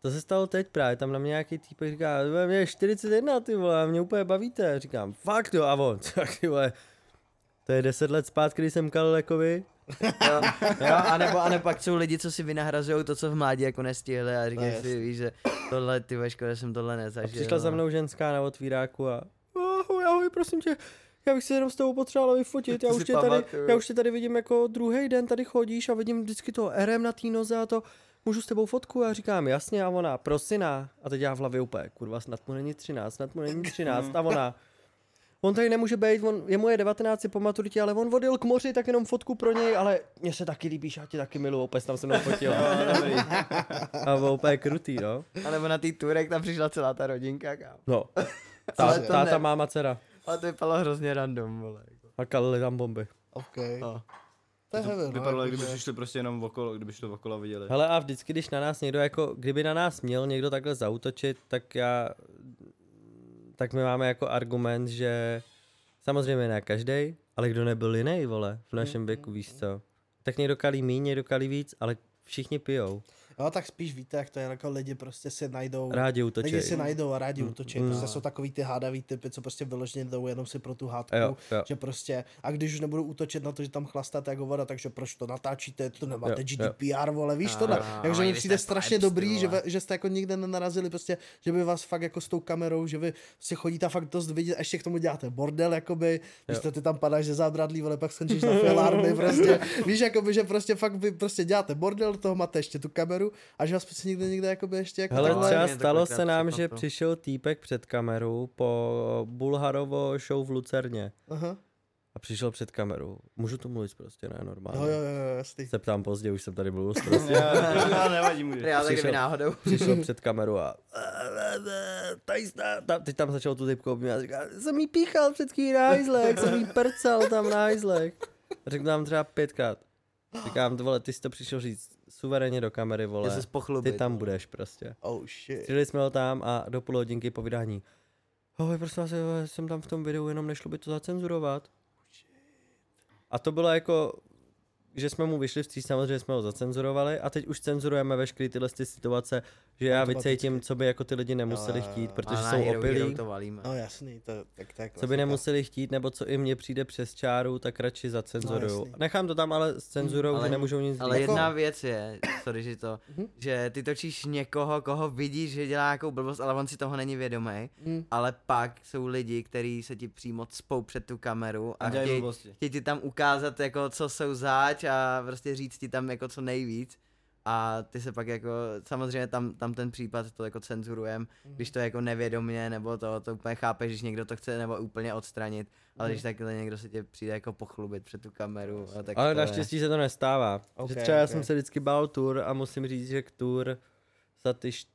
to se stalo teď právě, tam na mě nějaký týpek říká, "Vole, mě je 41 ty vole, mě úplně bavíte, říkám, fakt jo, a on, <laughs> tak ty vole, to je 10 let zpátky, když jsem kalil vy, jo, jo, anebo, anebo pak jsou lidi, co si vynahrazují to, co v mládí jako nestihli a říkají No, si, víš, že tohle, ty ve škole jsem tohle A nezažil. přišla za no. mnou ženská na otvíráku a ahoj, ahoj, prosím tě, já bych se jenom s tebou potřebovala vyfotit, já už, si tě tady, já už tě tady vidím jako druhý den, tady chodíš a vidím vždycky to RM na té noze a to, můžu s tebou fotku? A říkám, jasně, a ona, prosina. A teď já v hlavě úplně, kurva, snad mu není 13, snad mu není <laughs> 13, a ona, on tady nemůže být, on, je moje 19 po maturitě, ale on odjel k moři, tak jenom fotku pro něj, ale mně se taky líbíš, já tě taky miluji, opět tam se mnou fotil. <laughs> a byl úplně krutý, no. A nebo na tý turek tam přišla celá ta rodinka, kámo. No. <laughs> Ale Tá, to táta, ne. máma, dcera. Ale to vypadalo hrozně random, vole. jako. A kalili tam bomby. OK. No. To je heavy, no. Vypadalo, jakože- kdyby šli prostě jenom okolo, kdyby šli okolo viděli. Hele a vždycky, když na nás někdo jako, kdyby na nás měl někdo takhle zautočit, tak já, tak my máme jako argument, že samozřejmě ne každý, ale kdo nebyl jiný, vole, v našem věku, víš co. Tak někdo kalí míň, někdo kalí víc, ale všichni pijou. Jo, tak spíš víte, jak to je, jako lidi prostě si najdou, Rádi útočí. lidi si najdou a rádi útočí, mm. prostě jsou takový ty hádavý typy, co prostě vyloženě jdou jenom si pro tu hádku, Jo, jo. že prostě, a když už nebudou útočit na to, že tam chlastáte jako voda, takže proč to natáčíte, to nemáte Jo, GDPR, vole, víš to, Takže mi přijde strašně dobrý, že, že jste jako nikde nenarazili, prostě, že by vás fakt jako s tou kamerou, že vy si chodíte a fakt dost vidět, a ještě k tomu děláte bordel, jakoby, když to ty tam padáš ze zábradlí, vole, pak skončíš na filárny, prostě, <laughs> víš, jakoby, že prostě fakt vy prostě děláte bordel, toho máte ještě tu kameru a že vás prostě nikde, nikde jakoby ještě jako Hele, třeba to stalo se nám, že překvapilo. přišel týpek před kameru po Bulharovo show v Lucerně. Aha. A přišel před kameru. Můžu to mluvit prostě, ne, normálně. Jo, jo, jo, jasný. Se ptám pozdě, už jsem tady mluvil <laughs> prostě. Já, nevadí, můžeš. Já tak náhodou. <laughs> přišel před kameru a tady jste, tam, teď tam začal tu typku objímat a říká, jsem jí píchal před na hajzlek, jsem jí percal tam na hajzlek. Řekl nám třeba pětkrát. Říkám, to vole, ty jsi to přišel říct suverénně do kamery, vole. se Ty tam budeš prostě. Oh shit. Přijeli jsme ho tam a do půl hodinky po vydání. Ahoj, prosím vás, jsem tam v tom videu, jenom nešlo by to zacenzurovat. A to bylo jako, že jsme mu vyšli vstříc, samozřejmě jsme ho zacenzurovali a teď už cenzurujeme veškeré tyhle ty situace, že já vycítím, co by jako ty lidi nemuseli Jo, jo, chtít, protože jsou Hero Hero opilí. to valíme. No jasný, to, tak, tak Co by nemuseli chtít, nebo co i mně přijde přes čáru, tak radši zacenzuruju. No, jasný. Nechám to tam, ale s cenzurou, Ale- že nemůžou nic Ale říct. Jako- jedna věc je, sorry, že to, Mhm. že ty točíš někoho, koho vidíš, že dělá nějakou blbost, ale on si toho není vědomý. Mm. Ale pak jsou lidi, kteří se ti přímo cpou před tu kameru a A chtějí, ti tam ukázat, jako co jsou a prostě říct ti tam jako co nejvíc. A ty se pak jako, samozřejmě tam, tam ten případ to jako cenzurujem, když to je jako nevědomě, nebo to, to úplně chápeš, když někdo to chce nebo úplně odstranit, ale když takhle někdo se tě přijde jako pochlubit před tu kameru, a tak Ale to je- naštěstí se to nestává. Ok, že třeba já ok. jsem se vždycky bál tour a musím říct, že k tour za ty, š-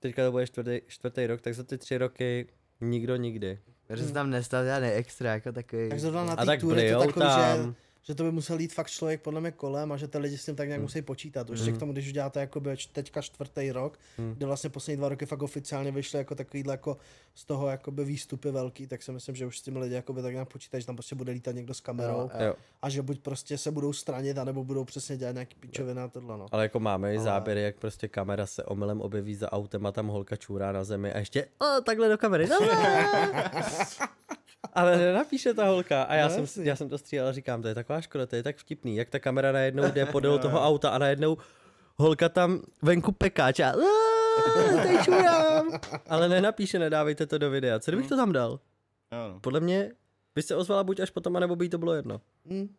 teďka to bude čtvrtý, čtvrtý rok, tak za ty tři roky nikdo nikdy. Takže se tam nestal žádný extra, jako takový. Tak zrovna na A té tak tury je to takový, tam. že to by musel jít fakt člověk podle mě kolem a že ty lidi s tím tak nějak musí počítat. Už k tomu, když už děláte jakoby teďka čtvrtý rok, kde vlastně poslední dva roky fakt oficiálně vyšly jako takovýhle jako z toho jakoby výstupy velký, tak si myslím, že už s těmi lidi jakoby tak nějak počítají, že tam prostě bude lítat někdo s kamerou Jo, Jo. a že buď prostě se budou stranit, anebo budou přesně dělat nějaký pičoviny a tohle no. Ale jako máme i Ale- záběry, jak prostě kamera se omylem objeví za autem a tam holka čůrá na zemi a ještě o, takhle do kamery. <laughs> <laughs> No, Ale nenapíše ta holka a já, No, jsem, jasný. já jsem to stříhal a říkám, to je taková škoda, to je tak vtipný, jak ta kamera najednou jde <laughs> podél toho auta a najednou holka tam venku pekáč a "Aaa, tady čurám. Ale nenapíše, nedávejte to do videa. Co kdybych to tam dal? No. Podle mě by se ozvala buď až potom, anebo by jí to bylo jedno. Hm,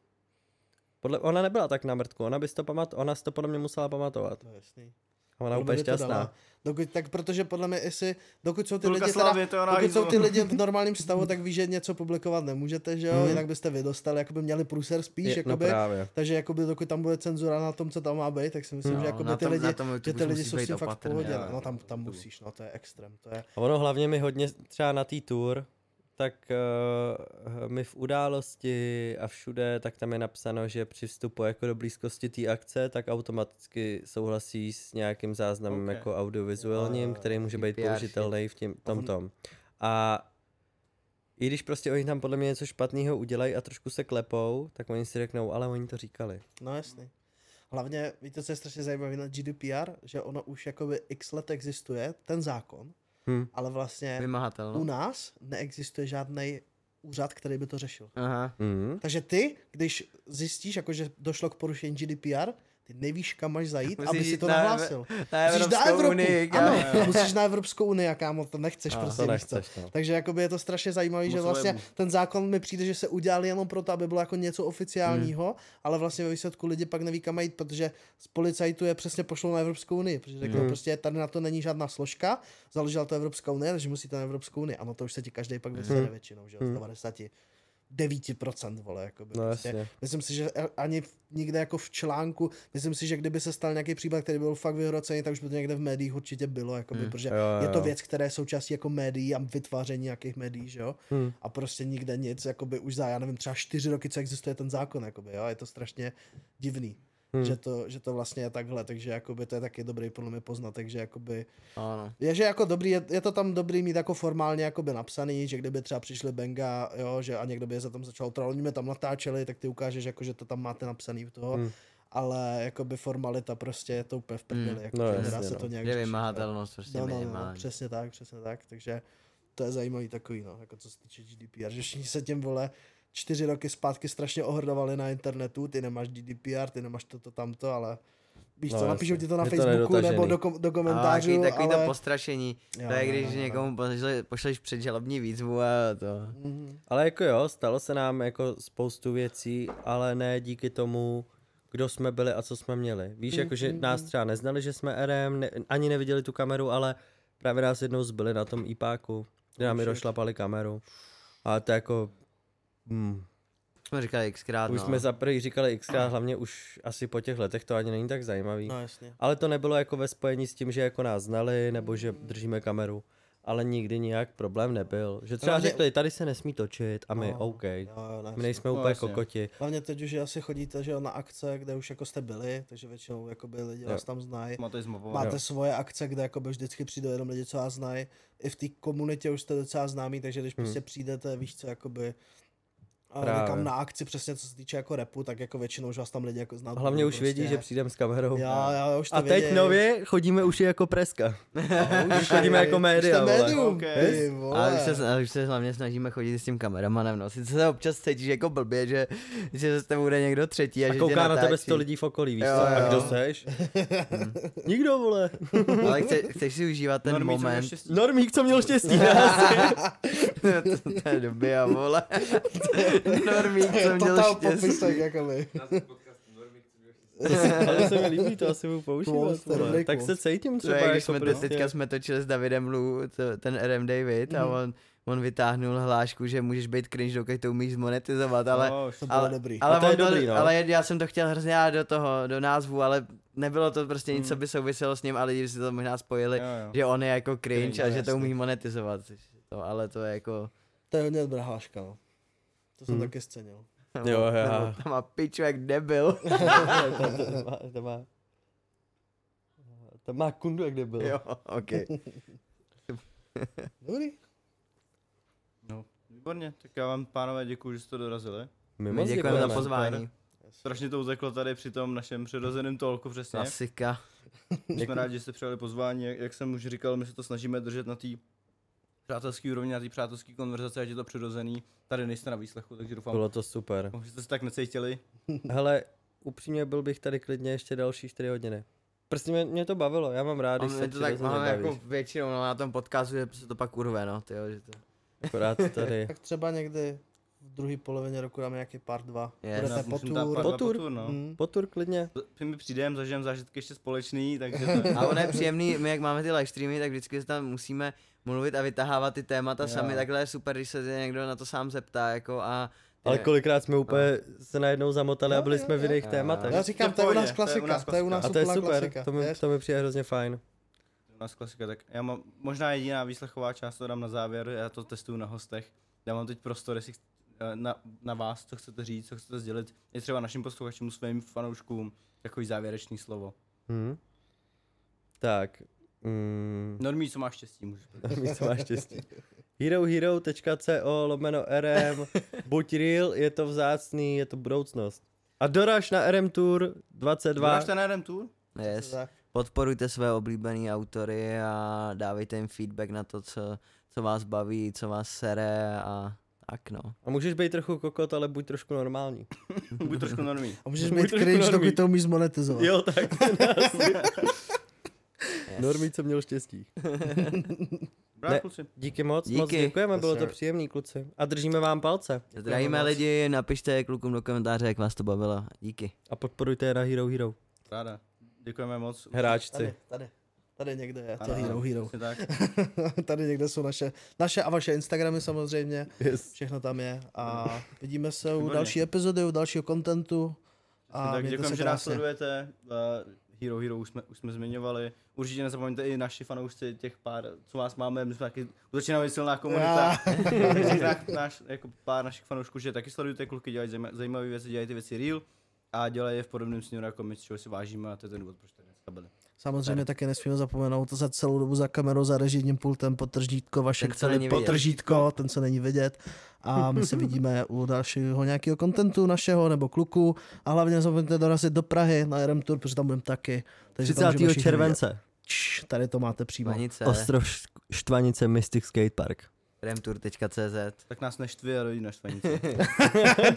Podle, ona nebyla tak na mrtku, ona by to pamat, ona si to podle mě musela pamatovat. to je jasný. Ona úplně šťastná. Dokud, tak protože podle mě, jestli, dokud jsou ty lidi Slávy, teda, dokud jsou ty lidi v <laughs> normálním stavu, tak víš, že něco publikovat nemůžete, že jo, Mhm. jinak byste vy dostali, jakoby měli průser spíš, Je, no jakoby, právě. takže jakoby dokud tam bude cenzura na tom, co tam má být, tak si myslím, No, že jakoby na ty tom- lidi, tom že ty už lidi jsou s tím fakt v pohodě, no tam, tam musíš, no to je extrém, to je, A ono hlavně mi hodně třeba na té tour, tak uh, my v události a všude, tak tam je napsáno, že při vstupu jako do blízkosti té akce, tak automaticky souhlasí s nějakým záznamem Ok. jako audiovizuálním, který může být použitelný v tím, tom on- tom. A i když prostě oni tam podle mě něco špatného udělají a trošku se klepou, tak oni si řeknou, ale oni to říkali. no jasný. Hlavně, víte, co je strašně zajímavé na GDPR, že ono už jakoby x let existuje, ten zákon, Hm. ale vlastně Vymahatel, u no. nás neexistuje žádný úřad, který by to řešil. Aha. Mm. Takže ty, když zjistíš, jako, že došlo k porušení GDPR, ty nevíš, kam máš zajít, Musíš aby si to na- nahlásil. Na Musíš na Evropskou Evropu, unii, ano, musíš na Evropskou unii a kámo, to nechceš A, prostě, to nechceš, no. Takže jakoby je to strašně zajímavé, že vlastně ten zákon mi přijde, že se udělal jenom proto, aby bylo jako něco oficiálního, Hmm. ale vlastně ve výsledku lidi pak neví, kam mají jít, protože z policajtů je přesně pošlou na Evropskou unii, protože řeknou Hmm. prostě tady na to není žádná složka, založila to Evropská unie, takže musíte na Evropskou unii. Ano, to už se ti každý pak Hmm. většinou, že jo, z 99% vole, jakoby. No prostě. jasně. Myslím si, že ani nikde jako v článku, myslím si, že kdyby se stal nějaký případ, který byl fakt vyhrocený, tak už by to někde v médiích určitě bylo, jakoby, Hmm. protože Jo, jo, je to jo. věc, která je součástí jako médií a vytváření nějakých médií, že jo? Hmm. A prostě nikde nic, jakoby už za, já nevím, třeba čtyři roky, co existuje ten zákon, jakoby, jo? Je to strašně divný. Hmm. Že, to, že to vlastně je takhle, takže jakoby to je taky dobrý podle mě poznat, takže jakoby Ano. je, že jako dobrý, je, je, to tam dobrý mít jako formálně jakoby napsaný, že kdyby třeba přišli Benga, jo, že a někdo by je za tam začal trollit, oni mě tam natáčeli, tak ty ukážeš jako, že to tam máte napsaný v toho, Hmm. ale jakoby formalita prostě je to úplně v prdeli, Hmm. jako, No že jasně, nedá se no. to nějak Je jo. vymahatelnost prostě No, no, no, minimální. přesně tak, přesně tak, takže to je zajímavý takový, no, jako co se týče GDPR, že všichni se tím, vole, čtyři roky zpátky strašně ohrdovali na internetu, ty nemáš GDPR, ty nemáš toto, tamto, ale víš No, co, jasně. napíšou ti to na Je to Facebooku nebo do, kom, do A komentářů, takový, takový ale... to postrašení. Jo, to je když no. někomu pošleš, pošleš předžalobní výzvu a to. Mhm. Ale jako jo, stalo se nám jako spoustu věcí, ale ne díky tomu, kdo jsme byli a co jsme měli. Víš, Mm, jako že mm, nás mm. třeba neznali, že jsme RM, ne, ani neviděli tu kameru, ale právě nás jednou zbyli na tom IPáku, kde nám i shit. došlapali kameru. A to jako... Hmm. Jsme říkali xkrát, Už no. jsme za prvý říkali xkrát, hlavně už asi po těch letech to ani není tak zajímavý. No jasně. Ale to nebylo jako ve spojení s tím, že jako nás znali, nebo že držíme kameru. Ale nikdy nijak problém nebyl. Že třeba Hlavně- řekli, tady se nesmí točit a my, No, OK. Jo, jo, ne, My nejsme No, úplně jasně. kokoti. Hlavně teď už asi chodíte že jo, na akce, kde už jako jste byli, takže většinou jakoby lidi Jo. vás tam znají. Máte. Máte Jo. svoje akce, kde jakoby vždycky přijdou jenom lidi, co vás znají. I v té komunitě už jste docela známí, takže když Hmm. prostě přijdete, víš co, jakoby Právě. někam na akci, přesně co se týče jako repu, tak jako většinou už vás tam lidi jako znají. Hlavně už vědí, že přijdem s kamerou. Jo, jo, už to A teď věděj. nově chodíme už i jako preska. No, už chodíme jako už média, médium, vole. Ale už se, už se hlavně snažíme chodit s tím kameramanem, no. Sice se občas cítíš jako blbě, že, že se bude někdo třetí a, A že tě kouká na tebe sto lidí v okolí, víš Jo, co? A jo. kdo seš? <laughs> Nikdo, vole. Ale chce, chceš si užívat ten měl moment. Normík, co měl štěstí. asi. <laughs> to, to je doby a vole. <laughs> Normík, <laughs> co měl Total štěstí. popisek, štěstí. Ale se mi líbí, to asi budu používat. Vole. Tak se cítím To je, třeba když jako jsme to, prostě. teďka jsme točili s Davidem Lu, to, ten RM David a Mhm. on, on vytáhnul hlášku, že můžeš být cringe, dokud to umíš zmonetizovat, ale, No, To bylo ale, dobrý. ale, to je on dobrý, no. ale já jsem to chtěl hrozně do toho, do názvu, ale nebylo to prostě nic, Mhm. co by souviselo s ním, ale lidi si to možná spojili, jo, jo. že on je jako cringe, Cringe, a no, že to umí monetizovat. To, ale to je jako... To je hodně dobrá hláška, no. To jsem Hmm. taky scenil. Jo, já. Tam má piču jak debil. <laughs> to, má, to má... Kundu, jak byl. jo, ok. <laughs> Dobrý. No, výborně, tak já vám pánové děkuji, že jste dorazili. My My děkujeme za pozvání. Strašně to uteklo tady při tom našem přirozeném tolku přesně. Klasika. Jsme rádi, že jste přijali pozvání, jak, jak jsem už říkal, my se to snažíme držet na té přátelské úrovni, na té přátelské konverzace, ať je to přirozený. Tady nejste na výslechu, takže doufám, Bylo to super. že jste se tak necítili. <laughs> Hele, upřímně byl bych tady klidně ještě další 4 hodiny. Prostě mě, mě to bavilo, já mám rád, A když se to tak máme bavíš. jako většinou no, na tom podcastu, že se to pak urve, no, tyjo, že to... Akorát tady. <laughs> Tak třeba někdy v druhé polovině roku dáme nějaký part 2. Yes. Budete Nás po musím dát tour. pár dva Potur. potur, no. Mm. Potur klidně. My přijdeme, zažijeme zážitky ještě společný, takže <laughs> to, A ono je příjemný, my jak máme ty live streamy, tak vždycky se tam musíme mluvit a vytahávat ty témata Jo. sami, takhle je super, když se někdo na to sám zeptá, jako a... Ale kolikrát jsme úplně se najednou zamotali a Jo, byli jo, jsme v jo. jiných Jo, tématech. Já říkám, v to je u nás klasika. To je u nás A to je super, klasika. to mi, to mi přijde hrozně fajn. u nás klasika, tak já mám možná jediná výslechová část, to dám na závěr, já to testuju na hostech. Dávám teď prostor, jestli chc- eh, na, na vás, co chcete říct, co chcete sdělit, je třeba našim posluchačům, svým fanouškům, takový závěrečný slovo. Hm. Tak. Mm, Normí, co máš štěstí, můžeš. mít co máš štěstí. <laughs> herohero.co lomeno RM Buď real, je to vzácný, je to budoucnost. A doraž na RM Tour 22. Máš ten RM tour? Yes. Podporujte své oblíbené autory a dávejte jim feedback na to, co, co vás baví, co vás sere a Tak no. A můžeš být trochu kokot, ale buď trošku normální. Buď trošku normální. A můžeš Buď být cringe, dokud to umíš zmonetizovat. Jo, tak. <laughs> Yes. Normý, co měl štěstí. <laughs> Bravo, Ne. kluci. Díky moc, Díky. moc děkujeme, Yes, bylo to příjemný, kluci. A držíme vám palce. Zdravíme lidi, napište klukům do komentáře, jak vás to bavilo. Díky. A podporujte je na Hero Hero. Ráda. Děkujeme moc. Hráčci. Tady, tady. Tady někde je to Ano, Hero ano, Hero. přesně tak. <laughs> tady někde jsou naše, naše a vaše Instagramy samozřejmě. Yes. Všechno tam je. A vidíme se u další epizody, u dalšího kontentu. A tak děkujeme, že nás sledujete. Uh, Hero Hero už jsme, už jsme zmiňovali. Určitě nezapomeňte i naši fanoušci, těch pár, co vás máme, my jsme taky začíná být silná komunita. <laughs> Tak náš, jako pár našich fanoušků, že taky sledujte kluky, dělají zajíma- zajímavé věci, dělají ty věci real a dělají je v podobném směru jako my, z čeho si vážíme a to je ten důvod, proč tady dneska byli. Samozřejmě taky nesmíme zapomenout za celou dobu za kamerou, za režijním pultem, potržítko, vaše Ten, co není vidět. potržítko, ten, co není vidět. A my se vidíme u dalšího nějakého kontentu našeho nebo kluku. A hlavně nezapomeňte dorazit do Prahy na RM Tour, protože tam budeme taky. Takže tam 30. můžeme všichni července. Čš, tady to máte přímo. Vanice, Ostrov Štvanice Mystic Skatepark. remtour.cz Tak nás neštvi a dojít na štvanici. <laughs>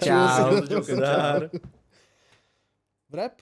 Čau. Čau. Vrep?